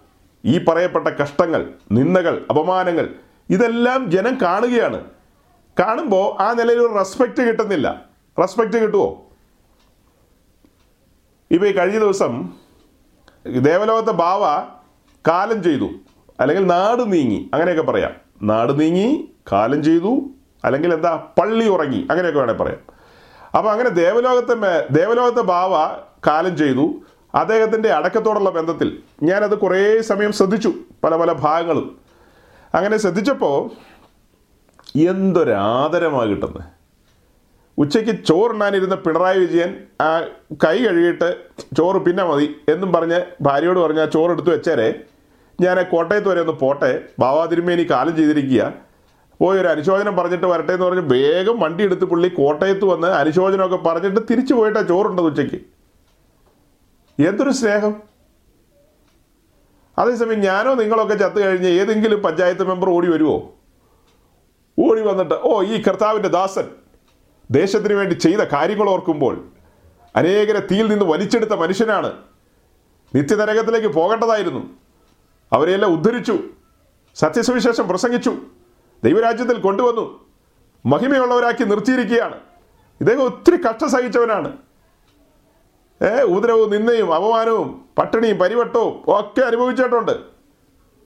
ഈ പറയപ്പെട്ട കഷ്ടങ്ങൾ നിന്ദകൾ അപമാനങ്ങൾ ഇതെല്ലാം ജനം കാണുകയാണ്. കാണുമ്പോൾ ആ നിലയിൽ ഒരു റെസ്പെക്റ്റ് കിട്ടുന്നില്ല. റെസ്പെക്റ്റ് കിട്ടുമോ ഇപ്പോൾ ഈ കഴിഞ്ഞ ദിവസം ദേവലോകത്തെ ബാവ കാലം ചെയ്തു. അല്ലെങ്കിൽ നാട് നീങ്ങി. അങ്ങനെയൊക്കെ പറയാം. നാട് നീങ്ങി കാലം ചെയ്തു അല്ലെങ്കിൽ എന്താ പള്ളി ഉറങ്ങി അങ്ങനെയൊക്കെ വേണേൽ പറയാം. അപ്പോൾ അങ്ങനെ ദേവലോകത്തെ ദേവലോകത്തെ ബാവ കാലം ചെയ്തു. അദ്ദേഹത്തിന്റെ അടക്കത്തോടുള്ള ബന്ധത്തിൽ ഞാനത് കുറേ സമയം ശ്രദ്ധിച്ചു പല പല ഭാഗങ്ങളും. അങ്ങനെ ശ്രദ്ധിച്ചപ്പോൾ എന്തൊരാദരമാണ് കിട്ടുന്നത്. ഉച്ചയ്ക്ക് ചോറുണ്ണാനിരുന്ന പിണറായി വിജയൻ ആ കൈ കഴുകിയിട്ട് ചോറ് പിന്നെ മതി എന്നും പറഞ്ഞ് ഭാര്യയോട് പറഞ്ഞ് ആ ചോറ് എടുത്തു വെച്ചേരെ ഞാൻ കോട്ടയത്ത് വരെ ഒന്ന് പോട്ടെ ബാവാതിരുമേനി കാലം ചെയ്തിരിക്കുക. പോയി ഒരു അനുശോചനം പറഞ്ഞിട്ട് വരട്ടെ എന്ന് പറഞ്ഞ് വേഗം വണ്ടി എടുത്ത് പുള്ളി കോട്ടയത്ത് വന്ന് അനുശോചനമൊക്കെ പറഞ്ഞിട്ട് തിരിച്ചു പോയിട്ടാ ചോറുണ്ടത് ഉച്ചയ്ക്ക്. എന്തൊരു സ്നേഹം? അതേസമയം ഞാനോ നിങ്ങളൊക്കെ ചത്തു കഴിഞ്ഞ് ഏതെങ്കിലും പഞ്ചായത്ത് മെമ്പർ ഓടി വരുമോ ഓടി വന്നിട്ട് ഓ ഈ കർത്താവിന്റെ ദാസൻ ദേശത്തിന് വേണ്ടി ചെയ്ത കാര്യങ്ങൾ ഓർക്കുമ്പോൾ അനേകരെ തീയിൽ നിന്ന് വലിച്ചെടുത്ത മനുഷ്യനാണ്. നിത്യനരകത്തിലേക്ക് പോകേണ്ടതായിരുന്നു. അവരെയെല്ലാം ഉദ്ധരിച്ചു സത്യസുവിശേഷം പ്രസംഗിച്ചു. ദൈവരാജ്യത്തിൽ കൊണ്ടുവന്നു. മഹിമയുള്ളവരാക്കി നിർത്തിയിരിക്കുകയാണ്. ഇദ്ദേഹം ഒത്തിരി കഷ്ടം സഹിച്ചവനാണ്. ഏ ഉദരവും നിന്നയും അപമാനവും പട്ടിണിയും പരിവട്ടവും ഒക്കെ അനുഭവിച്ചിട്ടുണ്ട്.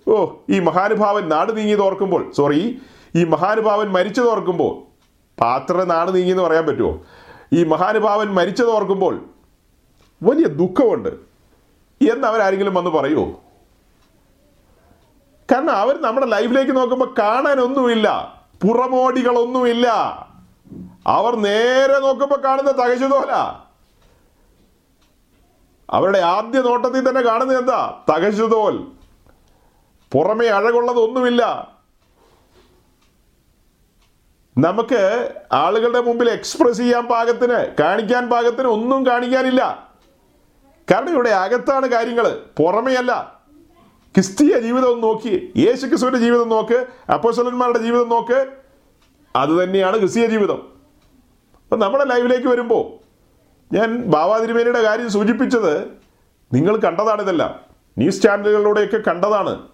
ഓ ഈ മഹാനുഭാവൻ നാട് നീങ്ങിയത് ഓർക്കുമ്പോൾ സോറി ഈ മഹാനുഭാവൻ മരിച്ചത് ഓർക്കുമ്പോൾ പാത്ര നാട് നീങ്ങി എന്ന് പറയാൻ പറ്റുമോ? ഈ മഹാനുഭാവൻ മരിച്ചത് ഓർക്കുമ്പോൾ വലിയ ദുഃഖമുണ്ട്. എന്ന് അവരാരെങ്കിലും വന്ന് പറയുമോ കാരണം അവർ നമ്മുടെ ലൈഫിലേക്ക് നോക്കുമ്പോൾ കാണാനൊന്നുമില്ല. പുറമോടികളൊന്നുമില്ല. അവർ നേരെ നോക്കുമ്പോൾ കാണുന്ന തകശുതോല. അവരുടെ ആദ്യ നോട്ടത്തിൽ തന്നെ കാണുന്നത് എന്താ? തകശുതോൽ. പുറമേ അഴകുള്ളതൊന്നുമില്ല. നമുക്ക് ആളുകളുടെ മുമ്പിൽ എക്സ്പ്രസ് ചെയ്യാൻ പാകത്തിന് കാണിക്കാൻ പാകത്തിന് ഒന്നും കാണിക്കാനില്ല. കാരണം ഇവിടെ അകത്താണ് കാര്യങ്ങൾ പുറമെയല്ല ക്രിസ്തീയ ജീവിതം ഒന്ന് നോക്കി യേശു ക്രിസ്തുവിന്റെ ജീവിതം നോക്ക് അപ്പോസലന്മാരുടെ ജീവിതം നോക്ക് അത് തന്നെയാണ് ക്രിസ്തീയ ജീവിതം. അപ്പം നമ്മുടെ ലൈഫിലേക്ക് വരുമ്പോൾ ഞാൻ ബാബാ തിരുമേനിയുടെ കാര്യം സൂചിപ്പിച്ചത് നിങ്ങൾ കണ്ടതാണ് ഇതെല്ലാം. ന്യൂസ് ചാനലുകളിലൂടെയൊക്കെ കണ്ടതാണ്.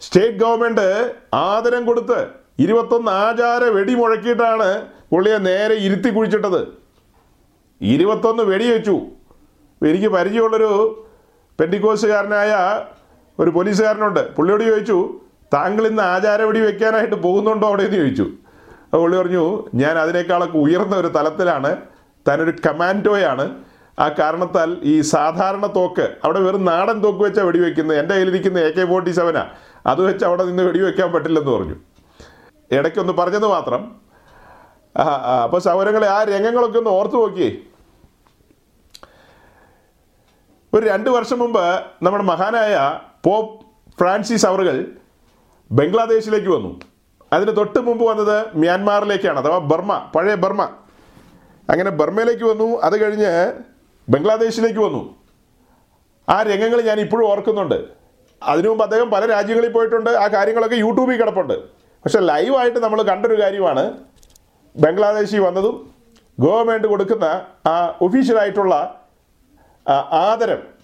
സ്റ്റേറ്റ് ഗവൺമെന്റ് ആദരം കൊടുത്ത് ഇരുപത്തൊന്ന് ആചാര വെടി മുഴക്കിയിട്ടാണ് പുള്ളിയെ നേരെ ഇരുത്തി കുഴിച്ചിട്ടത്. ഇരുപത്തൊന്ന് വെടി വെച്ചു എനിക്ക് പരിചയമുള്ളൊരു പെൻഡിക്കോസുകാരനായ ഒരു പോലീസുകാരനുണ്ട്. പുള്ളിയോട് ചോദിച്ചു താങ്കൾ ഇന്ന് ആചാരവടി വെക്കാനായിട്ട് പോകുന്നുണ്ടോ? അവിടെ എന്ന് ചോദിച്ചു. അപ്പോൾ പുള്ളി പറഞ്ഞു ഞാൻ അതിനേക്കാളൊക്കെ ഉയർന്ന ഒരു തലത്തിലാണ്. താനൊരു കമാൻഡോയാണ്. ആ കാരണത്താൽ ഈ സാധാരണ തോക്ക് അവിടെ വെറും നാടൻ തോക്ക് വെച്ചാൽ വെടിവെക്കുന്നത് എന്റെ കയ്യിലിരിക്കുന്ന എ കെ ഫോർട്ടി സെവനാ. അത് വെച്ച് അവിടെ നിന്ന് വെടിവെക്കാൻ പറ്റില്ലെന്ന് പറഞ്ഞു. ഇടയ്ക്കൊന്ന് പറഞ്ഞത് മാത്രം. അപ്പോൾ സൗരങ്ങളെ ആ രംഗങ്ങളൊക്കെ ഒന്ന് ഓർത്തു നോക്കിയേ. ഒരു രണ്ട് വർഷം മുമ്പ് നമ്മുടെ മഹാനായ പോപ്പ് ഫ്രാൻസിസ് അവറുകൾ ബംഗ്ലാദേശിലേക്ക് വന്നു. അതിന് തൊട്ട് മുമ്പ് വന്നത് മ്യാൻമാറിലേക്കാണ് അഥവാ ബർമ്മ പഴയ ബർമ്മ. അങ്ങനെ ബർമ്മയിലേക്ക് വന്നു അത് കഴിഞ്ഞ് ബംഗ്ലാദേശിലേക്ക് വന്നു. ആ രംഗങ്ങൾ ഞാൻ ഇപ്പോഴും ഓർക്കുന്നുണ്ട്. അതിനു മുമ്പ് അദ്ദേഹം പല രാജ്യങ്ങളിൽ പോയിട്ടുണ്ട് ആ കാര്യങ്ങളൊക്കെ യൂട്യൂബിൽ കിടപ്പുണ്ട്. പക്ഷെ ലൈവായിട്ട് നമ്മൾ കണ്ടൊരു കാര്യമാണ് ബംഗ്ലാദേശിൽ വന്നതും ഗവൺമെന്റ് കൊടുക്കുന്ന ആ ഒഫീഷ്യലായിട്ടുള്ള ആദരം.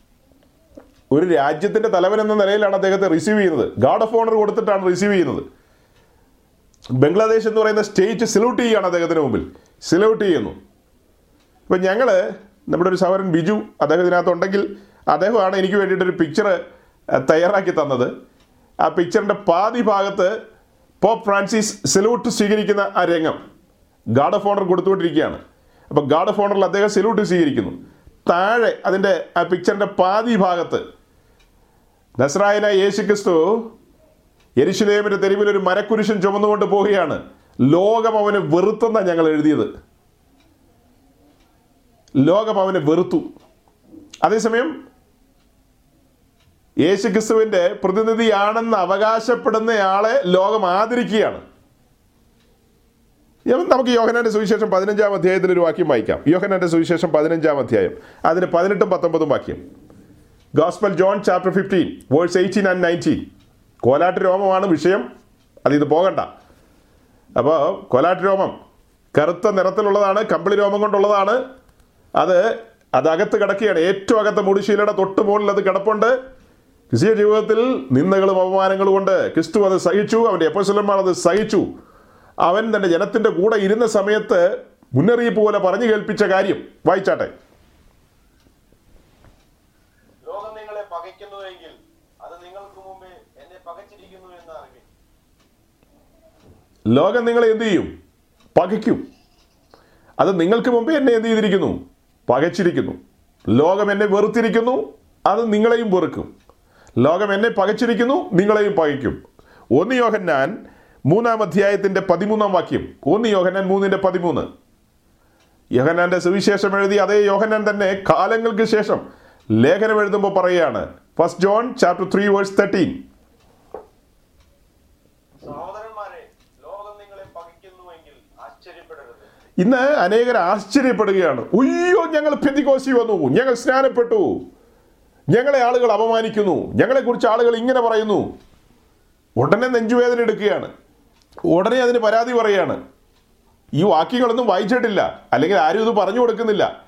ഒരു രാജ്യത്തിന്റെ തലവൻ എന്ന നിലയിലാണ് അദ്ദേഹത്തെ റിസീവ് ചെയ്യുന്നത്. ഗാർഡ് ഓഫ് ഓണർ കൊടുത്തിട്ടാണ് റിസീവ് ചെയ്യുന്നത്. ബംഗ്ലാദേശ് എന്ന് പറയുന്ന സ്റ്റേറ്റ് സെലൂട്ട് ചെയ്യുകയാണ് അദ്ദേഹത്തിന് മുമ്പിൽ. സെലൂട്ട് ചെയ്യുന്നു. അപ്പം ഞങ്ങൾ നമ്മുടെ ഒരു സഹോദരൻ ബിജു അദ്ദേഹത്തിനകത്തുണ്ടെങ്കിൽ അദ്ദേഹമാണ് എനിക്ക് വേണ്ടിയിട്ടൊരു പിക്ചർ തയ്യാറാക്കി തന്നത്. ആ പിക്ചറിന്റെ പാതി ഭാഗത്ത് പോപ്പ് ഫ്രാൻസിസ് സെലൂട്ട് സ്വീകരിക്കുന്ന ആ രംഗം ഗാർഡ് ഓഫ് ഓണർ കൊടുത്തുകൊണ്ടിരിക്കുകയാണ്. അപ്പോൾ ഗാർഡ് ഓഫ് ഓണറിൽ അദ്ദേഹം സെലൂട്ട് സ്വീകരിക്കുന്നു. താഴെ അതിന്റെ ആ പിക്ചറിന്റെ പാതി ഭാഗത്ത് നസ്രായന യേശുക്രിസ്തു ക്രിസ്തു യെരുശലേമിന്റെ തെരുവിൽ ഒരു മരക്കുരിശൻ ചുമന്നുകൊണ്ട് പോവുകയാണ്. ലോകം അവന് വെറുത്തെന്ന ഞങ്ങൾ എഴുതിയത്. ലോകം അവനെ വെറുത്തു. അതേസമയം യേശു ക്രിസ്തുവിന്റെ പ്രതിനിധിയാണെന്ന് അവകാശപ്പെടുന്നയാളെ ലോകം ആദരിക്കുകയാണ്. നമുക്ക് യോഹനാന്റെ സുവിശേഷം പതിനഞ്ചാം അധ്യായത്തിൽ ഒരു വാക്യം വായിക്കാം. യോഹനാന്റെ സുവിശേഷം പതിനഞ്ചാം അധ്യായം. അതിന് പതിനെട്ടും പത്തൊമ്പതും വാക്യം. Gospel John chapter fifteen verse eighteen and nineteen Kolattu രോമമാണ് വിഷയം. അത് ഇത് പോകണ്ട. അപ്പോൾ കോലാട്ട് രോമം കറുത്ത നിറത്തിലുള്ളതാണ് കമ്പിളി രോമം കൊണ്ടുള്ളതാണ്. അത് അത് അകത്ത് കിടക്കുകയാണ്. ഏറ്റവും അകത്ത് മുടിശീലയുടെ തൊട്ട് മുകളിൽ അത് കിടപ്പുണ്ട്. ക്രിസ്തീയ ജീവിതത്തിൽ നിന്ദകളും അപമാനങ്ങളും കൊണ്ട് ക്രിസ്തു അത് സഹിച്ചു അവന്റെ എപ്പോസലന്മാർ അത് സഹിച്ചു. അവൻ തന്റെ ജനത്തിന്റെ കൂടെ ഇരുന്ന സമയത്ത് മുന്നറിയിപ്പ് പോലെ പറഞ്ഞു കേൾപ്പിച്ച കാര്യം വായിച്ചാട്ടെ ലോകം നിങ്ങളെ പകയ്ക്കുന്നുവെങ്കിൽ അത് നിങ്ങൾക്ക് മുമ്പേ എന്നെ പകച്ചിരിക്കുന്നു എന്ന് അറിവിൻ. ലോകം നിങ്ങളെ എന്ത് ചെയ്യും? പകയ്ക്കും. അത് നിങ്ങൾക്ക് മുമ്പേ എന്നെ എന്ത് ചെയ്തിരിക്കുന്നു? പകച്ചിരിക്കുന്നു. ലോകം എന്നെ വെറുത്തിരിക്കുന്നു അത് നിങ്ങളെയും വെറുക്കും. ലോകം എന്നെ പകച്ചിരിക്കുന്നു നിങ്ങളെയും പകയ്ക്കും. ഒന്ന് യോഹന്നാൻ മൂന്നാം അധ്യായത്തിന്റെ പതിമൂന്നാം വാക്യം. ഒന്ന് യോഹന്നാൻ മൂന്നിന്റെ പതിമൂന്ന്. യോഹന്നാന്റെ സുവിശേഷം എഴുതി അതേ യോഹന്നാൻ തന്നെ കാലങ്ങൾക്ക് ശേഷം ലേഖനം എഴുതുമ്പോൾ പറയുകയാണ് first John chapter three verse thirteen ഇന്ന് അനേകർ ആശ്ചര്യപ്പെടുകയാണ്. ഉയ്യോ ഞങ്ങൾ പെന്തിക്കോസി വന്നു. ഞങ്ങൾ സ്നാനപ്പെട്ടു. ഞങ്ങളെ ആളുകൾ അപമാനിക്കുന്നു. ഞങ്ങളെക്കുറിച്ച് ആളുകൾ ഇങ്ങനെ പറയുന്നു. ഉടനെ നെഞ്ചുവേദന എടുക്കുകയാണ്. ഉടനെ അതിന് പരാതി പറയുകയാണ് ഈ വാക്യങ്ങളൊന്നും വായിച്ചിട്ടില്ല. അല്ലെങ്കിൽ ആരും ഇത് പറഞ്ഞു കൊടുക്കുന്നില്ല.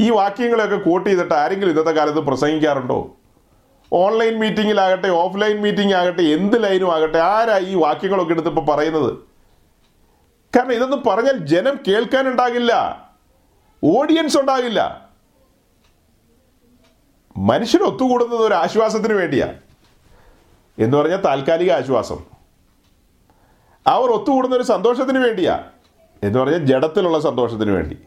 ഈ വാക്യങ്ങളെയൊക്കെ കോട്ട് ചെയ്തിട്ട് ആരെങ്കിലും ഇന്നത്തെ കാലത്ത് പ്രസംഗിക്കാറുണ്ടോ? ഓൺലൈൻ മീറ്റിങ്ങിലാകട്ടെ ഓഫ്ലൈൻ മീറ്റിംഗ് ആകട്ടെ എന്ത് ലൈനും ആകട്ടെ ആരാ ഈ വാക്യങ്ങളൊക്കെ എടുത്ത് ഇപ്പോൾ പറയുന്നത്? കാരണം ഇതൊന്നും പറഞ്ഞാൽ ജനം കേൾക്കാനുണ്ടാകില്ല ഓഡിയൻസ് ഉണ്ടാകില്ല. മനുഷ്യർ ഒത്തുകൂടുന്നത് ഒരു ആശ്വാസത്തിന് വേണ്ടിയാ. എന്ന് പറഞ്ഞാൽ താൽക്കാലിക ആശ്വാസം. അവർ ഒത്തുകൂടുന്ന ഒരു സന്തോഷത്തിന് വേണ്ടിയാ. എന്ന് പറഞ്ഞാൽ ജഡത്തിലുള്ള സന്തോഷത്തിന് വേണ്ടി.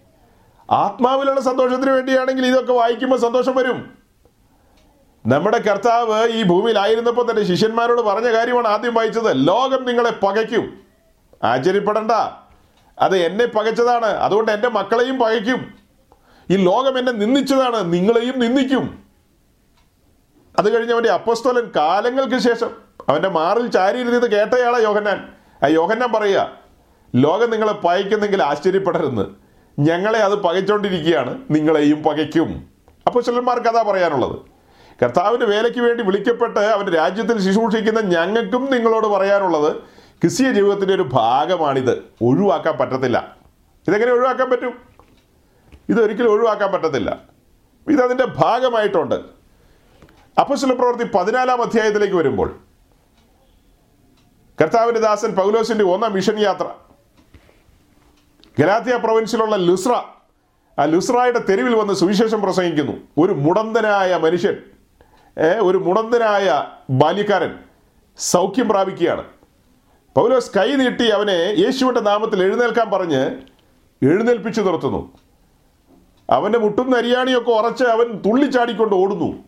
ആത്മാവിലുള്ള സന്തോഷത്തിന് വേണ്ടിയാണെങ്കിൽ ഇതൊക്കെ വായിക്കുമ്പോൾ സന്തോഷം വരും. നമ്മുടെ കർത്താവ് ഈ ഭൂമിയിലായിരുന്നപ്പോൾ തന്നെ ശിഷ്യന്മാരോട് പറഞ്ഞ കാര്യമാണ് ആദ്യം വായിച്ചത്. ലോകം നിങ്ങളെ പകയ്ക്കും. ആശ്ചര്യപ്പെടണ്ട. അത് എന്നെ പകച്ചതാണ്. അതുകൊണ്ട് എന്റെ മക്കളെയും പകയ്ക്കും. ഈ ലോകം എന്നെ നിന്ദിച്ചതാണ്. നിങ്ങളെയും നിന്ദിക്കും. അത് കഴിഞ്ഞ് അവന്റെ അപ്പസ്തോലൻ കാലങ്ങൾക്ക് ശേഷം അവന്റെ മാറിൽ ചാരിയിരുന്നത് കേട്ടയാളാ യോഹന്നാൻ. ആ യോഹന്നാൻ പറയുക ലോകം നിങ്ങളെ പായിക്കുന്നെങ്കിൽ ആശ്ചര്യപ്പെടരുന്ന് ഞങ്ങളെ അത് പകച്ചോണ്ടിരിക്കുകയാണ് നിങ്ങളെയും പകയ്ക്കും. അപ്പോൾ ചിലന്മാർക്ക് അതാ പറയാനുള്ളത്. കർത്താവിന്റെ വേലയ്ക്ക് വേണ്ടി വിളിക്കപ്പെട്ട് അവന്റെ രാജ്യത്തിൽ ശുശ്രൂഷിക്കുന്ന ഞങ്ങൾക്കും നിങ്ങളോട് പറയാനുള്ളത് ക്രിസ്തീയ ജീവിതത്തിന്റെ ഒരു ഭാഗമാണിത്. ഒഴിവാക്കാൻ പറ്റത്തില്ല. ഇതെങ്ങനെ ഒഴിവാക്കാൻ പറ്റും? ഇതൊരിക്കലും ഒഴിവാക്കാൻ പറ്റത്തില്ല. ഇതതിന്റെ ഭാഗമായിട്ടുണ്ട്. അപ്പസ്വല പ്രവൃത്തി പതിനാലാം അധ്യായത്തിലേക്ക് വരുമ്പോൾ കർത്താവിന്റെ ദാസൻ പൗലോസിന്റെ ഒന്നാം മിഷൻ യാത്ര ഗലാത്തിയ പ്രൊവിൻസിലുള്ള ലുസ്ര ആ ലുസ്രായുടെ തെരുവിൽ വന്ന് സുവിശേഷം പ്രസംഗിക്കുന്നു. ഒരു മുടന്തനായ മനുഷ്യൻ ഒരു മുടന്തനായ ബാല്യക്കാരൻ സൗഖ്യം പ്രാപിക്കുകയാണ്. പൗലോസ് കൈ നീട്ടി അവനെ യേശുവിന്റെ നാമത്തിൽ എഴുന്നേൽക്കാൻ പറഞ്ഞ് എഴുന്നേൽപ്പിച്ചു നിർത്തുന്നു. അവന്റെ മുട്ടുന്ന അരിയാണിയൊക്കെ ഉറച്ച് അവൻ തുള്ളിച്ചാടിക്കൊണ്ട് ഓടുന്നു.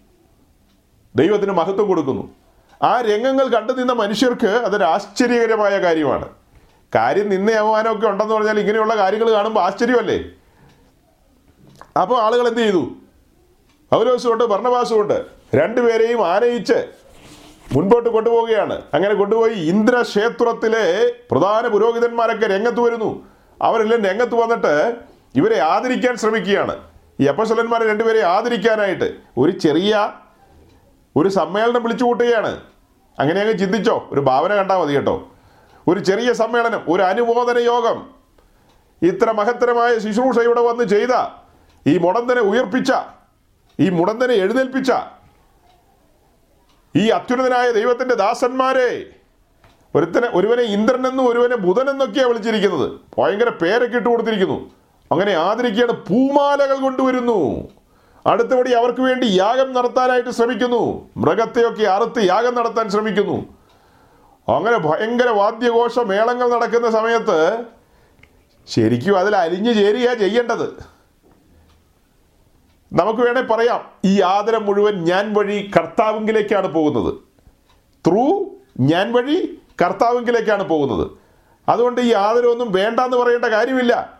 ദൈവത്തിന് മഹത്വം കൊടുക്കുന്നു. ആ രംഗങ്ങൾ കണ്ടു നിന്ന മനുഷ്യർക്ക് അതൊരു ആശ്ചര്യകരമായ കാര്യമാണ്. കാര്യം നിന്ന അവമാനമൊക്കെ ഉണ്ടെന്ന് പറഞ്ഞാൽ ഇങ്ങനെയുള്ള കാര്യങ്ങൾ കാണുമ്പോൾ ആശ്ചര്യമല്ലേ? അപ്പോൾ ആളുകൾ എന്ത് ചെയ്തു? പൗലോസുകൊണ്ട് ഭരണവാസുമുണ്ട് രണ്ടുപേരെയും ആനയിച്ച് മുൻപോട്ട് കൊണ്ടുപോവുകയാണ്. അങ്ങനെ കൊണ്ടുപോയി ഇന്ദ്രക്ഷേത്രത്തിലെ പ്രധാന പുരോഹിതന്മാരൊക്കെ രംഗത്ത് വരുന്നു. അവരെല്ലാം രംഗത്ത് വന്നിട്ട് ഇവരെ ആദരിക്കാൻ ശ്രമിക്കുകയാണ്. ഈ അപ്പസലന്മാരെ രണ്ടുപേരെ ആദരിക്കാനായിട്ട് ഒരു ചെറിയ ഒരു സമ്മേളനം വിളിച്ചു കൂട്ടുകയാണ് അങ്ങനെ അങ്ങ് ചിന്തിച്ചോ? ഒരു ഭാവന കണ്ടാൽ മതി കേട്ടോ. ഒരു ചെറിയ സമ്മേളനം ഒരു അനുമോദന യോഗം. ഇത്ര മഹത്തരമായ ശുശ്രൂഷ ഇവിടെ വന്ന് ചെയ്ത ഈ മുടന്തനെ ഉയർപ്പിച്ച ഈ മുടന്തനെ എഴുന്നേൽപ്പിച്ച ഈ അത്യുന്നതനായ ദൈവത്തിന്റെ ദാസന്മാരെ ഒരുത്തനെ ഒരുവനെ ഇന്ദ്രനെന്നും ഒരുവനെ ബുധനെന്നൊക്കെയാണ് വിളിച്ചിരിക്കുന്നത്. ഭയങ്കര പേരൊക്കെ ഇട്ട് കൊടുത്തിരിക്കുന്നു. അങ്ങനെ ആദരിക്കുകയാണ് പൂമാലകൾ കൊണ്ടുവരുന്നു. അടുത്തപടി അവർക്ക് വേണ്ടി യാഗം നടത്താനായിട്ട് ശ്രമിക്കുന്നു. മൃഗത്തെയൊക്കെ അറുത്ത് യാഗം നടത്താൻ ശ്രമിക്കുന്നു. അങ്ങനെ ഭയങ്കര വാദ്യഘോഷ മേളങ്ങൾ നടക്കുന്ന സമയത്ത് ശരിക്കും അതിൽ അലിഞ്ഞു ചേരുക ചെയ്യേണ്ടത്. നമുക്ക് വേണേ പറയാം ഈ ആദരം മുഴുവൻ ഞാൻ വഴി കർത്താവിങ്കിലേക്കാണ് പോകുന്നത്. ത്രൂ ഞാൻ വഴി കർത്താവിങ്കിലേക്കാണ് പോകുന്നത്. അതുകൊണ്ട് ഈ ആദരവൊന്നും വേണ്ടെന്ന് പറയേണ്ട കാര്യമില്ല.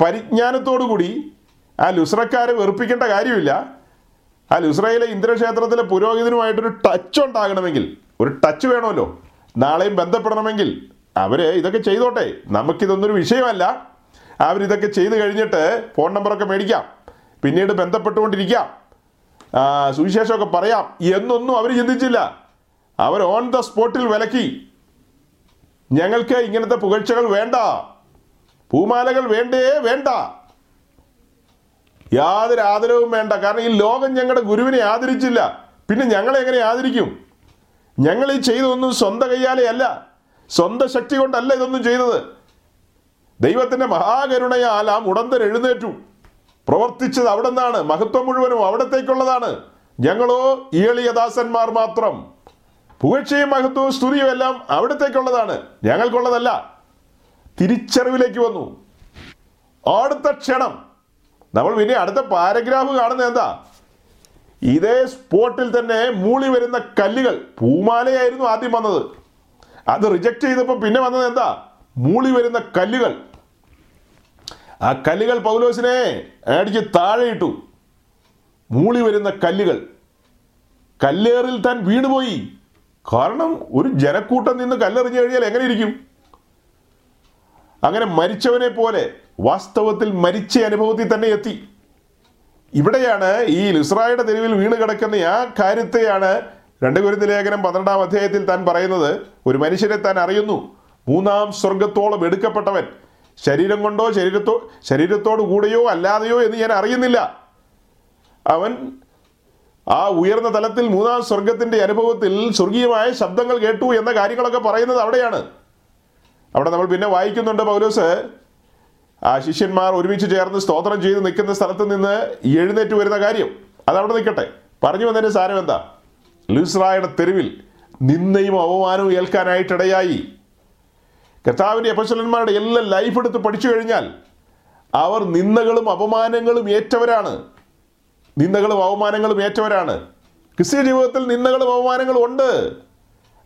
പരിജ്ഞാനത്തോടു കൂടി ആ ലുസ്രക്കാരെ വെറുപ്പിക്കേണ്ട കാര്യമില്ല. ആ ലുസ്രയിലെ ഇന്ദ്രക്ഷേത്രത്തിലെ പുരോഹിതനുമായിട്ടൊരു ടച്ച് ഉണ്ടാകണമെങ്കിൽ ഒരു ടച്ച് വേണമല്ലോ. നാളെയും ബന്ധപ്പെടണമെങ്കിൽ അവർ ഇതൊക്കെ ചെയ്തോട്ടെ. നമുക്കിതൊന്നൊരു വിഷയമല്ല. അവരിതൊക്കെ ചെയ്ത് കഴിഞ്ഞിട്ട് ഫോൺ നമ്പറൊക്കെ മേടിക്കാം. പിന്നീട് ബന്ധപ്പെട്ടുകൊണ്ടിരിക്കാം. സുവിശേഷമൊക്കെ പറയാം. എന്നൊന്നും അവർ ചിന്തിച്ചില്ല. അവർ ഓൺ ദ സ്പോട്ടിൽ വിലക്കി. ഞങ്ങൾക്ക് ഇങ്ങനത്തെ പുകഴ്ചകൾ വേണ്ട. പൂമാലകൾ വേണ്ടേ വേണ്ട. യാതൊരു ആദരവും വേണ്ട. കാരണം ഈ ലോകം ഞങ്ങളുടെ ഗുരുവിനെ ആദരിച്ചില്ല. പിന്നെ ഞങ്ങളെ എങ്ങനെ ആദരിക്കും? ഞങ്ങൾ ഈ ചെയ്തതൊന്നും സ്വന്തം കയ്യാലെ അല്ല സ്വന്തം ശക്തി കൊണ്ടല്ല ഇതൊന്നും ചെയ്തത്. ദൈവത്തിന്റെ മഹാകരുണയാൽ ആ മുടന്തൻ എഴുന്നേറ്റു. പ്രവർത്തിച്ചത് അവിടെ നിന്നാണ് മഹത്വം മുഴുവനും അവിടത്തേക്കുള്ളതാണ്. ഞങ്ങളോ ഇയളിയദാസന്മാർ ദാസന്മാർ മാത്രം. പുകഴ്ചയും മഹത്വവും സ്തുതിയും എല്ലാം അവിടത്തേക്കുള്ളതാണ്. ഞങ്ങൾക്കുള്ളതല്ല. തിരിച്ചറിവിലേക്ക് വന്നു. അടുത്ത ക്ഷണം. നമ്മൾ പിന്നെ അടുത്ത പാരഗ്രാഫ് കാണുന്നത് എന്താ? ഇതേ സ്പോട്ടിൽ തന്നെ മൂളി വരുന്ന കല്ലുകൾ. പൂമാലയായിരുന്നു ആദ്യം വന്നത്. അത് റിജക്റ്റ് ചെയ്തപ്പോൾ പിന്നെ വന്നത് എന്താ? മൂളി വരുന്ന കല്ലുകൾ. ആ കല്ലുകൾ പൗലോസിനെ അടിച്ച് താഴെയിട്ടു. മൂളി വരുന്ന കല്ലുകൾ. കല്ലേറിൽ താൻ വീണുപോയി. കാരണം ഒരു ജനക്കൂട്ടം നിന്ന് കല്ലെറിഞ്ഞു കഴിഞ്ഞാൽ എങ്ങനെ ഇരിക്കും അങ്ങനെ മരിച്ചവനെ പോലെ വാസ്തവത്തിൽ മരിച്ച അനുഭവത്തിൽ തന്നെ എത്തി. ഇവിടെയാണ് ഈ ലിസ്രായുടെ തെരുവിൽ വീണ് കിടക്കുന്ന ആ കാര്യത്തെയാണ് രണ്ട് ഗുരുതി ലേഖനം പന്ത്രണ്ടാം അധ്യായത്തിൽ താൻ പറയുന്നത്. ഒരു മനുഷ്യരെ താൻ അറിയുന്നു. മൂന്നാം സ്വർഗത്തോളം എടുക്കപ്പെട്ടവൻ. ശരീരം കൊണ്ടോ ശരീരത്തോ ശരീരത്തോടു കൂടെയോ അല്ലാതെയോ എന്ന് ഞാൻ അറിയുന്നില്ല. അവൻ ആ ഉയർന്ന തലത്തിൽ മൂന്നാം സ്വർഗത്തിന്റെ അനുഭവത്തിൽ സ്വർഗീയമായ ശബ്ദങ്ങൾ കേട്ടു എന്ന കാര്യങ്ങളൊക്കെ പറയുന്നത് അവിടെയാണ്. അവിടെ നമ്മൾ പിന്നെ വായിക്കുന്നുണ്ട് പൗലോസ് ശിഷ്യന്മാർ ഒരുമിച്ച് ചേർന്ന് സ്തോത്രം ചെയ്ത് നിൽക്കുന്ന സ്ഥലത്ത് നിന്ന് എഴുന്നേറ്റ് വരുന്ന കാര്യം. അതവിടെ നിൽക്കട്ടെ. പറഞ്ഞു വന്നതിന്റെ സാരം എന്താ? ലിസ്രായുടെ തെരുവിൽ നിന്നയും അവമാനവും ഏൽക്കാനായിട്ടിടയായി. കർത്താവിന്റെ അപശലന്മാരുടെ എല്ലാം ലൈഫ് എടുത്ത് പഠിച്ചു കഴിഞ്ഞാൽ അവർ നിന്ദകളും അപമാനങ്ങളും ഏറ്റവരാണ്. നിന്ദകളും അവമാനങ്ങളും ഏറ്റവരാണ്. ക്രിസ്ത്യ ജീവിതത്തിൽ നിന്ദകളും അപമാനങ്ങളും ഉണ്ട്.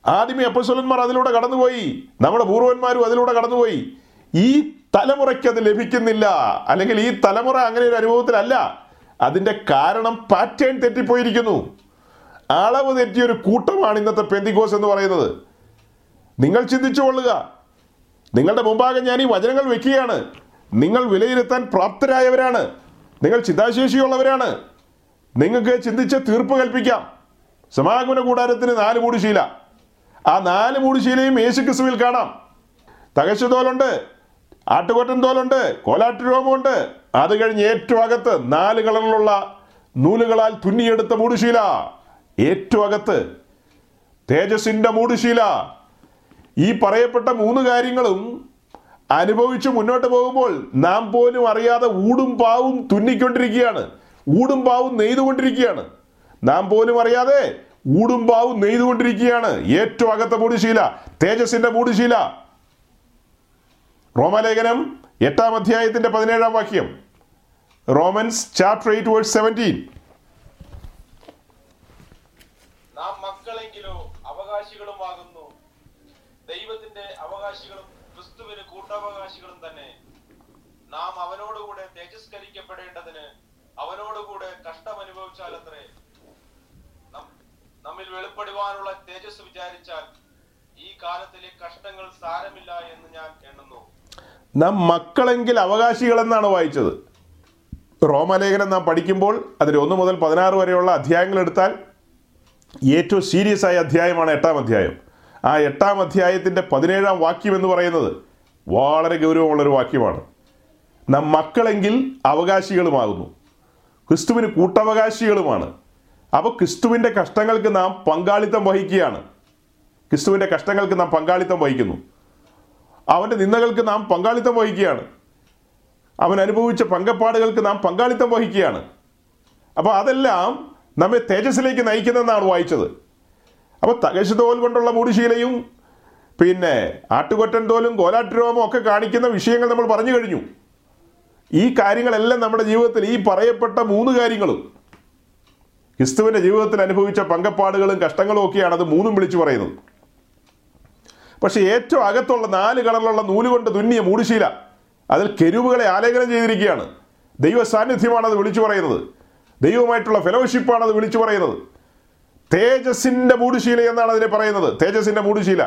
ആദ്യമേ അപ്പസ്വലന്മാർ അതിലൂടെ കടന്നുപോയി. നമ്മുടെ പൂർവന്മാരും അതിലൂടെ കടന്നുപോയി. ഈ തലമുറയ്ക്ക് അത് ലഭിക്കുന്നില്ല. അല്ലെങ്കിൽ ഈ തലമുറ അങ്ങനെ ഒരു അനുഭവത്തിലല്ല. അതിന്റെ കാരണം പാറ്റേൺ തെറ്റിപ്പോയിരിക്കുന്നു. അളവ് തെറ്റിയ ഒരു കൂട്ടമാണ് ഇന്നത്തെ പെന്തികോസ് എന്ന് പറയുന്നത്. നിങ്ങൾ ചിന്തിച്ചു കൊള്ളുക. നിങ്ങളുടെ മുമ്പാകെ ഞാൻ ഈ വചനങ്ങൾ വെക്കുകയാണ്. നിങ്ങൾ വിലയിരുത്താൻ പ്രാപ്തരായവരാണ്. നിങ്ങൾ ചിന്താശേഷിയുള്ളവരാണ്. നിങ്ങൾക്ക് ചിന്തിച്ച് തീർപ്പ് കൽപ്പിക്കാം. സമാഗമന കൂടാരത്തിന് നാല് മൂടുശീല. ആ നാല് മൂടുശീലയും യേശുക്രിസ്തുവിൽ കാണാം. തകശുതോലുണ്ട് ആട്ടുകൊറ്റൻ തോലുണ്ട് കോലാട്ടു രോമമുണ്ട്. അത് കഴിഞ്ഞ് ഏറ്റവും അകത്ത് നാല് കളറിലുള്ള നൂലുകളാൽ തുന്നിയെടുത്ത മൂടുശീല. ഏറ്റവും അകത്ത് തേജസിന്റെ മൂടുശീല. ഈ പറയപ്പെട്ട മൂന്ന് കാര്യങ്ങളും അനുഭവിച്ച് മുന്നോട്ട് പോകുമ്പോൾ നാം പോലും അറിയാതെ ഊടും പാവും തുന്നിക്കൊണ്ടിരിക്കുകയാണ്. ഊടും പാവും നെയ്തുകൊണ്ടിരിക്കുകയാണ്. നാം പോലും അറിയാതെ ഊടും പാവും നെയ്തുകൊണ്ടിരിക്കുകയാണ്. ഏറ്റവും അകത്ത മൂടുശീല തേജസിന്റെ മൂടുശീല. റോമലേഖനം എട്ടാം അധ്യായത്തിന്റെ പതിനേഴാം വാക്യം. Romans chapter eight verse seventeen നാം അവകാശികളുമാകുന്നു ദൈവത്തിന്റെ നാം അവനോടുകൂടെ അവനോടുകൂടെ നമ്മിൽ വെളിപ്പെടുവാനുള്ള തേജസ് വിചാരിച്ചാൽ ഈ കാലത്തിലെ കഷ്ടങ്ങൾ സാരമില്ല എന്ന് ഞാൻ എണ്ണുന്നു. നാം മക്കളെങ്കിൽ അവകാശികളെന്നാണ് വായിച്ചത്. റോമലേഖനം നാം പഠിക്കുമ്പോൾ അതിൽ ഒന്ന് മുതൽ പതിനാറ് വരെയുള്ള അധ്യായങ്ങൾ എടുത്താൽ ഏറ്റവും സീരിയസ് ആയ അധ്യായമാണ് എട്ടാം അധ്യായം. ആ എട്ടാം അധ്യായത്തിന്റെ പതിനേഴാം വാക്യം എന്ന് പറയുന്നത് വളരെ ഗൗരവമുള്ളൊരു വാക്യമാണ്. നാം മക്കളെങ്കിൽ അവകാശികളുമാകുന്നു. ക്രിസ്തുവിന് കൂട്ടവകാശികളുമാണ്. അപ്പോൾ ക്രിസ്തുവിന്റെ കഷ്ടങ്ങൾക്ക് നാം പങ്കാളിത്തം വഹിക്കുകയാണ്. ക്രിസ്തുവിന്റെ കഷ്ടങ്ങൾക്ക് നാം പങ്കാളിത്തം വഹിക്കുന്നു. അവന്റെ നിന്ദകൾക്ക് നാം പങ്കാളിത്തം വഹിക്കുകയാണ്. അവൻ അനുഭവിച്ച പങ്കപ്പാടുകൾക്ക് നാം പങ്കാളിത്തം വഹിക്കുകയാണ്. അപ്പോൾ അതെല്ലാം നമ്മെ തേജസ്സിലേക്ക് നയിക്കുന്നതെന്നാണ് വായിച്ചത്. അപ്പോൾ തകശ് തോൽ കൊണ്ടുള്ള മൂടുശീലയും പിന്നെ ആട്ടുകൊറ്റൻ തോലും കോലാട്ടുരോമം ഒക്കെ കാണിക്കുന്ന വിഷയങ്ങൾ നമ്മൾ പറഞ്ഞു കഴിഞ്ഞു. ഈ കാര്യങ്ങളെല്ലാം നമ്മുടെ ജീവിതത്തിൽ ഈ പറയപ്പെട്ട മൂന്ന് കാര്യങ്ങളും ക്രിസ്തുവിന്റെ ജീവിതത്തിൽ അനുഭവിച്ച പങ്കപ്പാടുകളും കഷ്ടങ്ങളും ഒക്കെയാണ് അത് മൂന്നും വിളിച്ചു പറയുന്നത്. പക്ഷെ ഏറ്റവും അകത്തുള്ള നാല് കളറിലുള്ള നൂലുകൊണ്ട് തുന്നിയ മൂടുശീല അതിൽ കെരുവുകളെ ആലേഖനം ചെയ്തിരിക്കുകയാണ്. ദൈവ സാന്നിധ്യമാണ് അത് വിളിച്ചു പറയുന്നത്. ദൈവമായിട്ടുള്ള ഫെലോഷിപ്പാണ് അത് വിളിച്ചു പറയുന്നത്. തേജസിന്റെ മൂടുശീല എന്നാണ് അതിനെ പറയുന്നത്. തേജസിന്റെ മൂടുശീല.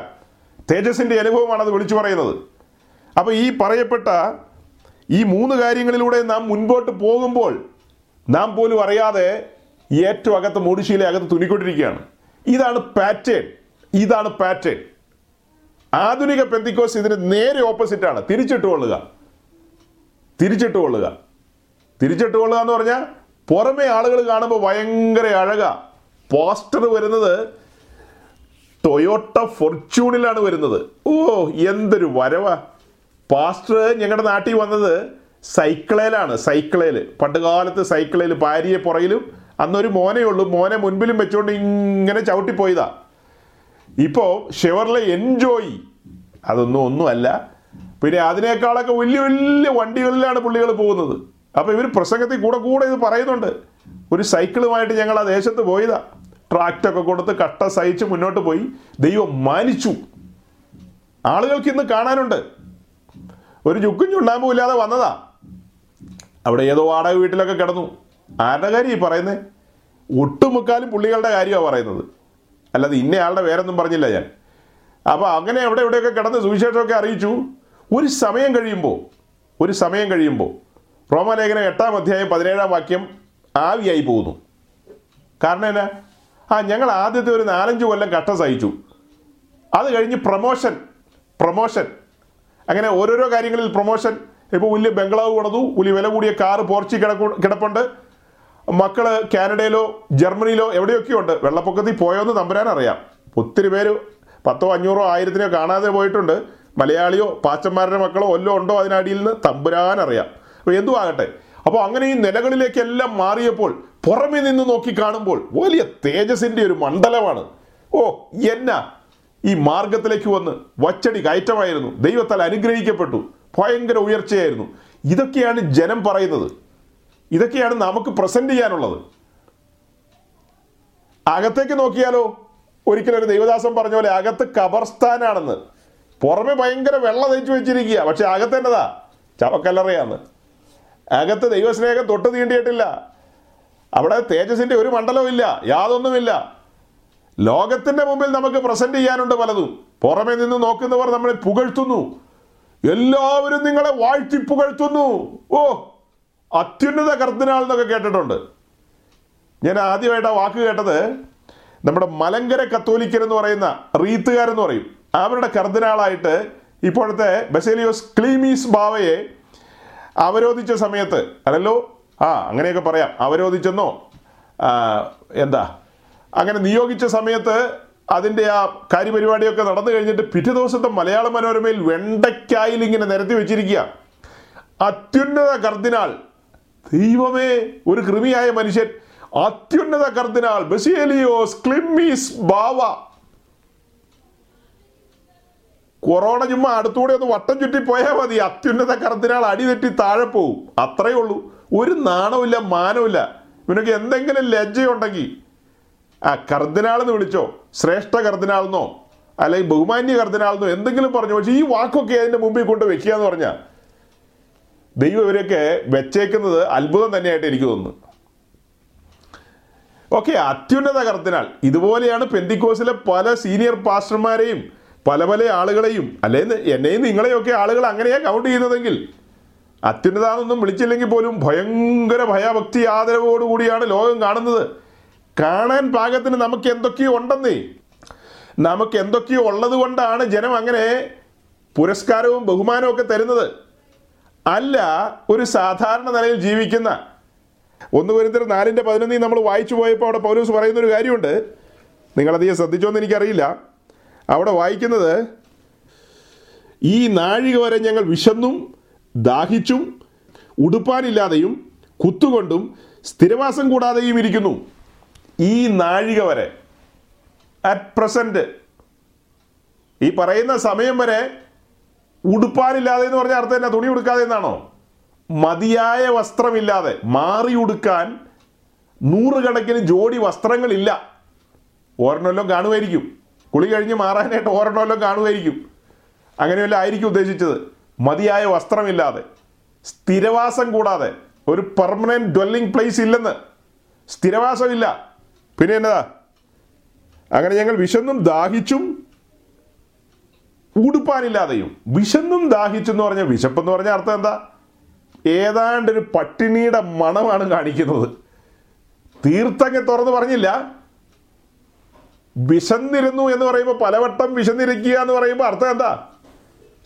തേജസിന്റെ അനുഭവമാണ് അത് വിളിച്ചു പറയുന്നത്. അപ്പോൾ ഈ പറയപ്പെട്ട ഈ മൂന്ന് കാര്യങ്ങളിലൂടെ നാം മുൻപോട്ട് പോകുമ്പോൾ നാം പോലും അറിയാതെ ഏറ്റവും അകത്ത് മൂടുശീല അകത്ത് തുന്നിക്കൊണ്ടിരിക്കുകയാണ്. ഇതാണ് പാറ്റേൺ ഇതാണ് പാറ്റേൺ ആധുനിക പെന്തിക്കോസ് ഇതിന് നേരെ ഓപ്പോസിറ്റ് ആണ്. തിരിച്ചിട്ട് കൊള്ളുക. എന്ന് പറഞ്ഞാൽ പുറമെ ആളുകൾ കാണുമ്പോൾ ഭയങ്കര അഴക. പോസ്റ്റർ വരുന്നത് ടൊയോട്ട ഫോർച്യൂണിലാണ് വരുന്നത്. ഓ എന്തൊരു വരവാ. പാസ്റ്റർ ഞങ്ങളുടെ നാട്ടിൽ വന്നത് സൈക്കിളേലാണ് സൈക്കിളേൽ പണ്ട് കാലത്ത് സൈക്കിളേൽ ഭാര്യയെ പുറയിലും അന്നൊരു മോനെയുള്ളൂ മോനെ മുൻപിലും വെച്ചുകൊണ്ട് ഇങ്ങനെ ചവിട്ടിപ്പോയതാ. ഇപ്പോൾ ഷെവർലെ എൻജോയ്. അതൊന്നും ഒന്നുമല്ല. പിന്നെ അതിനേക്കാളൊക്കെ വലിയ വലിയ വണ്ടികളിലാണ് പുള്ളികൾ പോകുന്നത്. അപ്പോൾ ഇവർ പ്രസംഗത്തിൽ കൂടെ കൂടെ ഇത് പറയുന്നുണ്ട്. ഒരു സൈക്കിളുമായിട്ട് ഞങ്ങൾ ആ ദേശത്ത് പോയതാ. ട്രാക്റ്റൊക്കെ കൊടുത്ത് കട്ട സഹിച്ച് മുന്നോട്ട് പോയി. ദൈവം മാനിച്ചു. ആളുകൾക്ക് ഇന്ന് കാണാനുണ്ട്. ഒരു ചുക്കും ചുണ്ടാമ്പും ഇല്ലാതെ വന്നതാ. അവിടെ ഏതോ വാടക വീട്ടിലൊക്കെ കിടന്നു. ആരുടെ കാര്യം ഈ പറയുന്നത് ഒട്ടുമുക്കാലും പുള്ളികളുടെ കാര്യമാണ് പറയുന്നത്. അല്ലാതെ ഇന്നയാളുടെ പേരൊന്നും പറഞ്ഞില്ല ഞാൻ. അപ്പോൾ അങ്ങനെ എവിടെ എവിടെയൊക്കെ കിടന്ന് സുവിശേഷമൊക്കെ അറിയിച്ചു. ഒരു സമയം കഴിയുമ്പോൾ ഒരു സമയം കഴിയുമ്പോൾ റോമാലേഖനം എട്ടാം അധ്യായം പതിനേഴാം വാക്യം ആവിയായി പോകുന്നു. കാരണം എന്നാ? ആ ഞങ്ങൾ ആദ്യത്തെ ഒരു നാലഞ്ച് കൊല്ലം കട്ട സഹിച്ചു. അത് കഴിഞ്ഞ് പ്രൊമോഷൻ പ്രൊമോഷൻ. അങ്ങനെ ഓരോരോ കാര്യങ്ങളിൽ പ്രൊമോഷൻ. ഇപ്പോൾ വലിയ ബംഗ്ലാവ് കൊണതു വലിയ വില കൂടിയ കാറ് പോർച്ചി കിടക്കു കിടപ്പുണ്ട്. മക്കൾ കാനഡയിലോ ജർമ്മനിയിലോ എവിടെയൊക്കെ ഉണ്ട് വെള്ളപ്പൊക്കത്തിൽ പോയോന്ന് തമ്പുരാൻ അറിയാം. ഒത്തിരി പേര് പത്തോ അഞ്ഞൂറോ ആയിരത്തിനോ കാണാതെ പോയിട്ടുണ്ട്. മലയാളിയോ പാച്ചന്മാരുടെ മക്കളോ ഒല്ലോ ഉണ്ടോ അതിനടിയിൽ നിന്ന് തമ്പുരാൻ അറിയാം. അപ്പോൾ എന്തു ആകട്ടെ അപ്പോൾ അങ്ങനെ ഈ നിലകളിലേക്കെല്ലാം മാറിയപ്പോൾ പുറമെ നിന്ന് നോക്കി കാണുമ്പോൾ വലിയ തേജസിന്റെ ഒരു മണ്ഡലമാണ്. ഓ എന്നാ? ഈ മാർഗത്തിലേക്ക് വന്ന് വച്ചടി കയറ്റമായിരുന്നു. ദൈവത്താൽ അനുഗ്രഹിക്കപ്പെട്ടു. ഭയങ്കര ഉയർച്ചയായിരുന്നു. ഇതൊക്കെയാണ് ജനം പറയുന്നത്. ഇതൊക്കെയാണ് നമുക്ക് പ്രസന്റ് ചെയ്യാനുള്ളത്. അകത്തേക്ക് നോക്കിയാലോ? ഒരിക്കലും ഒരു ദൈവദാസൻ പറഞ്ഞ പോലെ അകത്ത് കബർസ്ഥാനാണെന്ന്. പുറമെ ഭയങ്കര വെള്ളം തയ്ച്ചു വെച്ചിരിക്കുക. പക്ഷെ അകത്തേണ്ടതാ ചവക്കല്ലറയാന്ന്. അകത്ത് ദൈവസ്നേഹം തൊട്ട് തീണ്ടിയിട്ടില്ല. അവിടെ തേജസിന്റെ ഒരു മണ്ഡലവും ഇല്ല. യാതൊന്നുമില്ല. ലോകത്തിന്റെ മുമ്പിൽ നമുക്ക് പ്രസന്റ് ചെയ്യാനുണ്ട് പലതും. പുറമെ നിന്ന് നോക്കുന്നവർ നമ്മളെ പുകഴ്ത്തുന്നു. എല്ലാവരും നിങ്ങളെ വാഴ്ത്തി പുകഴ്ത്തുന്നു. ഓ അത്യുന്നത കർദിനാൾ എന്നൊക്കെ കേട്ടിട്ടുണ്ട്. ഞാൻ ആദ്യമായിട്ട് ആ വാക്ക് കേട്ടത്. നമ്മുടെ മലങ്കര കത്തോലിക്കർ എന്ന് പറയുന്ന റീത്തുകാരെന്ന് പറയും. അവരുടെ കർദിനാളായിട്ട് ഇപ്പോഴത്തെ ബസേലിയോസ് ക്ലീമീസ് ബാവയെ അവരോധിച്ച സമയത്ത് അല്ലല്ലോ? ആ അങ്ങനെയൊക്കെ പറയാം. അവരോധിച്ചെന്നോ? എന്താ? അങ്ങനെ നിയോഗിച്ച സമയത്ത് അതിന്റെ ആ കാര്യപരിപാടിയൊക്കെ നടന്നു കഴിഞ്ഞിട്ട് പിറ്റേ ദിവസത്തെ മലയാള മനോരമയിൽ വെണ്ടയ്ക്കായിൽ ഇങ്ങനെ നിരത്തി വെച്ചിരിക്കുക. അത്യുന്നത കർദിനാൾ ദൈവമേ ഒരു കൃമിയായ മനുഷ്യൻ അത്യുന്നത കർദിനാൾ ബസിയലിയോസ് ക്ലിമ്മീസ് ബാവ. കൊറോണ ചുമ്മാ അടുത്തൂടെ ഒന്ന് വട്ടം ചുറ്റി പോയാൽ മതി. അത്യുന്നത കർദിനാൾ അടിതെറ്റി താഴെ പോവും. അത്രയേ ഉള്ളൂ. ഒരു നാണമില്ല മാനമില്ല ഇവനൊക്കെ എന്തെങ്കിലും ലജ്ജയുണ്ടെങ്കിൽ. ആ കർദിനാൾ എന്ന് വിളിച്ചോ? ശ്രേഷ്ഠ കർദിനാളെന്നോ? അല്ലെങ്കിൽ ബഹുമാന്യ കർദിനാളെന്നോ? എന്തെങ്കിലും പറഞ്ഞു? പക്ഷേ ഈ വാക്കൊക്കെ അതിന്റെ മുമ്പിൽ കൊണ്ട് വെക്കുക എന്ന് പറഞ്ഞാൽ ദൈവം ഇവരെയൊക്കെ വെച്ചേക്കുന്നത് അത്ഭുതം തന്നെയായിട്ട് എനിക്ക് തോന്നുന്നു. ഓക്കെ അത്യുന്നത കർത്തിനാൽ ഇതുപോലെയാണ് പെന്തിക്കോസിലെ പല സീനിയർ പാസ്റ്റർമാരെയും പല പല ആളുകളെയും അല്ലെങ്കിൽ എന്നെയും നിങ്ങളെയൊക്കെ ആളുകൾ അങ്ങനെയാണ് കൗണ്ട് ചെയ്യുന്നതെങ്കിൽ അത്യുന്നതാണെന്നൊന്നും വിളിച്ചില്ലെങ്കിൽ പോലും ഭയങ്കര ഭയഭക്തി ആദരവോടുകൂടിയാണ് ലോകം കാണുന്നത്. കാണാൻ പാകത്തിന് നമുക്ക് എന്തൊക്കെയോ ഉണ്ടെന്നേ. നമുക്ക് എന്തൊക്കെയോ ഉള്ളത് കൊണ്ടാണ് ജനം അങ്ങനെ പുരസ്കാരവും ബഹുമാനവും ഒക്കെ തരുന്നത്. അല്ല ഒരു സാധാരണ നിലയിൽ ജീവിക്കുന്ന ഒന്ന് വരുന്നൊരു നാലിന്റെ പതിനൊന്നിൽ നമ്മൾ വായിച്ചു പോയപ്പോൾ അവിടെ പൗലൂസ് പറയുന്നൊരു കാര്യമുണ്ട്. നിങ്ങളധികം ശ്രദ്ധിച്ചോന്ന് എനിക്കറിയില്ല. അവിടെ വായിക്കുന്നത് ഈ നാഴിക വരെ ഞങ്ങൾ വിശന്നും ദാഹിച്ചും ഉടുപ്പാനില്ലാതെയും കുത്തുകൊണ്ടും സ്ഥിരവാസം കൂടാതെയും ഇരിക്കുന്നു. ഈ നാഴിക വരെ അറ്റ് പ്രസന്റ് ഈ പറയുന്ന സമയം വരെ ഉടുപ്പാനില്ലാതെ എന്ന് പറഞ്ഞ അർത്ഥം എന്നാ? തുണി ഉടുക്കാതെ എന്നാണോ? മതിയായ വസ്ത്രമില്ലാതെ മാറി ഉടുക്കാൻ നൂറുകണക്കിന് ജോഡി വസ്ത്രങ്ങളില്ല. ഓരോന്നെല്ലാം കാണുമായിരിക്കും. കുളി കഴിഞ്ഞ് മാറാനായിട്ട് ഓരോന്നെല്ലാം കാണുമായിരിക്കും. അങ്ങനെയല്ല ആയിരിക്കും ഉദ്ദേശിച്ചത്. മതിയായ വസ്ത്രമില്ലാതെ സ്ഥിരവാസം കൂടാതെ ഒരു പെർമനന്റ് ഡ്വെല്ലിംഗ് പ്ലേസ് ഇല്ലെന്ന്. സ്ഥിരവാസമില്ല. പിന്നെ എന്നതാ? അങ്ങനെ ഞങ്ങൾ വിശന്നും ദാഹിച്ചും ഉടുപ്പാനില്ലാതെയും വിശന്നും ദാഹിച്ചെന്ന് പറഞ്ഞ വിശപ്പെന്ന് പറഞ്ഞ അർത്ഥം എന്താ? ഏതാണ്ട് ഒരു പട്ടിണിയുടെ മണമാണ് കാണിക്കുന്നത്. തീർത്ഥങ്ങ് തുറന്ന് പറഞ്ഞില്ല. വിശന്നിരുന്നു എന്ന് പറയുമ്പോൾ പലവട്ടം വിശന്നിരിക്കുക എന്ന് പറയുമ്പോൾ അർത്ഥം എന്താ?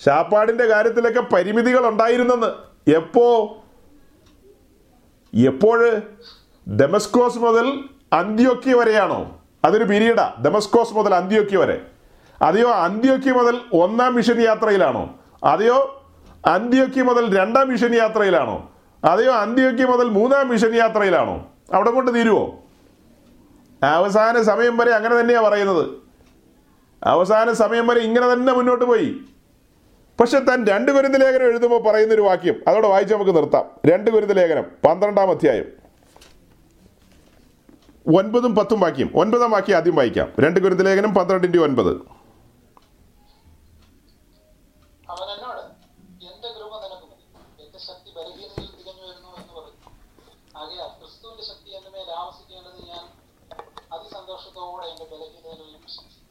ശാപ്പാടിന്റെ കാര്യത്തിലൊക്കെ പരിമിതികൾ ഉണ്ടായിരുന്നെന്ന്. എപ്പോ? എപ്പോഴ് ഡെമസ്കോസ് മുതൽ അന്ത്യോക്യ വരെയാണോ? അതൊരു പീരീഡാ. ഡെമസ്കോസ് മുതൽ അന്ത്യോക്യ വരെ. അതെയോ അന്ത്യോക്കി മുതൽ ഒന്നാം മിഷൻ യാത്രയിലാണോ? അതെയോ അന്ത്യോക്കി മുതൽ രണ്ടാം മിഷൻ യാത്രയിലാണോ? അതെയോ അന്ത്യോക്കി മുതൽ മൂന്നാം മിഷൻ യാത്രയിലാണോ? അവിടെ കൊണ്ട് തീരുവോ? അവസാന സമയം വരെ അങ്ങനെ തന്നെയാണ് പറയുന്നത്. അവസാന സമയം വരെ ഇങ്ങനെ തന്നെ മുന്നോട്ട് പോയി. പക്ഷെ താൻ രണ്ട് കുരുന്ന ലേഖനം എഴുതുമ്പോൾ പറയുന്നൊരു വാക്യം അതോടെ വായിച്ച് നമുക്ക് നിർത്താം. രണ്ട് കുരുന്ന ലേഖനം പന്ത്രണ്ടാം അധ്യായം. ഒൻപതും പത്തും വാക്യം ഒൻപതാം വാക്യം ആദ്യം വായിക്കാം. രണ്ട് കുരുന്ന ലേഖനം പന്ത്രണ്ടിന്റെ ഒൻപത് അവൻ എന്നോട് എന്റെ കൃപ നിനക്ക് മതി എന്റെ ശക്തി ബലഹീനതയിൽ തികഞ്ഞു വരുന്നു എന്ന് പറഞ്ഞു ആകയാൽ ക്രിസ്തുവിന്റെ ശക്തി എന്റെ മേൽ ആവസിക്കേണ്ടത് ഞാൻ അതിസന്തോഷത്തോടെ എന്റെ ബലഹീനതകളിൽ പ്രശംസിക്കും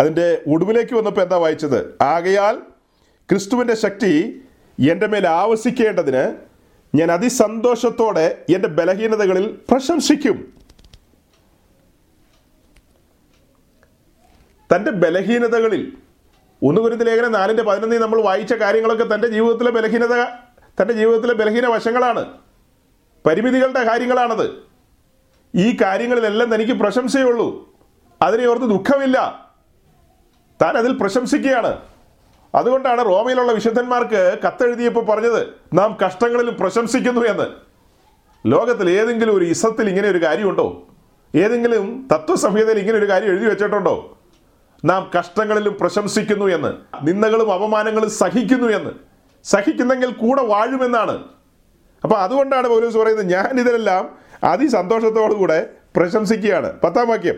അതിന്റെ ഒടുവിലേക്ക് വന്നപ്പോൾ എന്താ വായിച്ചത്? ആകയാൽ ക്രിസ്തുവിന്റെ ശക്തി എന്റെ മേൽ ആവശിക്കേണ്ടതിന് ഞാൻ അതിസന്തോഷത്തോടെ എന്റെ ബലഹീനതകളിൽ പ്രശംസിക്കും. തന്റെ ബലഹീനതകളിൽ ഒന്ന് കുരുന്ന ലേഖനം നാലിന്റെ പതിനൊന്നിൽ നമ്മൾ വായിച്ച കാര്യങ്ങളൊക്കെ തന്റെ ജീവിതത്തിലെ ബലഹീനത തന്റെ ജീവിതത്തിലെ ബലഹീന വശങ്ങളാണ്. പരിമിതികളുടെ കാര്യങ്ങളാണത്. ഈ കാര്യങ്ങളിലെല്ലാം തനിക്ക് പ്രശംസയുള്ളൂ അതിനെ ഓർത്ത് ദുഃഖമില്ല. താൻ അതിൽ പ്രശംസിക്കുകയാണ്. അതുകൊണ്ടാണ് റോമയിലുള്ള വിശുദ്ധന്മാർക്ക് കത്തെഴുതിയപ്പോൾ പറഞ്ഞത് നാം കഷ്ടങ്ങളിലും പ്രശംസിക്കുന്നു എന്ന്. ലോകത്തിൽ ഏതെങ്കിലും ഒരു ഇസത്തിൽ ഇങ്ങനെ ഒരു കാര്യമുണ്ടോ? ഏതെങ്കിലും തത്വസംഹിതയിൽ ഇങ്ങനെ ഒരു കാര്യം എഴുതി വെച്ചിട്ടുണ്ടോ? നാം കഷ്ടങ്ങളിലും പ്രശംസിക്കുന്നു എന്ന് നിന്ദകളും അപമാനങ്ങളും സഹിക്കുന്നു എന്ന് സഹിക്കുന്നെങ്കിൽ കൂടെ വാഴുമെന്നാണ്. അപ്പോൾ അതുകൊണ്ടാണ് പൗലോസ് പറയുന്നത് ഞാൻ ഇതിലെല്ലാം അതിസന്തോഷത്തോടുകൂടെ പ്രശംസിക്കുകയാണ്. പത്താം വാക്യം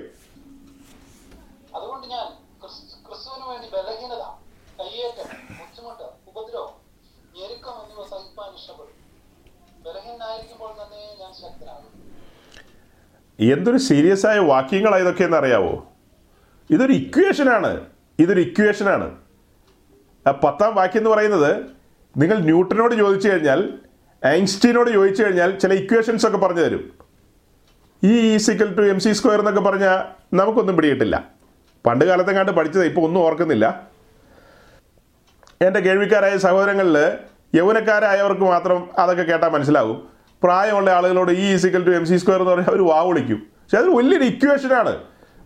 അതുകൊണ്ട് ഞാൻ ക്രിസ്- ക്രിസ്തുവിന് വേണ്ടി ബലഹീനത കയ്യേറ്റം ബുദ്ധിമുട്ട് ഉപദ്രവം ഞെരുക്കം എന്നിവ സഹിപ്പാൻ ഇഷ്ടപ്പെടും ബലഹീനായിരിക്കുമ്പോൾ തന്നെ ഞാൻ ശക്തനാകും എന്തൊരു സീരിയസ് ആയ വാക്യങ്ങളാണ് ഇതൊക്കെയെന്ന് അറിയാവോ ഇതൊരു ഇക്വേഷനാണ് ഇതൊരു ഇക്വേഷനാണ് പത്താം വാക്യം എന്ന് പറയുന്നത് നിങ്ങൾ ന്യൂട്ടനോട് ചോദിച്ചു കഴിഞ്ഞാൽ ഐൻസ്റ്റീനോട് ചോദിച്ചു കഴിഞ്ഞാൽ ചില ഇക്വേഷൻസ് ഒക്കെ പറഞ്ഞു തരും. ഈ E is equal to M C square എന്നൊക്കെ പറഞ്ഞാൽ നമുക്കൊന്നും പിടിയിട്ടില്ല പണ്ട് കാലത്തെങ്ങാണ്ട് പഠിച്ചത് ഇപ്പോൾ ഒന്നും ഓർക്കുന്നില്ല. എന്റെ കേൾവിക്കാരായ സഹോദരങ്ങളിൽ യൗവനക്കാരായവർക്ക് മാത്രം അതൊക്കെ കേട്ടാൽ മനസ്സിലാവും. പ്രായമുള്ള ആളുകളോട് ഈ E is equal to M C square എന്ന് പറഞ്ഞാൽ അവർ വാ വിളിക്കും. പക്ഷെ അത് വലിയൊരു ഇക്വേഷനാണ്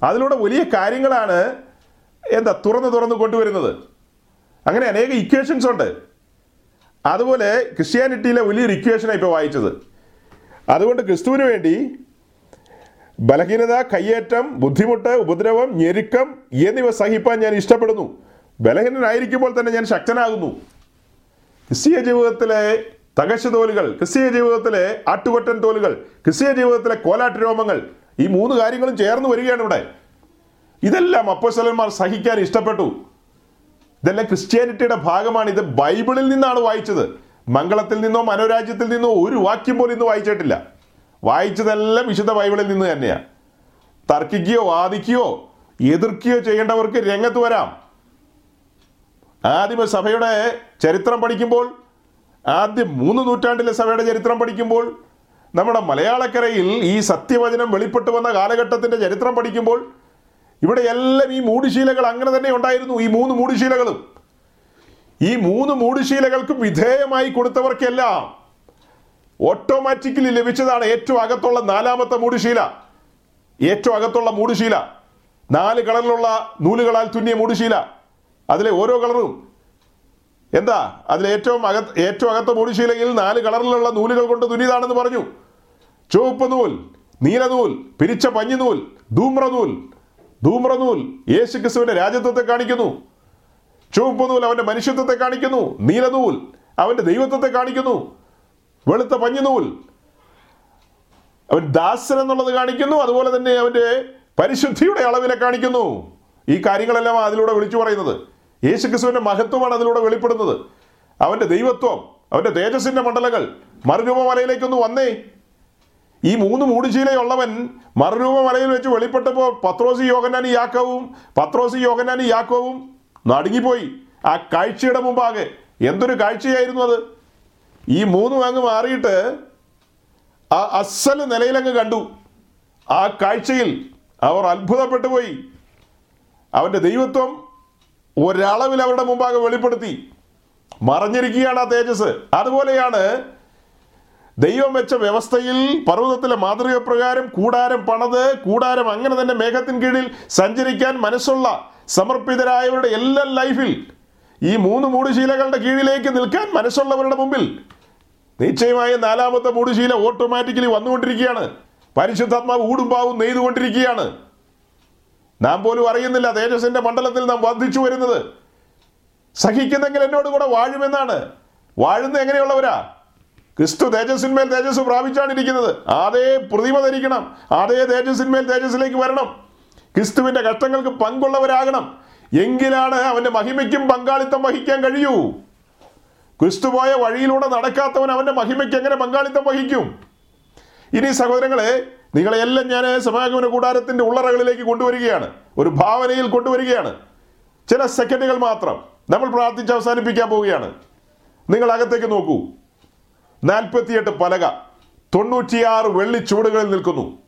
അതിലൂടെ വലിയ കാര്യങ്ങളാണ് എന്താ തുറന്ന് തുറന്ന് കൊണ്ടുവരുന്നത്. അങ്ങനെ അനേക ഇക്വേഷൻസ് ഉണ്ട്. അതുപോലെ ക്രിസ്ത്യാനിറ്റിയിലെ വലിയൊരു ഇക്വേഷനാണ് ഇപ്പോൾ വായിച്ചത്. അതുകൊണ്ട് ക്രിസ്തുവിന് വേണ്ടി ബലഹീനത കയ്യേറ്റം ബുദ്ധിമുട്ട് ഉപദ്രവം ഞെരുക്കം എന്നിവ സഹിപ്പാൻ ഞാൻ ഇഷ്ടപ്പെടുന്നു. ബലഹീനനായിരിക്കുമ്പോൾ തന്നെ ഞാൻ ശക്തനാകുന്നു. ക്രിസ്തീയ ജീവിതത്തിലെ തകശ തോലുകൾ ക്രിസ്തീയ ജീവിതത്തിലെ ആട്ടുകൊറ്റൻ തോലുകൾ ക്രിസ്തീയ ജീവിതത്തിലെ കോലാട്ട് രോമങ്ങൾ ഈ മൂന്ന് കാര്യങ്ങളും ചേർന്ന് വരികയാണ് ഇവിടെ. ഇതെല്ലാം അപ്പോസ്തലന്മാർ സഹിക്കാൻ ഇഷ്ടപ്പെട്ടു. ഇതെല്ലാം ക്രിസ്ത്യാനിറ്റിയുടെ ഭാഗമാണ്. ഇത് ബൈബിളിൽ നിന്നാണ് വായിച്ചത്. മംഗളത്തിൽ നിന്നോ മനോരാജ്യത്തിൽ നിന്നോ ഒരു വാക്യം പോലും ഇന്ന് വായിച്ചിട്ടില്ല. വായിച്ചതെല്ലാം വിശുദ്ധ ബൈബിളിൽ നിന്ന് തന്നെയാണ് തർക്കിക്കുകയോ വാദിക്കുകയോ എതിർക്കുകയോ ചെയ്യേണ്ടവർക്ക് രംഗത്ത് വരാം. ആദിമ സഭയുടെ ചരിത്രം പഠിക്കുമ്പോൾ ആദ്യം മൂന്ന് നൂറ്റാണ്ടിലെ സഭയുടെ ചരിത്രം പഠിക്കുമ്പോൾ നമ്മുടെ മലയാളക്കരയിൽ ഈ സത്യവചനം വെളിപ്പെട്ടു വന്ന കാലഘട്ടത്തിന്റെ ചരിത്രം പഠിക്കുമ്പോൾ ഇവിടെ എല്ലാം ഈ മൂടിശീലകൾ അങ്ങനെ തന്നെ ഉണ്ടായിരുന്നു ഈ മൂന്ന് മൂടിശീലകളും. ഈ മൂന്ന് മൂടിശീലകൾക്കും വിധേയമായി കൊടുത്തവർക്കെല്ലാം ഓട്ടോമാറ്റിക്കലി ലഭിച്ചതാണ് ഏറ്റവും അകത്തുള്ള നാലാമത്തെ മൂടുശീല. ഏറ്റവും അകത്തുള്ള മൂടുശീല. നാല് കളറിലുള്ള നൂലുകളാൽ തുന്നിയ മൂടുശീല. അതിലെ ഓരോ കളറും എന്താ? അതിൽ ഏറ്റവും അകത്ത് ഏറ്റവും അകത്ത മൂടിശീലയിൽ നാല് കളറിലുള്ള നൂലുകൾ കൊണ്ട് തുന്നിയതാണെന്ന് പറഞ്ഞു. ചുവപ്പ് നൂൽ നീലനൂൽ പിരിച്ച പഞ്ഞിനൂൽ ധൂമ്രനൂൽ ധൂമ്രനൂൽ യേശു ക്രിസ്തുവിന്റെ രാജ്യത്വത്തെ കാണിക്കുന്നു. ചുവപ്പ് നൂൽ അവന്റെ മനുഷ്യത്വത്തെ കാണിക്കുന്നു. നീലനൂൽ അവന്റെ ദൈവത്വത്തെ കാണിക്കുന്നു. വെളുത്ത പഞ്ഞിനൂൽ അവൻ ദാസൻ എന്നുള്ളത് കാണിക്കുന്നു. അതുപോലെ തന്നെ അവന്റെ പരിശുദ്ധിയുടെ അളവിനെ കാണിക്കുന്നു. ഈ കാര്യങ്ങളെല്ലാം അതിലൂടെ വിളിച്ചു പറയുന്നത്. യേശു ക്രിസ്തുവിന്റെ മഹത്വമാണ് അതിലൂടെ വെളിപ്പെടുന്നത്. അവന്റെ ദൈവത്വം അവന്റെ തേജസ്സിന്റെ മണ്ഡലങ്ങൾ മറുരൂപമലയിലേക്കൊന്ന് വന്നേ. ഈ മൂന്ന് മൂടുശീലയുള്ളവൻ മറുരൂപമലയിൽ വെച്ച് വെളിപ്പെട്ടപ്പോൾ പത്രോസി യോഗനാനി യാക്കവും പത്രോസി യോഗനാനി യാക്കവും നടുങ്ങിപ്പോയി. ആ കാഴ്ചയുടെ മുമ്പാകെ എന്തൊരു കാഴ്ചയായിരുന്നു അത്? ഈ മൂന്നും അങ്ങ് മാറിയിട്ട് ആ അസൽ നിലയിലങ്ങ് കണ്ടു. ആ കാഴ്ചയിൽ അവർ അത്ഭുതപ്പെട്ടു പോയി. അവന്റെ ദൈവത്വം ഒരളവിൽ അവരുടെ മുമ്പാകെ വെളിപ്പെടുത്തി. മറഞ്ഞിരിക്കുകയാണ് ആ തേജസ്. അതുപോലെയാണ് ദൈവം വെച്ച വ്യവസ്ഥയിൽ പർവതത്തിലെ മാതൃക പ്രകാരം കൂടാരം പണത് കൂടാരം അങ്ങനെ തന്നെ മേഘത്തിൻ കീഴിൽ സഞ്ചരിക്കാൻ മനസ്സുള്ള സമർപ്പിതരായവരുടെ എല്ലാ ലൈഫിൽ ഈ മൂന്ന് മൂടുശീലകളുടെ കീഴിലേക്ക് നിൽക്കാൻ മനസ്സുള്ളവരുടെ മുമ്പിൽ നിശ്ചയമായ നാലാമത്തെ മൂടുശീല ഓട്ടോമാറ്റിക്കലി വന്നുകൊണ്ടിരിക്കുകയാണ്. പരിശുദ്ധാത്മാവ് ഊടുമ്പാവും നെയ്തുകൊണ്ടിരിക്കുകയാണ്. നാം പോലും അറിയുന്നില്ല തേജസ്സിന്റെ മണ്ഡലത്തിൽ നാം വർദ്ധിച്ചു വരുന്നത്. സഹിക്കുന്നെങ്കിൽ എന്നോട് കൂടെ വാഴുമെന്നാണ്. വാഴുന്ന എങ്ങനെയുള്ളവരാ? ക്രിസ്തു തേജസ്സിന്മേൽ തേജസ് പ്രാപിച്ചാണ് ഇരിക്കുന്നത് അതേ പ്രതിമ ധരിക്കണം. അതേ തേജസ്സിന്മേൽ തേജസ്സിലേക്ക് വരണം. ക്രിസ്തുവിന്റെ കഷ്ടങ്ങൾക്ക് പങ്കുള്ളവരാകണം. എങ്കിലാണ് അവന്റെ മഹിമയ്ക്കും പങ്കാളിത്തം വഹിക്കാൻ കഴിയൂ. ക്രിസ്തു പോയ വഴിയിലൂടെ നടക്കാത്തവൻ അവന്റെ മഹിമയ്ക്ക് എങ്ങനെ പങ്കാളിത്തം വഹിക്കും? ഇനി സഹോദരങ്ങളെ നിങ്ങളെല്ലാം ഞാൻ സമാഗമന കൂടാരത്തിന്റെ ഉള്ളറകളിലേക്ക് കൊണ്ടുവരികയാണ്. ഒരു ഭാവനയിൽ കൊണ്ടുവരികയാണ്. ചില സെക്കൻഡുകൾ മാത്രം നമ്മൾ പ്രാർത്ഥിച്ച് അവസാനിപ്പിക്കാൻ പോവുകയാണ്. നിങ്ങൾ അകത്തേക്ക് നോക്കൂ. നാൽപ്പത്തിയെട്ട് പലക തൊണ്ണൂറ്റിയാറ് വെള്ളി ചൂടുകളിൽ നിൽക്കുന്നു.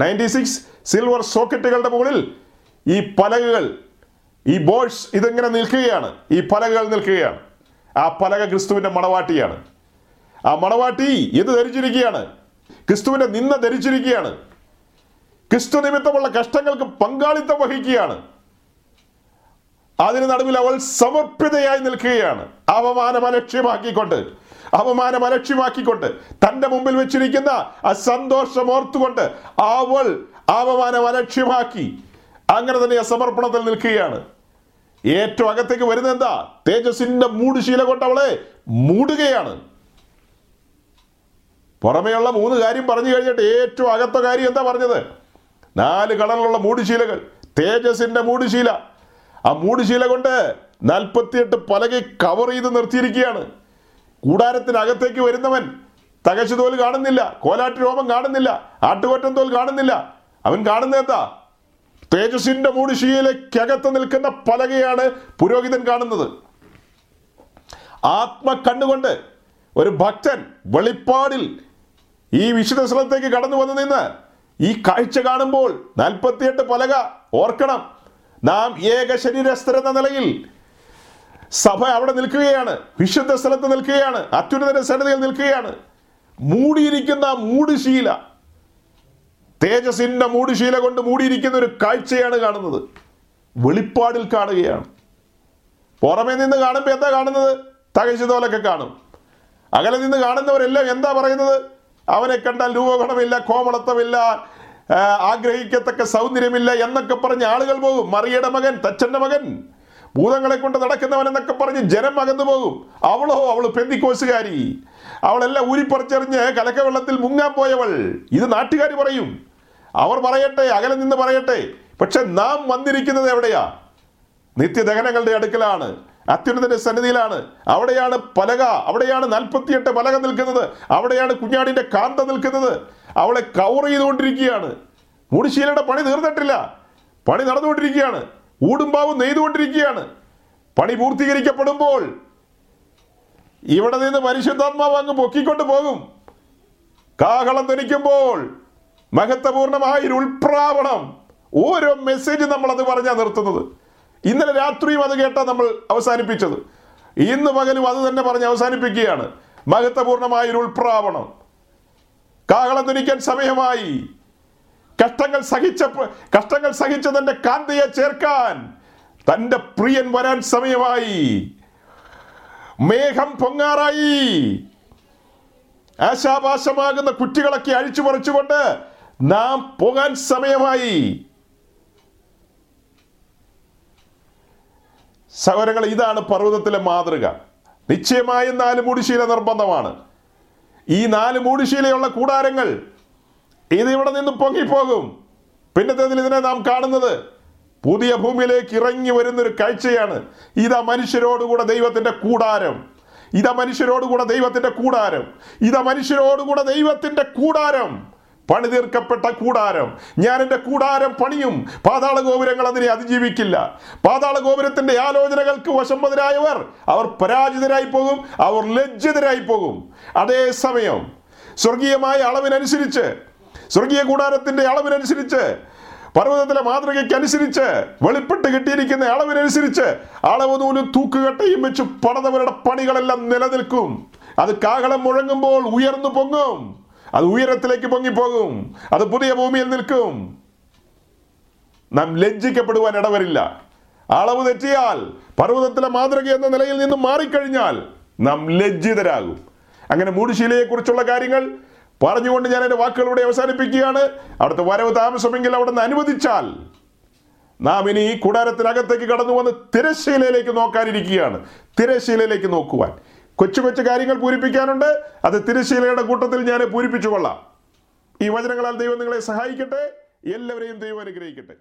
നയന്റി സിക്സ് സിൽവർ സോക്കറ്റുകളുടെ മുകളിൽ ഈ പലകകൾ ഈ ബോൾസ് ഇതെങ്ങനെ നിൽക്കുകയാണ്. ഈ പലകകൾ നിൽക്കുകയാണ്. ആ പലക ക്രിസ്തുവിന്റെ മണവാട്ടിയാണ്. ആ മണവാട്ടി ഇത് ധരിച്ചിരിക്കുകയാണ്? ക്രിസ്തുവിന്റെ നിന്ന ധരിച്ചിരിക്കുകയാണ്. ക്രിസ്തു നിമിത്തമുള്ള കഷ്ടങ്ങൾക്ക് പങ്കാളിത്തം വഹിക്കുകയാണ്. അതിന് നടുവിൽ അവൾ സമർപ്പിതയായി നിൽക്കുകയാണ്. അപമാനം അലക്ഷ്യമാക്കിക്കൊണ്ട് അപമാനം അലക്ഷ്യമാക്കിക്കൊണ്ട് തന്റെ മുമ്പിൽ വെച്ചിരിക്കുന്ന ആ സന്തോഷം ഓർത്തുകൊണ്ട് അവൾ അപമാനം അലക്ഷ്യമാക്കി അങ്ങനെ തന്നെ ആ സമർപ്പണത്തിൽ നിൽക്കുകയാണ്. ഏറ്റവും അകത്തേക്ക് വരുന്നത് എന്താ? തേജസിന്റെ മൂടുശീല കൊണ്ട് അവളെ മൂടുകയാണ്. പുറമേയുള്ള മൂന്ന് കാര്യം പറഞ്ഞു കഴിഞ്ഞിട്ട് ഏറ്റവും അകത്ത കാര്യം എന്താ പറഞ്ഞത്? നാല് കളറിലുള്ള മൂടിശീലകൾ. തേജസിന്റെ മൂടിശീല. ആ മൂടുശീല കൊണ്ട് നാൽപ്പത്തിയെട്ട് പലകെ കവർ ചെയ്ത് നിർത്തിയിരിക്കുകയാണ്. കൂടാരത്തിനകത്തേക്ക് വരുന്നവൻ തകശു തോൽ കാണുന്നില്ല കോലാട്ട് രോമം കാണുന്നില്ല ആട്ടുകൊറ്റൻ തോൽ കാണുന്നില്ല. അവൻ കാണുന്നത് എന്താ? തേജസിന്റെ മൂടിശീലയ്ക്കകത്ത് നിൽക്കുന്ന പലകയാണ് പുരോഹിതൻ കാണുന്നത്. ആത്മ കണ്ണുകൊണ്ട് ഒരു ഭക്തൻ വെളിപ്പാടിൽ ഈ വിശുദ്ധ സ്ഥലത്തേക്ക് കടന്നു വന്ന് നിന്ന് ഈ കാഴ്ച കാണുമ്പോൾ നാൽപ്പത്തിയെട്ട് പലക ഓർക്കണം. നാം ഏക ശരീരസ്ഥരെന്ന നിലയിൽ സഭ അവിടെ നിൽക്കുകയാണ്. വിശുദ്ധ സ്ഥലത്ത് നിൽക്കുകയാണ്. അത്യുന്നതന്റെ സന്നിധിയിൽ നിൽക്കുകയാണ്. മൂടിയിരിക്കുന്ന മൂടുശീല. തേജസിന്റെ മൂടുശീല കൊണ്ട് മൂടിയിരിക്കുന്ന ഒരു കാഴ്ചയാണ് കാണുന്നത്. വെളിപ്പാടിൽ കാണുകയാണ്. പുറമേ നിന്ന് കാണുമ്പോൾ എന്താ കാണുന്നത്? തകശുതോലൊക്കെ കാണും. അകലെ നിന്ന് കാണുന്നവരെല്ലാം എന്താ പറയുന്നത്? അവനെ കണ്ടാൽ രൂപഗുണമില്ല കോമളത്വമില്ല ആഗ്രഹിക്കത്തക്ക സൗന്ദര്യമില്ല എന്നൊക്കെ പറഞ്ഞ് ആളുകൾ പോകും. മറിയുടെ മകൻ തച്ചന്റെ മകൻ ഭൂതങ്ങളെ കൊണ്ട് നടക്കുന്നവൻ എന്നൊക്കെ പറഞ്ഞ് ജനം അകന്നു പോകും. അവളോ അവൾ പെന്തിക്കോസുകാരി. അവളെല്ലാം ഊരിപ്പറിച്ചെറിഞ്ഞ് കലക്കവെള്ളത്തിൽ മുങ്ങാൻ പോയവൾ. ഇത് നാട്ടുകാർ പറയും. അവർ പറയട്ടെ അകലെ നിന്ന് പറയട്ടെ. പക്ഷെ നാം വന്നിരിക്കുന്നത് എവിടെയാ? നിത്യദഹനങ്ങളുടെ അടുക്കലാണ്. അത്യുന്നതന്റെ സന്നിധിയിലാണ്. അവിടെയാണ് പലക അവിടെയാണ് നാൽപ്പത്തിയെട്ട് പലക നിൽക്കുന്നത്. അവിടെയാണ് കുഞ്ഞാടിന്റെ കാന്ത നിൽക്കുന്നത്. അവളെ കവർ ചെയ്തുകൊണ്ടിരിക്കുകയാണ്. മുടിശീലയുടെ പണി തീർന്നിട്ടില്ല. പണി നടന്നുകൊണ്ടിരിക്കുകയാണ്. ഊടുംപാവും നെയ്തുകൊണ്ടിരിക്കുകയാണ്. പണി പൂർത്തീകരിക്കപ്പെടുമ്പോൾ ഇവിടെ നിന്ന് പരിശുദ്ധാത്മാവ് അങ്ങ് പൊക്കിക്കൊണ്ട് പോകും. കാഹളം ധനിക്കുമ്പോൾ മഹത്വപൂർണമായ ഒരു ഉൾപ്രാവണം. ഓരോ മെസ്സേജ് നമ്മൾ അത് പറഞ്ഞാ നിർത്തുന്നത്. ഇന്നലെ രാത്രിയും അത് കേട്ടാ നമ്മൾ അവസാനിപ്പിച്ചത്. ഇന്ന് പകലും അത് തന്നെ പറഞ്ഞ് അവസാനിപ്പിക്കുകയാണ്. മഹത്വപൂർണമായ ഒരു ഉൾപ്രാവണം. കാഹളം ധനിക്കാൻ സമയമായി. കഷ്ടങ്ങൾ സഹിച്ച കഷ്ടങ്ങൾ സഹിച്ച തന്റെ കാന്തയെ ചേർക്കാൻ തന്റെ പ്രിയൻ വരാൻ സമയമായി. മേഘം പൊങ്ങാറായി. ആശാപാശമാകുന്ന കുറ്റികളൊക്കെ അഴിച്ചു പറിച്ചുകൊണ്ട് നാം പോകാൻ സമയമായി. സഹോദരങ്ങൾ ഇതാണ് പർവതത്തിലെ മാതൃക. നിശ്ചയമായും നാല് മൂടിശീല നിർബന്ധമാണ്. ഈ നാല് മൂടിശീലയുള്ള കൂടാരങ്ങൾ ഇത് ഇവിടെ നിന്ന് പൊങ്ങിപ്പോകും. പിന്നത്തേതിൽ ഇതിനെ നാം കാണുന്നത് പുതിയ ഭൂമിയിലേക്ക് ഇറങ്ങി വരുന്നൊരു കാഴ്ചയാണ്. ഇതാ മനുഷ്യരോടുകൂടെ ദൈവത്തിന്റെ കൂടാരം. ഇതാ മനുഷ്യരോടുകൂടെ ദൈവത്തിന്റെ കൂടാരം. ഇതാ മനുഷ്യരോടുകൂടെ ദൈവത്തിന്റെ കൂടാരം. പണി തീർക്കപ്പെട്ട കൂടാരം. ഞാൻ എന്റെ കൂടാരം പണിയും. പാതാള ഗോപുരങ്ങൾ അതിനെ അതിജീവിക്കില്ല. പാതാള ഗോപുരത്തിന്റെ ആലോചനകൾക്ക് വശംബദരായവർ അവർ പരാജിതരായി പോകും അവർ ലജ്ജിതരായി പോകും. അതേസമയം സ്വർഗീയമായ അളവിനനുസരിച്ച് സ്വർഗീയ കൂടാരത്തിന്റെ അളവിനനുസരിച്ച് പർവതത്തിലെ മാതൃകയ്ക്കനുസരിച്ച് വെളിപ്പെട്ട് കിട്ടിയിരിക്കുന്ന അളവിനനുസരിച്ച് അളവ് നൂൽ തൂക്കുകട്ടയും വെച്ച് പണിതവരുടെ പണികളെല്ലാം നിലനിൽക്കും. അത് കാഹളം മുഴങ്ങുമ്പോൾ ഉയർന്നു പൊങ്ങും. അത് ഉയരത്തിലേക്ക് പൊങ്ങിപ്പോകും. അത് പുതിയ ഭൂമിയിൽ നിൽക്കും. നാം ലജ്ജിക്കപ്പെടുവാൻ ഇടവരില്ല. അളവ് തെറ്റിയാൽ പർവതത്തിലെ മാതൃക എന്ന നിലയിൽ നിന്ന് മാറിക്കഴിഞ്ഞാൽ നാം ലജ്ജിതരാകും. അങ്ങനെ മൂടുശീലയെക്കുറിച്ചുള്ള കാര്യങ്ങൾ പറഞ്ഞുകൊണ്ട് ഞാൻ എന്റെ വാക്കുകളിലൂടെ അവസാനിപ്പിക്കുകയാണ്. അവിടുത്തെ വരവ് താമസമെങ്കിൽ അവിടെ നിന്ന് അനുവദിച്ചാൽ നാം ഇനി ഈ കൂടാരത്തിനകത്തേക്ക് കടന്നു വന്ന് തിരശ്ശീലയിലേക്ക് നോക്കാനിരിക്കുകയാണ്. തിരശീലയിലേക്ക് നോക്കുവാൻ. കൊച്ചു കൊച്ചു കാര്യങ്ങൾ പൂരിപ്പിക്കാനുണ്ട്. അത് തിരശ്ശീലയുടെ കൂട്ടത്തിൽ ഞാൻ പൂരിപ്പിച്ചു കൊള്ളാം. ഈ വചനങ്ങളാൽ ദൈവം നിങ്ങളെ സഹായിക്കട്ടെ. എല്ലാവരെയും ദൈവം അനുഗ്രഹിക്കട്ടെ.